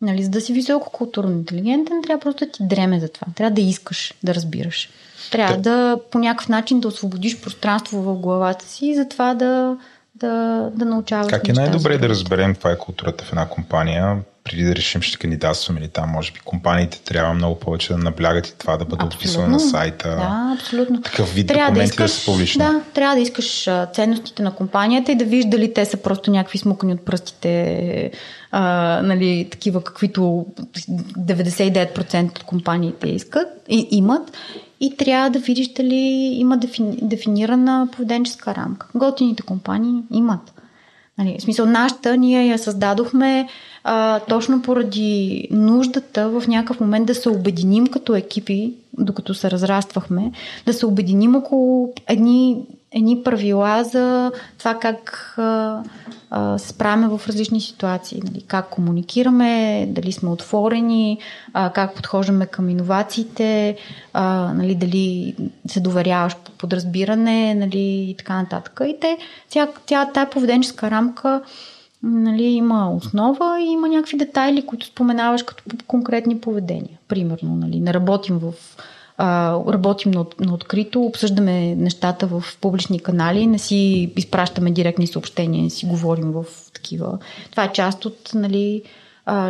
Нали, за да си високо културно интелигентен, трябва просто да ти дреме за това. Трябва да искаш да разбираш. Трябва да по някакъв начин да освободиш пространство в главата си и затова да, да, да научаваш. Как е най-добре да разберем каква е културата в една компания? Преди да решим ще кандидатстваме или там, може би компаниите трябва много повече да наблягат и това да бъде описано на сайта. Да, абсолютно. Такъв вид трябва документи да, искаш, да са публични. Да, трябва да искаш ценностите на компанията и да виждаш дали те са просто някакви смукани от пръстите, а, нали, такива каквито 99% от компаниите искат и имат. И трябва да видиш дали има дефини, дефинирана поведенческа рамка. Готините компании имат. Нали, в смисъл, нашата ние я създадохме а, точно поради нуждата в някакъв момент да се обединим като екипи, докато се разраствахме, да се обединим около едни, едни правила за това как се справяме в различни ситуации. Нали, как комуникираме, дали сме отворени, а, как подхождаме към иновациите, а, нали, дали се доверяваш по подразбиране нали, и така нататък. И те, тя, тя, тая поведенческа рамка нали, има основа и има някакви детайли, които споменаваш като конкретни поведения. Примерно, нали, не работим в работим на, на открито, обсъждаме нещата в публични канали, не си изпращаме директни съобщения, не си говорим в такива. Това е част от нали,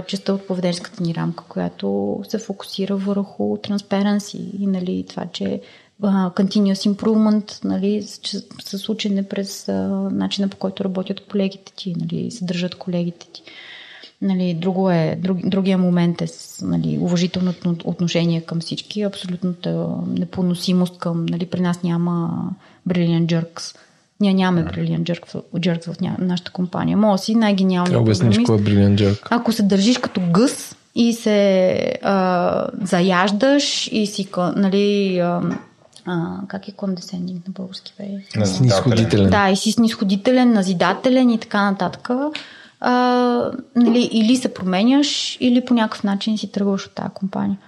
частта от поведенската ни рамка, която се фокусира върху транспаренси и нали, това, че continuous improvement, нали, с, учене през начина по който работят колегите ти, нали, съдържат колегите ти. Нали, друго е, друг, другия момент е с, нали, уважителното отношение към всички, абсолютната непоносимост към, нали, при нас няма Brilliant Jerks. Ние нямаме Brilliant Jerks, jerks в ня, нашата компания. Може си най-гениалният обясниш кой е Brilliant Jerk. Ако се държиш като гъс и се а, заяждаш и си, нали, а, а, как е кондесендинг на български бе? Снисходителен. Да, и си снисходителен, назидателен и така нататък. А, нали, или се променяш, или по някакъв начин си тръгваш от тази компания.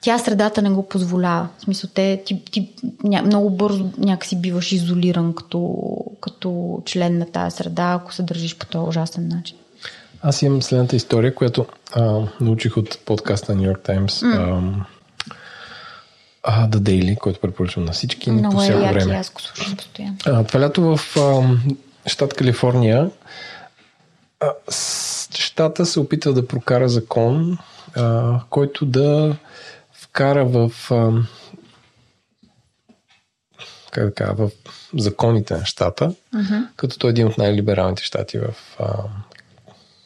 Тя средата не го позволява. В смисъл, те, ти, ти ня, много бързо някакси биваш изолиран като, като член на тази среда, ако се държиш по този ужасен начин. Аз имам следната история, която а, научих от подкаста на New York Times. Mm. А, а, The Daily, който препоръчвам на всички. Много по е всяко яки, време. аз го слушам постоянно. А, това лято в а, щат Калифорния щата се опитва да прокара закон, а, който да вкара в а, как да кажа, в законите на щата, uh-huh. като той е един от най-либералните щати в а,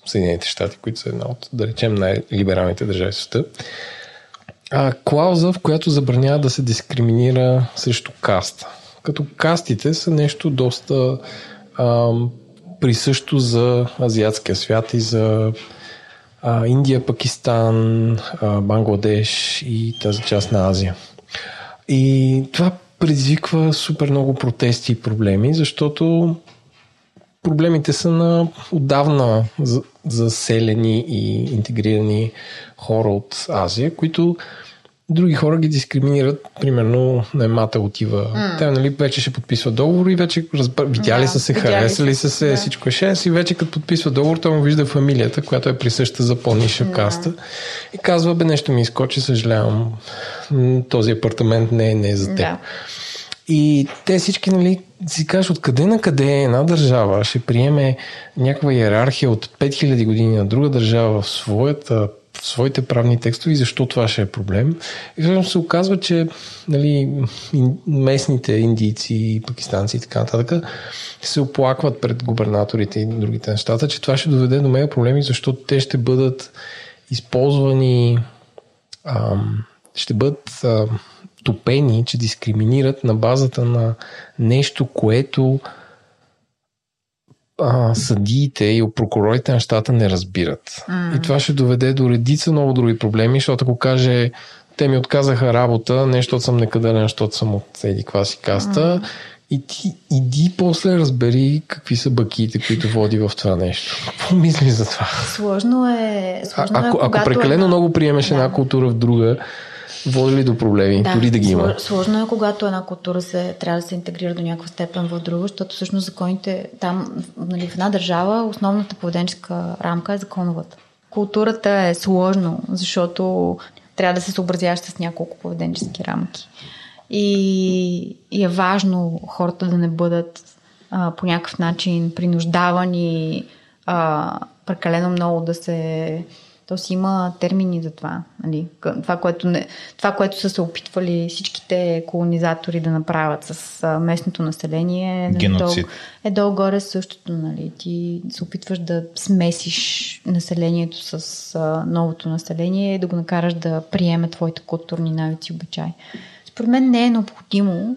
Съединените щати, които са една от, да речем, най-либералните държави в света а, клауза, в която забранява да се дискриминира срещу каста. Като кастите са нещо доста а, присъщо за азиатския свят и за а, Индия, Пакистан, а, Бангладеш и тази част на Азия. И това предизвиква супер много протести и проблеми, защото проблемите са на отдавна заселени и интегрирани хора от Азия, които други хора ги дискриминират. Примерно наймата отива. Mm. Те нали, вече ще подписва договор и вече разбър... видяли yeah, са се, харесали са се, yeah. всичко е шест и вече като подписва договор, той му вижда фамилията, която е присъща за по-ниша yeah. каста и казва, бе нещо ми изкочи, съжалявам, този апартамент не е, не е за теб. Yeah. И те всички, нали, си кажеш откъде на къде една държава ще приеме някаква иерархия от 5000 години на друга държава в своята своите правни текстове и защо това ще е проблем. И всъщност се оказва, че нали, местните индийци, пакистанци и така нататък се оплакват пред губернаторите и другите нещата, че това ще доведе до мега проблеми, защото те ще бъдат използвани, ам, ще бъдат а, топени, че дискриминират на базата на нещо, което а, съдиите и прокурорите на щата не разбират. Mm. И това ще доведе до редица много други проблеми, защото ако каже те ми отказаха работа, не защото съм некадърен, защото съм от еди си каста, mm. и ти иди после разбери какви са бакиите, които води в това нещо. Какво мислиш за това? Сложно е. Сложно а, ако, е, ако прекалено е... много приемеш да. една култура в друга, води ли до проблеми, да, дори да ги има? Сложно е, когато една култура се, трябва да се интегрира до някаква степен в друга, защото всъщност законите там, нали, в една държава, основната поведенческа рамка е законовата. Културата е сложно, защото трябва да се съобразяваш с няколко поведенчески рамки. И, и е важно хората да не бъдат а, по някакъв начин принуждавани а, прекалено много да се то си има термини за това. Нали? Това, което не, това, което са се опитвали всичките колонизатори да направят с местното население, нали, долу, е долу-горе същото. Нали? Ти се опитваш да смесиш населението с а, новото население и да го накараш да приеме твоите културни навици и обичаи. Според мен не е необходимо.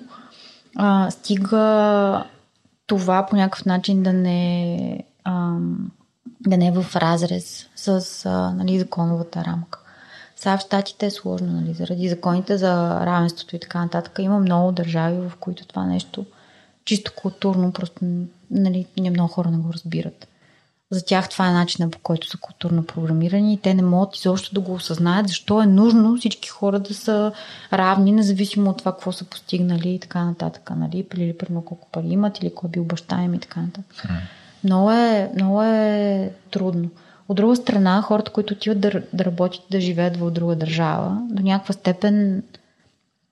А, стига това по някакъв начин да не. А, да не е в разрез с а, нали, законовата рамка. Сега в Штатите е сложно, нали, заради законите за равенството и така нататък. Има много държави, в които това нещо чисто културно, просто нали, не много хора не го разбират. За тях това е начинът по който са културно програмирани и те не могат изобщо да го осъзнаят, защо е нужно всички хора да са равни, независимо от това какво са постигнали и така нататък. Нали? Или примерно колко пари имат, или кой е бил баща им и така нататък. Много е, много е трудно. От друга страна, хората, които отиват да, да работят, да живеят в друга държава, до някаква степен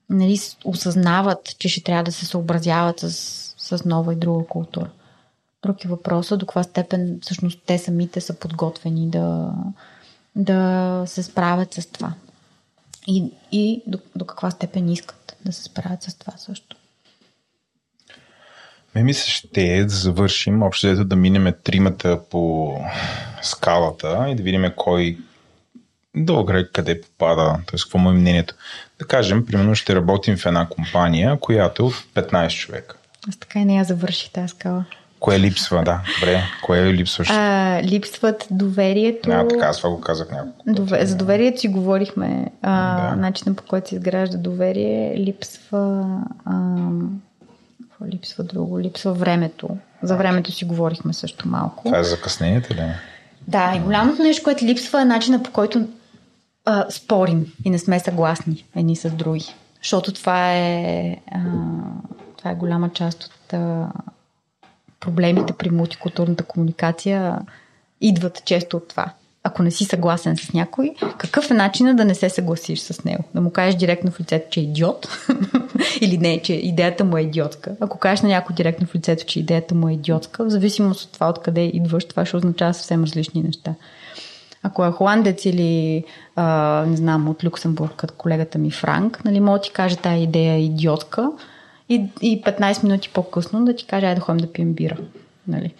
нали, осъзнават, че ще трябва да се съобразяват с, с нова и друга култура. Друг е въпросът до каква степен всъщност те самите са подготвени да, да се справят с това. И, и до, до каква степен искат да се справят с това също. Ме ми се ще да завършим, общо ето да минем тримата по скалата и да видим кой добре къде попада, т.е. какво му е мнението. Да кажем, примерно ще работим в една компания, която е от 15 човека. Аз така и не я завърших тази скала. Кое липсва, да. Добре, кое е липсващо? А, липсват доверието. А, така, това го казах няколко. Дове... За доверието си говорихме. А, да. Начинът по който се изгражда доверие липсва... А липсва друго? Липсва времето. За времето си говорихме също малко. Това е закъснението ли? Да, и голямото нещо, което липсва е начина по който а, спорим и не сме съгласни едни с други. Защото това е, а, това е голяма част от а, проблемите при мултикултурната комуникация идват често от това ако не си съгласен с някой, какъв е начинът да не се съгласиш с него? Да му кажеш директно в лицето, че е идиот или не, че идеята му е идиотска. Ако кажеш на някой директно в лицето, че идеята му е идиотска, в зависимост от това откъде идваш, това ще означава съвсем различни неща. Ако е холандец или, а, не знам, от Люксембург, като колегата ми Франк, нали, мога да ти каже тази идея е идиотка и, и 15 минути по-късно да ти каже, ай да ходим да пием бира. Нали.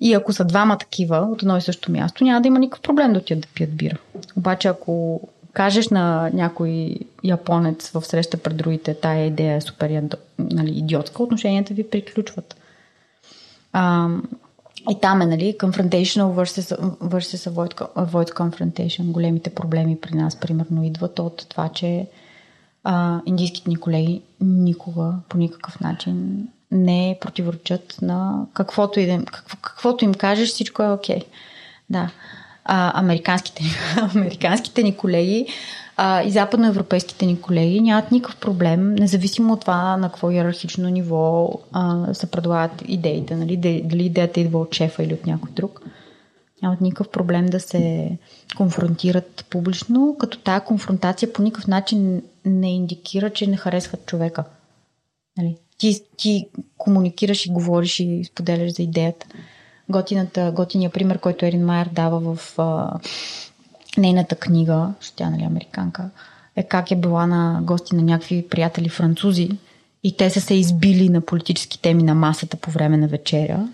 И ако са двама такива от едно и също място, няма да има никакъв проблем да отидат да пият бира. Обаче ако кажеш на някой японец в среща пред другите, тая идея е супер нали, идиотска, отношенията ви приключват. А, и там е, нали, confrontational versus, versus avoid, avoid confrontation. Големите проблеми при нас, примерно, идват от това, че а, индийските ни колеги никога, по никакъв начин не противоречат на каквото, и какво, каквото им кажеш, всичко е окей. Okay. Да. А, американските, американските ни колеги а, и западноевропейските ни колеги нямат никакъв проблем, независимо от това на какво иерархично ниво а, се предлагат идеите, нали? дали идеята идва от шефа или от някой друг. Нямат никакъв проблем да се конфронтират публично, като тая конфронтация по никакъв начин не индикира, че не харесват човека. Нали? Ти, ти комуникираш и говориш и споделяш за идеята. Готината, готиния пример, който Ерин Майер дава в а, нейната книга, защото тя нали, американка, е как е била на гости на някакви приятели французи и те са се избили на политически теми на масата по време на вечеря.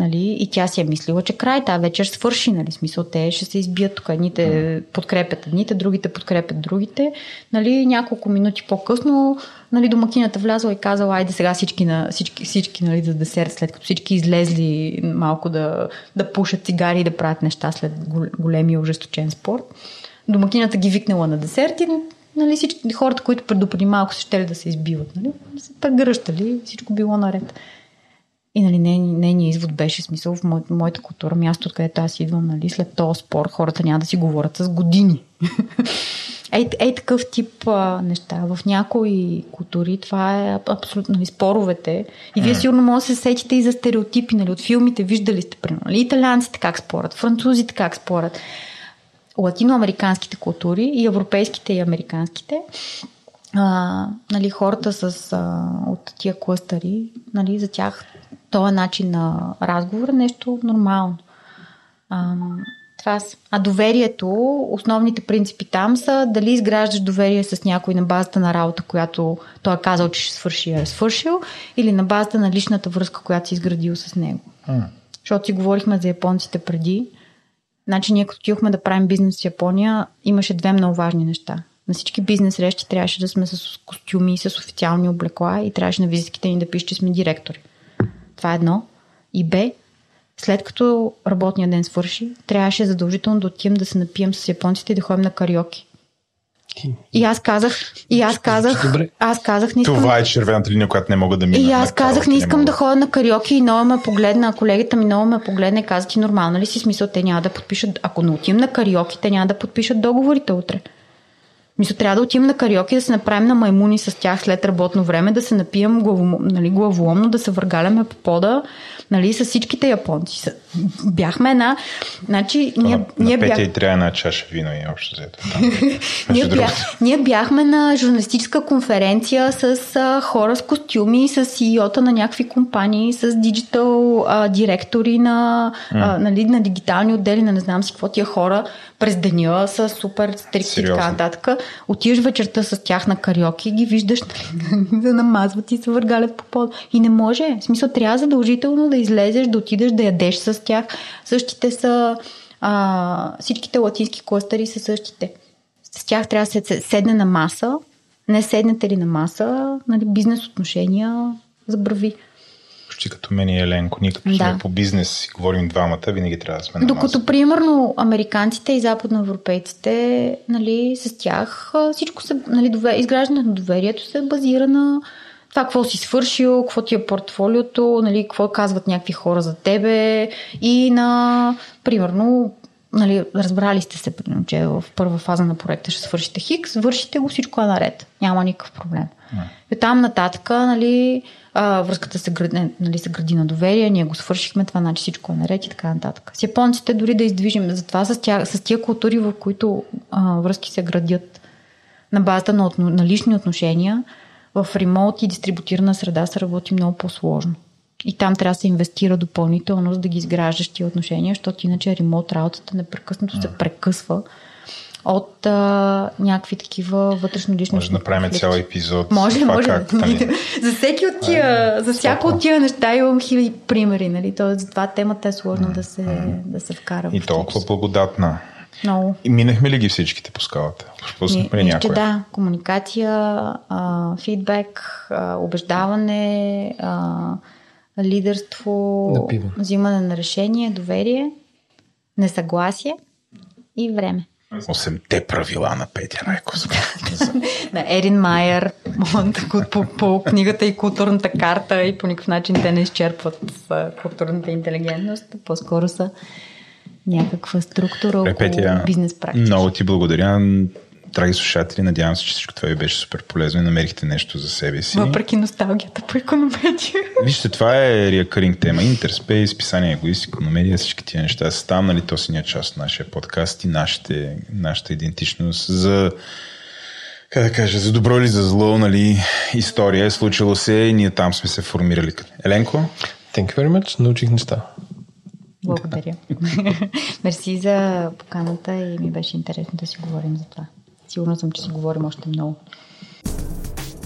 Нали? И тя си е мислила, че край тази вечер свърши. Нали? Смисъл, те ще се избият тук. Едните подкрепят едните, другите подкрепят другите. Нали? Няколко минути по-късно нали, домакинята влязла и казала, айде сега всички, на, всички, всички нали, за десерт, след като всички излезли малко да, да пушат цигари и да правят неща след големия ожесточен спорт. Домакинята ги викнала на десерт и нали, всички хората, които предупреди малко се ще да се избиват, нали, се прегръщали, всичко било наред. И нали, нейният извод беше смисъл в мо, моята култура, място, откъдето аз идвам, нали, след този спор хората няма да си говорят с години. Ей, ей такъв тип а, неща. В някои култури това е абсолютно нали, споровете. И вие сигурно може да се сетите и за стереотипи. Нали, от филмите виждали сте, примерно, нали, италианците как спорят, французите как спорят, латиноамериканските култури и европейските и американските. А, нали, хората с, а, от тия клъстъри, нали, за тях този начин на разговор е нещо нормално. А, това са. А доверието, основните принципи там са дали изграждаш доверие с някой на базата на работа, която той е казал, че ще свърши е свършил, или на базата на личната връзка, която си изградил с него. Mm. Защото си говорихме за японците преди. Значи ние като отидохме да правим бизнес в Япония, имаше две много важни неща. На всички бизнес срещи трябваше да сме с костюми, с официални облекла и трябваше на визитките ни да пише, че сме директори. Това е едно. И Б, след като работния ден свърши, трябваше задължително да отидем да се напием с японците и да ходим на кариоки. И аз казах, и аз казах, Добре. аз казах, не искам... Това е червената линия, която не мога да мина. И аз казах, не искам не да ходя на кариоки и много ме погледна, колегата ми много ме погледна и каза, ти нормално ли си смисъл, те няма да подпишат, ако не отим на кариоки, те няма да подпишат договорите утре. Мисля, трябва да отидем на кариоки, да се направим на маймуни с тях след работно време, да се напием главо, нали, главоломно, да се въргаляме по пода, нали, с всичките японци. Бяхме една... Значи, ние, на, ние на бях... и трябва една чаша вино и общо взето. ние, бях, ние бяхме на журналистическа конференция с а, хора с костюми, с CEO-та на някакви компании, с диджитал а, директори на, mm. а, нали, на дигитални отдели, на не знам си какво тия хора през деня са супер стрикти и така нататък. Отиваш вечерта с тях на кариоки и ги виждаш нали, да намазват и се въргалят по под. И не може. В смисъл, трябва задължително да излезеш, да отидеш да ядеш с тях. Същите са а, всичките латински кластъри са същите. С тях трябва да се седне на маса. Не седнете ли на маса, нали, бизнес отношения забрави почти като мен и Еленко. Ние като да. сме по бизнес и говорим двамата, винаги трябва да сме на Докато, маса. примерно, американците и западноевропейците, нали, с тях всичко се, нали, довер... изграждането на доверието се базира на това какво си свършил, какво ти е портфолиото, нали, какво казват някакви хора за тебе и на, примерно, нали, разбрали сте се, примерно, че в първа фаза на проекта ще свършите хикс, вършите го, всичко е наред. Няма никакъв проблем. И там нататък, нали, а, връзката се гради, нали, се гради на доверие, ние го свършихме, това значи всичко е наред и така нататък. С японците дори да издвижим, затова с, тя, с тия култури, в които а, връзки се градят на базата на, на лични отношения, в ремонт и дистрибутирана среда се работи много по-сложно. И там трябва да се инвестира допълнително, за да ги изграждаш тия отношения, защото иначе ремонт работата непрекъснато се прекъсва от а, някакви такива вътрешно лични. Може да направим цял епизод. Може, може. Как, нали? за всеки от тия, а, за всяко от тия неща имам хиляди примери, нали? Тоест, затова темата е сложно mm, да, се, mm. да се вкара. И толкова благодатна. Много. И минахме ли ги всичките по скалата? Пропуснахме ли някоя? Да, комуникация, а, фидбек, а, убеждаване, а, лидерство, взимане на решение, доверие, несъгласие и време. Осемте правила на Петя Райков. на Ерин Майер, по, по книгата и културната карта и по никакъв начин те не изчерпват културната интелигентност, по-скоро са някаква структура около Петя, бизнес практика. Много ти благодаря. Драги слушатели, надявам се, че всичко това ви беше супер полезно и намерихте нещо за себе си. Въпреки носталгията по економедия. Вижте, това е реакъринг тема. Интерспейс, писание егоист, економедия, всички тия неща са там, нали? То си е част от нашия подкаст и нашите, нашата идентичност за как да кажа, за добро или за зло, нали, история е случило се и ние там сме се формирали. Еленко? Thank you very much. Научих неща. Благодаря. Мерси за поканата и ми беше интересно да си говорим за това. Сигурно съм, че си говорим още много.